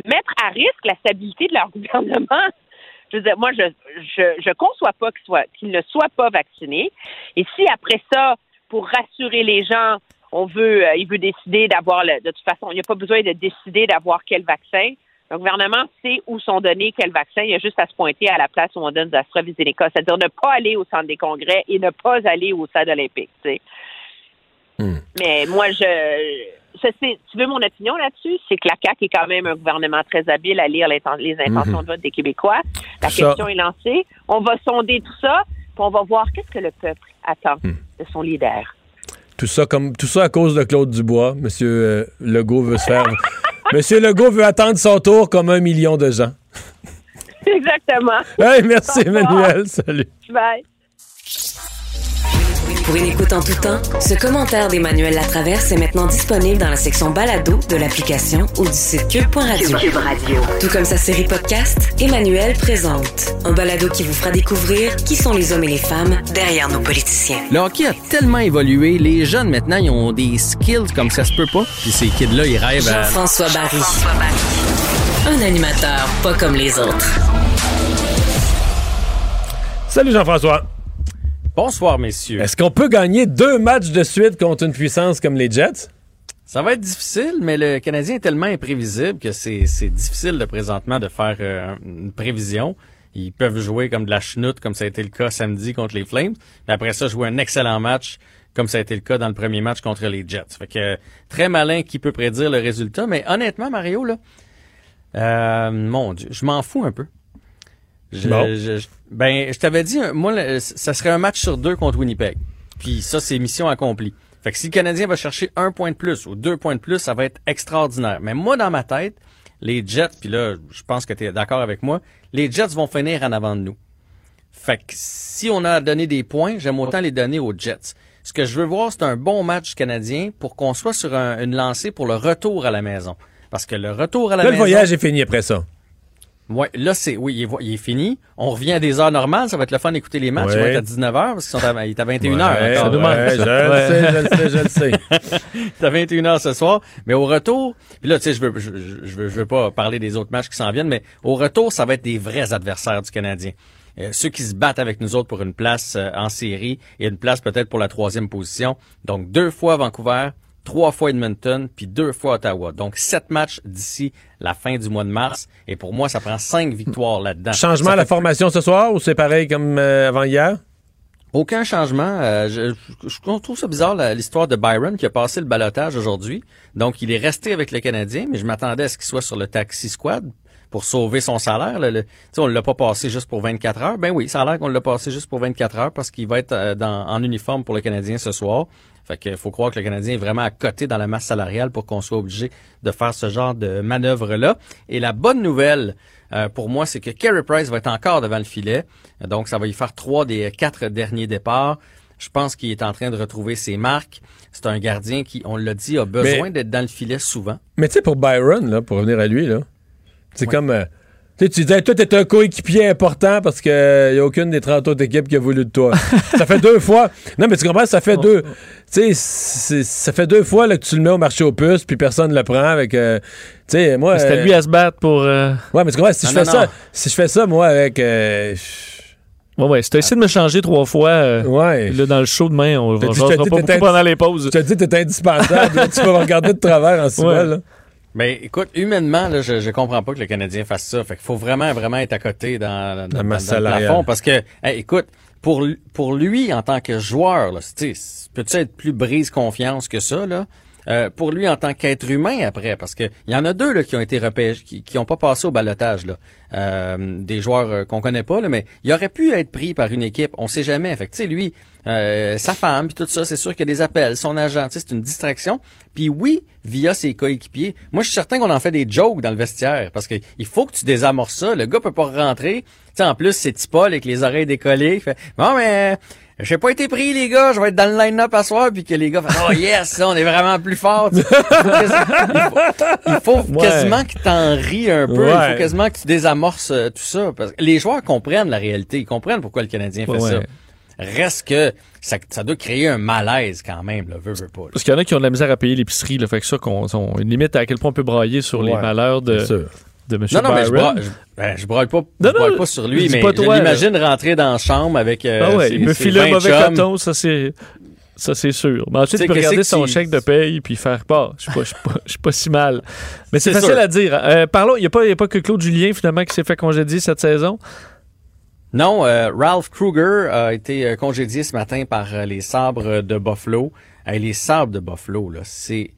mettent à risque la stabilité de leur gouvernement. Je veux dire, moi, je je, je conçois pas qu'il soit qu'il ne soit pas vacciné. Et si après ça, pour rassurer les gens, on veut, euh, il veut décider d'avoir le, de toute façon, il n'y a pas besoin de décider d'avoir quel vaccin. Le gouvernement sait où sont donnés quels vaccins. Il y a juste à se pointer à la place où on donne d'AstraZeneca, c'est-à-dire ne pas aller au centre des congrès et ne pas aller au stade olympique. Tu sais. Mais moi, je, c'est- tu veux mon opinion là-dessus? C'est que la CAQ est quand même un gouvernement très habile à lire les intentions Mhm. de vote des Québécois. La Ça. question est lancée. On va sonder tout ça, puis on va voir qu'est-ce que le peuple attend de son leader. Tout ça, comme, tout ça à cause de Claude Dubois. Monsieur euh, Legault veut se faire. Monsieur Legault veut attendre son tour comme un million de gens. Exactement. Hey, merci, Emmanuel. Salut. Bye. Pour une écoute en tout temps, ce commentaire d'Emmanuel Latraverse est maintenant disponible dans la section balado de l'application ou du site cube.radio. Cube Radio. Tout comme sa série podcast, Emmanuel présente un balado qui vous fera découvrir qui sont les hommes et les femmes derrière nos politiciens. Le hockey a tellement évolué, les jeunes maintenant, ils ont des skills comme ça se peut pas. Puis ces kids-là, ils rêvent à... Jean-François Barry. Un animateur pas comme les autres. Salut, Jean-François. Bonsoir, messieurs. Est-ce qu'on peut gagner deux matchs de suite contre une puissance comme les Jets? Ça va être difficile, mais le Canadien est tellement imprévisible que c'est difficile de présentement de faire euh, une prévision. Ils peuvent jouer comme de la chenoute, comme ça a été le cas samedi contre les Flames. Mais après ça, jouer un excellent match, comme ça a été le cas dans le premier match contre les Jets. Fait que très malin qui peut prédire le résultat. Mais honnêtement, Mario, là, euh, mon Dieu, je m'en fous un peu. Je, Bon. je- je- ben, je t'avais dit, euh, moi, le- ça serait un match sur deux contre Winnipeg. Puis ça, c'est mission accomplie. Fait que si le Canadien va chercher un point de plus ou deux points de plus, ça va être extraordinaire. Mais moi, dans ma tête, les Jets, puis là, je pense que tu es d'accord avec moi, les Jets vont finir en avant de nous. Fait que si on a à donner des points, j'aime autant les donner aux Jets. Ce que je veux voir, c'est un bon match canadien pour qu'on soit sur un- une lancée pour le retour à la maison. Parce que le retour à la Là, le maison... voyage est fini après ça. Ouais, là c'est oui, il est, il est fini. On revient à des heures normales, ça va être le fun d'écouter les matchs, Ouais. ça va être à 19h parce qu'ils sont à, il est à 21h Ouais, encore. ouais, je le sais, je le sais, je le sais. C'est à 21h ce soir, mais au retour, puis là tu sais je veux je, je- je veux je veux pas parler des autres matchs qui s'en viennent, mais au retour, ça va être des vrais adversaires du Canadien. Euh, ceux qui se battent avec nous autres pour une place euh, en série et une place peut-être pour la troisième position. Donc deux fois Vancouver, trois fois Edmonton, puis deux fois Ottawa. Donc sept matchs d'ici la fin du mois de mars. Et pour moi, ça prend cinq victoires là-dedans. Changement à la fait formation ce soir ou c'est pareil comme euh, avant hier? aucun changement. Euh, je, je- je trouve ça bizarre l'histoire de Byron qui a passé le balotage aujourd'hui. Donc il est resté avec le Canadien, mais je m'attendais à ce qu'il soit sur le taxi squad pour sauver son salaire. là. Le- on l'a pas passé juste pour 24 heures. Ben oui, ça a l'air qu'on l'a passé juste pour 24 heures parce qu'il va être euh, dans- en uniforme pour le Canadien ce soir. Fait que faut croire que le Canadien est vraiment à côté dans la masse salariale pour qu'on soit obligé de faire ce genre de manœuvre-là. Et la bonne nouvelle euh, pour moi, c'est que Carey Price va être encore devant le filet. Donc, ça va y faire trois des quatre derniers départs. Je pense qu'il est en train de retrouver ses marques. C'est un gardien qui, on l'a dit, a besoin d'être dans le filet souvent. Mais tu sais, pour Byron, là, pour revenir à lui, là, c'est comme. euh, tu sais, tu disais, toi, t'es un coéquipier important parce qu'il n'y a aucune des 30 autres équipes qui a voulu de toi. ça fait deux fois. Non, mais tu comprends, ça fait deux. Tu sais, ça fait deux fois là, que tu le mets au marché aux puces, puis personne ne le prend avec. euh, tu sais, moi. C'était euh, lui à se battre pour. euh, Ouais, mais tu comprends, si Ah, je non, fais ça, si je fais ça, moi, avec. euh, Ouais, ouais. Si t'as essayé de me changer trois fois, euh, ouais. là, dans le show demain, on va pas t'es beaucoup pendant les pauses. Je te dis, t'es indispensable. là, tu vas me regarder de travers en six Ouais. Mais écoute, humainement, là, je, je comprends pas que le Canadien fasse ça. Fait qu'il faut vraiment, vraiment être à côté dans, dans, dans le plafond. Parce que, hey, écoute, pour, lui- pour lui, en tant que joueur, là, tu sais, peut-tu être plus brise confiance que ça, là? Euh, pour lui en tant qu'être humain après, parce que il y en a deux là, qui ont été repêchés, qui, qui ont pas passé au balotage là, Euh, des joueurs euh, qu'on connaît pas là, mais il aurait pu être pris par une équipe, on sait jamais. Fait que, lui, sa femme puis tout ça, c'est sûr qu'il y a des appels, son agent, c'est une distraction. Puis oui, via ses coéquipiers. Moi, je suis certain qu'on en fait des jokes dans le vestiaire parce que il faut que tu désamorces ça. Le gars peut pas rentrer. Tu sais, en plus, c'est Tipol avec les oreilles décollées. Fait bon, mais j'ai pas été pris, les gars, je vais être dans le line-up à soir, puis que les gars fassent, oh yes, on est vraiment plus fort. il faut, il faut Ouais. quasiment que t'en ris un peu. Il faut quasiment que tu désamorces euh, tout ça. Parce que les joueurs comprennent la réalité. Ils comprennent pourquoi le Canadien fait Ouais. ça. Reste que ça, ça doit créer un malaise quand même, là, veux, veux pas. là. Parce qu'il y en a qui ont de la misère à payer l'épicerie, là. Fait que ça, qu'on, on, limite à quel point on peut brailler sur les malheurs de. De M. Non, non, mais je, ben, je braille pas, je braille non, pas sur lui, mais pas toi, l'imagine rentrer dans la chambre avec euh, Ah ouais, ses- il me file un 20 mauvais chums. coton, ça c'est ça c'est sûr. Mais ensuite, il peut regarder son tu- chèque de paye puis faire pas. Je suis pas, je suis pas, suis pas si mal. Mais c'est facile sûr. à dire. Euh, parlons, il n'y a, pas- a pas que Claude Julien finalement qui s'est fait congédier cette saison? Non, euh, Ralph Kruger a été euh, congédié ce matin par euh, les sabres de Buffalo. Les sabres de Buffalo, là, c'est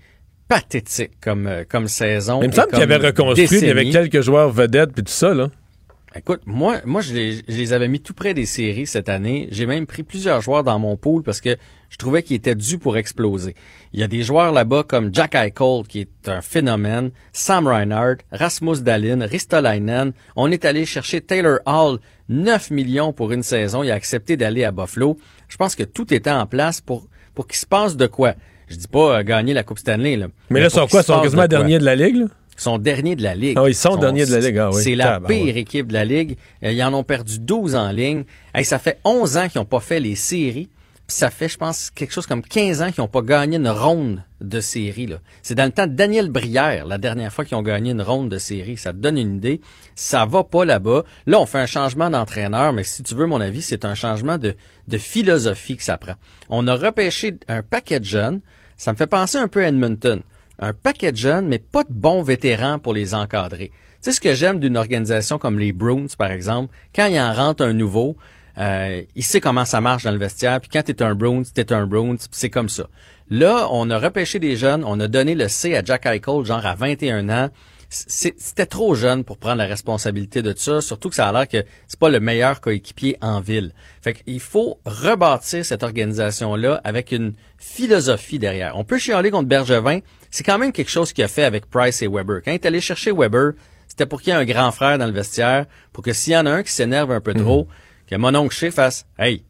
pathétique comme, euh, comme saison. Il me semble qu'il avait reconstruit, il y avait quelques joueurs vedettes puis tout ça, là. Écoute, moi, moi, je les, je les avais mis tout près des séries cette année. J'ai même pris plusieurs joueurs dans mon pool parce que je trouvais qu'ils étaient dus pour exploser. Il y a des joueurs là-bas comme Jack Eichel, qui est un phénomène, Sam Reinhardt, Rasmus Dahlin, Ristolainen. On est allé chercher Taylor Hall, 9 millions pour une saison. Il a accepté d'aller à Buffalo. Je pense que tout était en place pour, pour qu'il se passe de quoi. Je dis pas euh, gagner la Coupe Stanley, là. Mais là, ils sont quoi? Ils sont quasiment de derniers de la Ligue, là? Ils sont derniers de la Ligue. Ah ils sont derniers de la Ligue, ah oui. C'est la pire équipe de la Ligue. Euh, Ils en ont perdu 12 en ligne. Hey, ça fait 11 ans qu'ils n'ont pas fait les séries. Ça fait, je pense, quelque chose comme 15 ans qu'ils n'ont pas gagné une ronde de série. C'est dans le temps de Daniel Brière, la dernière fois qu'ils ont gagné une ronde de série. Ça te donne une idée. Ça va pas là-bas. Là, on fait un changement d'entraîneur, mais si tu veux mon avis, c'est un changement de, de philosophie que ça prend. On a repêché un paquet de jeunes. Ça me fait penser un peu à Edmonton un paquet de jeunes, mais pas de bons vétérans pour les encadrer. Tu sais ce que j'aime d'une organisation comme les Bruins, par exemple, quand il en rentre un nouveau, euh, il sait comment ça marche dans le vestiaire, puis quand t'es un Bruins, t'es un Bruins, c'est comme ça. Là, on a repêché des jeunes, on a donné le C à Jack Eichel, genre à 21 ans. C'était trop jeune pour prendre la responsabilité de ça, surtout que ça a l'air que c'est pas le meilleur coéquipier en ville. Fait qu'il faut rebâtir cette organisation-là avec une philosophie derrière. On peut chialer contre Bergevin, c'est quand même quelque chose qu'il a fait avec Price et Weber. Quand il est allé chercher Weber, c'était pour qu'il y ait un grand frère dans le vestiaire, pour que s'il y en a un qui s'énerve un peu trop, que mon oncle chez fasse « Hey,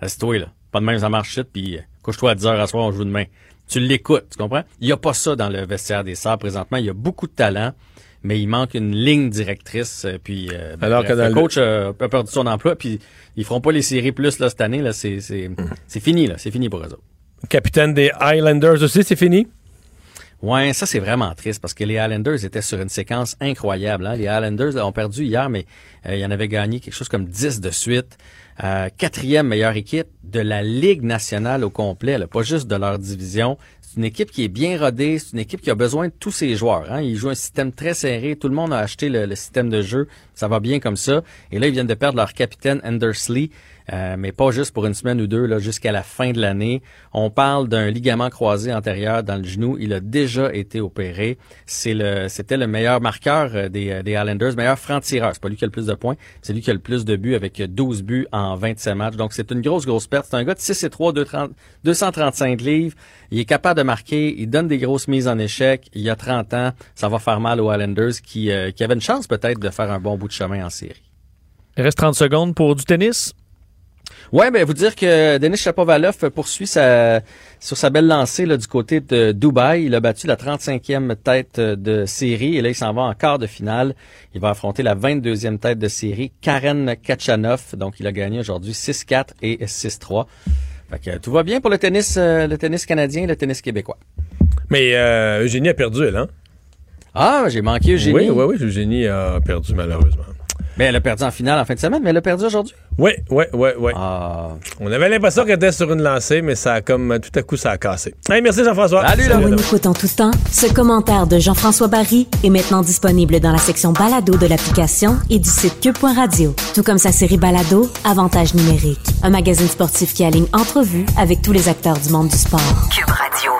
assieds-toi là, pas de même ça marche shit, puis euh, couche-toi à 10 heures à soir, on joue demain. » Tu l'écoutes, tu comprends? Il n'y a pas ça dans le vestiaire des Sabres présentement. Il y a beaucoup de talent, mais il manque une ligne directrice. euh, Puis, euh, ben, Alors bref, que dans le coach euh, a perdu son emploi, puis ils feront pas les séries plus là, cette année. Là, c'est, c'est, c'est fini, là. C'est fini pour eux autres. Capitaine des Highlanders aussi, c'est fini? Ouais, ça c'est vraiment triste parce que les Highlanders étaient sur une séquence incroyable. hein. Les Highlanders ont perdu hier, mais euh, ils en avaient gagné quelque chose comme 10 de suite. Euh, quatrième meilleure équipe de la Ligue nationale au complet, là, pas juste de leur division. C'est une équipe qui est bien rodée, c'est une équipe qui a besoin de tous ses joueurs. Hein. Ils jouent un système très serré, tout le monde a acheté le, le système de jeu, ça va bien comme ça. Et là, ils viennent de perdre leur capitaine Andersley, euh, mais pas juste pour une semaine ou deux, là, jusqu'à la fin de l'année. On parle d'un ligament croisé antérieur dans le genou. Il a déjà été opéré. C'est le, c'était le meilleur marqueur euh, des, euh, des Islanders, meilleur franc-tireur. C'est pas lui qui a le plus de points, c'est lui qui a le plus de buts avec 12 buts en 27 matchs. Donc c'est une grosse, grosse perte. C'est un gars de 6 et 3, 230 235 livres. Il est capable de marquer. Il donne des grosses mises en échec. Il y a 30 ans. Ça va faire mal aux Islanders qui, euh, qui avaient une chance peut-être de faire un bon bout de chemin en série. Il reste 30 secondes pour du tennis. Ouais, ben vous dire que Denis Chapovalov poursuit sa, sur sa belle lancée là, du côté de Dubaï. Il a battu la 35e tête de série et là il s'en va en quart de finale. Il va affronter la 22e tête de série, Karen Kachanov. Donc il a gagné aujourd'hui 6-4 et 6-3. Fait que tout va bien pour le tennis, euh, le tennis canadien, et le tennis québécois. Mais euh, Eugénie a perdu, elle, hein? Ah, j'ai manqué Eugénie. Oui, oui, oui, Eugénie a perdu, malheureusement. Mais elle a perdu en finale en fin de semaine, mais elle a perdu aujourd'hui? Oui, oui, oui, oui. Ah. On avait l'impression qu'elle était sur une lancée, mais ça a comme tout à coup ça a cassé. Hey, merci Jean-François. Pour une écoute en tout temps, ce commentaire de Jean-François Barry est maintenant disponible dans la section balado de l'application et du site cube.radio. Tout comme sa série balado, Avantage numérique, un magazine sportif qui aligne entrevues avec tous les acteurs du monde du sport. Cube Radio.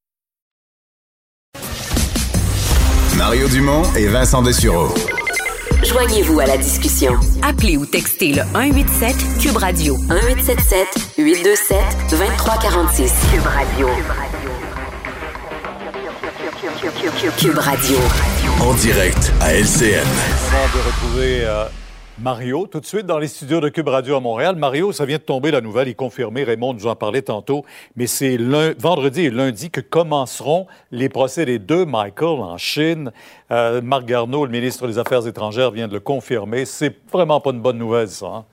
Mario Dumont et Vincent Dessureau. Joignez-vous à la discussion. Appelez ou textez le 187 Cube Radio 1877 827 2346. Cube Radio. Cube Radio. En direct à LCN. De retrouver euh, Mario, tout de suite dans les studios de Cube Radio à Montréal. Mario, ça vient de tomber la nouvelle, il confirmé, Raymond nous en parlait tantôt, mais c'est vendredi et lundi que commenceront les procès des deux Michael en Chine. Euh, Marc Garneau, le ministre des Affaires étrangères, vient de le confirmer. C'est vraiment pas une bonne nouvelle, ça. hein?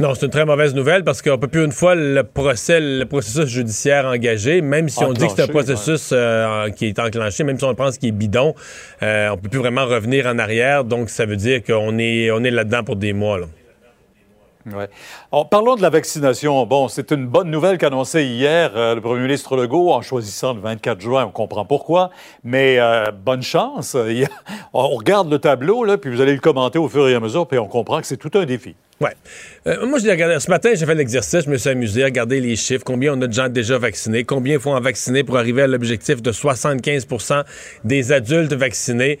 Non, c'est une très mauvaise nouvelle parce qu'on peut plus une fois le procès, le processus judiciaire engagé, même si on dit que c'est un processus euh, qui est enclenché, même si on pense qu'il est bidon, euh, on peut plus vraiment revenir en arrière. Donc, ça veut dire qu'on est, on est là-dedans pour des mois. Là. Ouais. Alors, parlons de la vaccination. Bon, c'est une bonne nouvelle qu'annonçait hier euh, le premier ministre Legault en choisissant le 24 juin. On comprend pourquoi, mais euh, bonne chance. On regarde le tableau, là, puis vous allez le commenter au fur et à mesure, puis on comprend que c'est tout un défi. Ouais. Euh, moi, je regardé. Ce matin, j'ai fait l'exercice, je me suis amusé à regarder les chiffres, combien on a de gens déjà vaccinés, combien il faut en vacciner pour arriver à l'objectif de 75% des adultes vaccinés.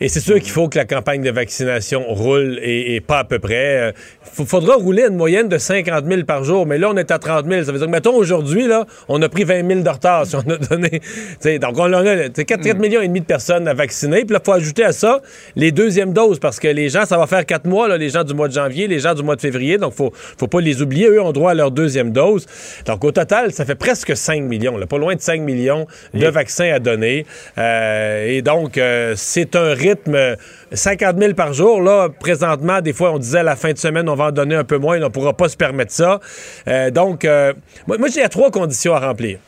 Et c'est sûr qu'il faut que la campagne de vaccination roule et, et pas à peu près. Il faudra rouler une moyenne de 50 000 par jour, mais là, on est à 30 000. Ça veut dire que, mettons, aujourd'hui, là, on a pris 20 000 de retard si on a donné. donc, on a 4, 4 millions et demi de personnes à vacciner. Puis là, il faut ajouter à ça les deuxièmes doses parce que les gens, ça va faire 4 mois, là, les gens du mois de janvier, les gens du mois de février. Donc, faut, faut pas les oublier. Eux ont droit à leur deuxième dose. Donc, au total, ça fait presque 5 millions, là, pas loin de 5 millions de vaccins à donner. Euh, et donc, euh, c'est un rythme 50 000 par jour. Là, présentement, des fois, on disait à la fin de semaine, on va en donner un peu moins. On ne pourra pas se permettre ça. Euh, donc, euh, moi, j'ai trois conditions à remplir.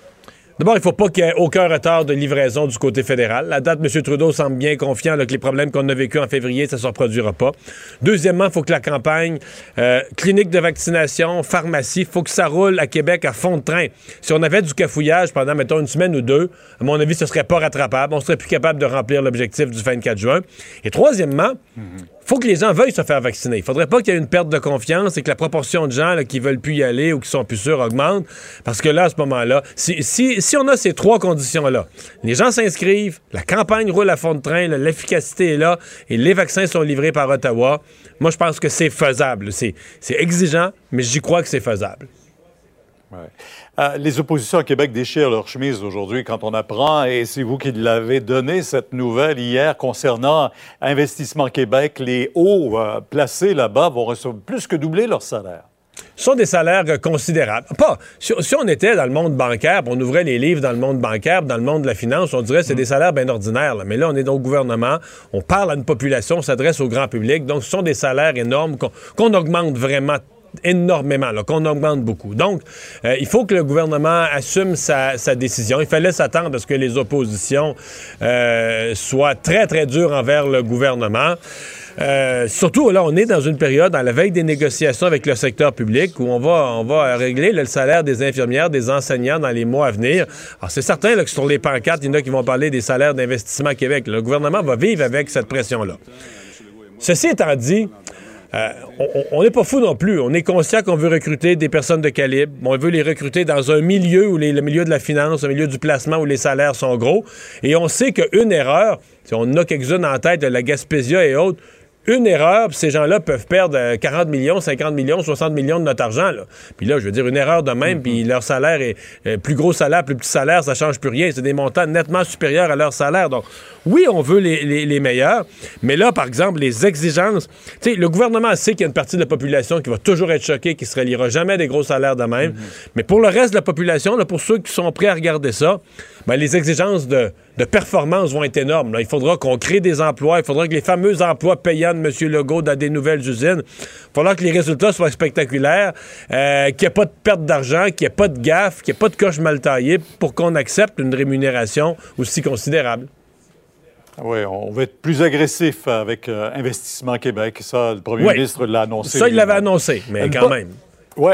D'abord, il ne faut pas qu'il y ait aucun retard de livraison du côté fédéral. La date, M. Trudeau semble bien confiant que les problèmes qu'on a vécu en février, ça ne se reproduira pas. Deuxièmement, il faut que la campagne euh, clinique de vaccination, pharmacie, il faut que ça roule à Québec à fond de train. Si on avait du cafouillage pendant, mettons, une semaine ou deux, à mon avis, ce serait pas rattrapable. On serait plus capable de remplir l'objectif du 24 juin. Et troisièmement, faut que les gens veuillent se faire vacciner. Il faudrait pas qu'il y ait une perte de confiance et que la proportion de gens là, qui veulent plus y aller ou qui sont plus sûrs augmente. Parce que là, à ce moment-là, si, si, si on a ces trois conditions-là, les gens s'inscrivent, la campagne roule à fond de train, l'efficacité est là et les vaccins sont livrés par Ottawa, moi, je pense que c'est faisable. C'est exigeant, mais j'y crois que c'est faisable. Euh, les oppositions à Québec déchirent leur chemise aujourd'hui quand on apprend, et c'est vous qui l'avez donné, cette nouvelle hier concernant Investissement Québec. Les hauts euh, placés là-bas vont recevoir plus que doubler leur salaire. Ce sont des salaires euh, considérables. Pas, si, on était dans le monde bancaire, on ouvrait les livres dans le monde bancaire, dans le monde de la finance, on dirait que c'est des salaires bien ordinaires. là. Mais là, on est dans le gouvernement, on parle à une population, on s'adresse au grand public. Donc, ce sont des salaires énormes qu'on augmente vraiment énormément, qu'on augmente beaucoup. Donc, euh, il faut que le gouvernement assume sa, décision. Il fallait s'attendre à ce que les oppositions euh, soient très, très dures envers le gouvernement. Euh, surtout, là, on est dans une période, à la veille des négociations avec le secteur public, où on va, on va régler le salaire des infirmières, des enseignants dans les mois à venir. Alors, c'est certain que sur les pancartes, il y en a qui vont parler des salaires d'investissement Québec. Le gouvernement va vivre avec cette pression-là. Ceci étant dit, euh, on n'est pas fou non plus. On est conscient qu'on veut recruter des personnes de calibre. On veut les recruter dans un milieu où le milieu de la finance, un milieu du placement où les salaires sont gros. Et on sait qu'une erreur, si on a quelques-unes en tête, la Gaspésia et autres, une erreur, puis ces gens-là peuvent perdre euh, 40 millions, 50 millions, 60 millions de notre argent. Là. Puis là, je veux dire, une erreur de même, puis leur salaire est euh, plus gros salaire, plus petit salaire, ça change plus rien. C'est des montants nettement supérieurs à leur salaire. Donc, oui, on veut les, les- les meilleurs, mais là, par exemple, les exigences. Tu sais, le gouvernement sait qu'il y a une partie de la population qui va toujours être choquée, qui ne se reliera jamais à des gros salaires de même. Mais pour le reste de la population, là, pour ceux qui sont prêts à regarder ça, ben, les exigences de, de performance vont être énormes. là. Il faudra qu'on crée des emplois. Il faudra que les fameux emplois payants de M. Legault dans des nouvelles usines, il faudra que les résultats soient spectaculaires, euh, qu'il n'y ait pas de perte d'argent, qu'il n'y ait pas de gaffe, qu'il n'y ait pas de coche mal taillée pour qu'on accepte une rémunération aussi considérable. Oui, on va être plus agressif avec euh, Investissement Québec. Ça, le premier Oui. ministre l'a annoncé. Ça, il l'avait annoncé, mais quand même. Oui,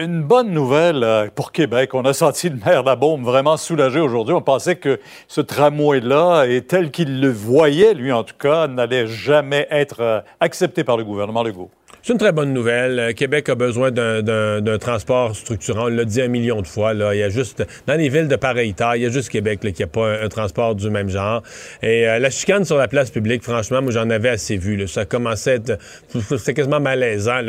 une bonne nouvelle euh, pour Québec. On a senti le maire Labaume vraiment soulagé aujourd'hui. On pensait que ce tramway-là, et tel qu'il le voyait, lui en tout cas, n'allait jamais être euh, accepté par le gouvernement Legault. C'est une très bonne nouvelle. Euh, Québec a besoin d'un- transport structurant. On l'a dit un million de fois. Il y a juste, dans les villes de pareille taille, il y a juste Québec qui n'a pas un, transport du même genre. Et la chicane sur la place publique, franchement, moi, j'en avais assez vu. Ça commençait à être... C'était quasiment malaisant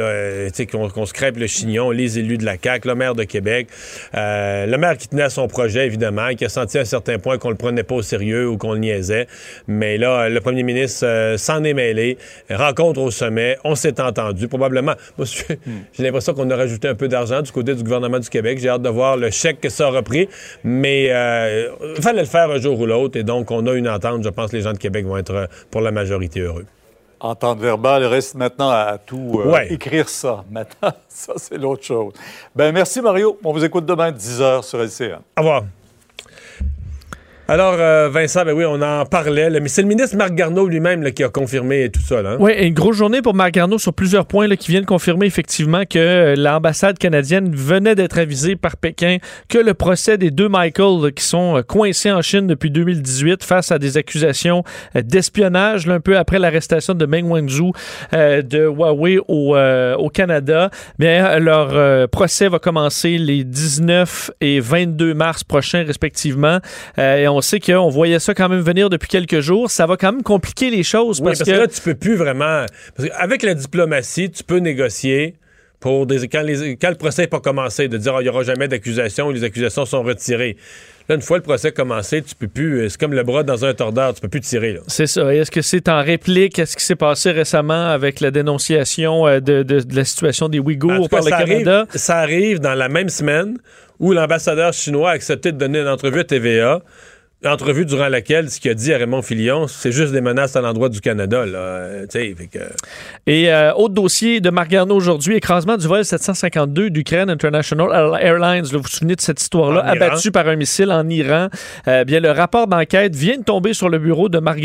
qu'on se crêpe le chignon, les élus de la CAQ, le maire de Québec, euh, le maire qui tenait à son projet, évidemment, qui a senti à un certain point qu'on le prenait pas au sérieux ou qu'on le niaisait. Mais là, le premier ministre euh, s'en est mêlé. Rencontre au sommet. On s'est entendu. Probablement. J'ai l'impression qu'on a rajouté un peu d'argent du côté du gouvernement du Québec. J'ai hâte de voir le chèque que ça aura pris. Mais euh, il fallait le faire un jour ou l'autre. Et donc, on a une entente. Je pense que les gens de Québec vont être, euh, pour la majorité, heureux. Entente verbale, il reste maintenant à tout euh, Ouais. écrire ça. Maintenant, ça, c'est l'autre chose. Ben, merci, Mario. On vous écoute demain, 10h sur LCN. Au revoir. Alors, euh, Vincent, ben oui, on en parlait, mais c'est le ministre Marc Garneau lui-même qui a confirmé tout ça. Là, hein? Oui, une grosse journée pour Marc Garneau sur plusieurs points qui viennent confirmer effectivement que euh, l'ambassade canadienne venait d'être avisée par Pékin que le procès des deux Michael qui sont euh, coincés en Chine depuis 2018 face à des accusations d'espionnage un peu après l'arrestation de Meng Wanzhou de Huawei au, Canada. Bien, leur procès va commencer les 19 et 22 mars prochains respectivement. On sait qu'on voyait ça quand même venir depuis quelques jours. Ça va quand même compliquer les choses Oui, parce, parce que... là, tu peux plus vraiment. Parce qu'avec la diplomatie, tu peux négocier pour des. Quand, les- quand le procès n'est pas commencé, de dire Ah, il n'y aura jamais d'accusation ou les accusations sont retirées. Là, une fois le procès commencé, tu peux plus. C'est comme le bras dans un tordeur, tu peux plus tirer. C'est ça. Est-ce que c'est en réplique à ce qui s'est passé récemment avec la dénonciation euh, de, de- de la situation des Ouïghours par le Canada? Arrive, ça arrive dans la même semaine où l'ambassadeur chinois a accepté de donner une entrevue à TVA. Entrevue durant laquelle ce qu'il a dit à Raymond Filion, c'est juste des menaces à l'endroit du Canada. Là. Euh, tu sais, fait que- Et euh, autre dossier de Marc aujourd'hui, écrasement du vol 752 d'Ukraine International Airlines. Là, vous vous souvenez de cette histoire-là, En Iran. abattu par un missile en Iran. Euh, bien, le rapport d'enquête vient de tomber sur le bureau de Marc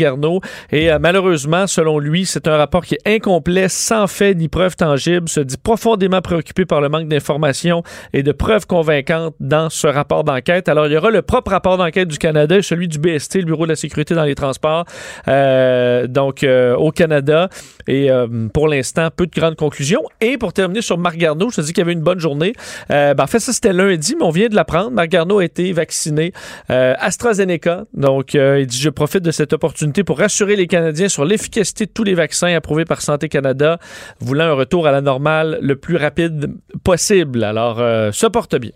et euh, malheureusement, selon lui, c'est un rapport qui est incomplet, sans fait ni preuve tangible, se dit profondément préoccupé par le manque d'informations et de preuves convaincantes dans ce rapport d'enquête. Alors, il y aura le propre rapport d'enquête du Canada celui du BST, le Bureau de la sécurité dans les transports, euh, donc euh, au Canada. Et euh, pour l'instant, peu de grandes conclusions. Et pour terminer sur Marc Garneau, je te dis qu'il avait une bonne journée. Ben, en fait, ça, c'était lundi, mais on vient de l'apprendre. Marc Garneau a été vacciné AstraZeneca. Donc, il dit, je profite de cette opportunité pour rassurer les Canadiens sur l'efficacité de tous les vaccins approuvés par Santé Canada, voulant un retour à la normale le plus rapide possible. Alors, euh, ça porte bien.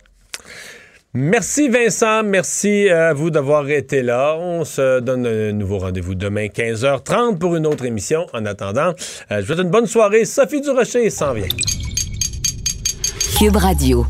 Merci Vincent, merci à vous d'avoir été là. On se donne un nouveau rendez-vous demain 15h30 pour une autre émission. En attendant, euh, je vous souhaite une bonne soirée. Sophie Durocher s'en vient. Cube Radio.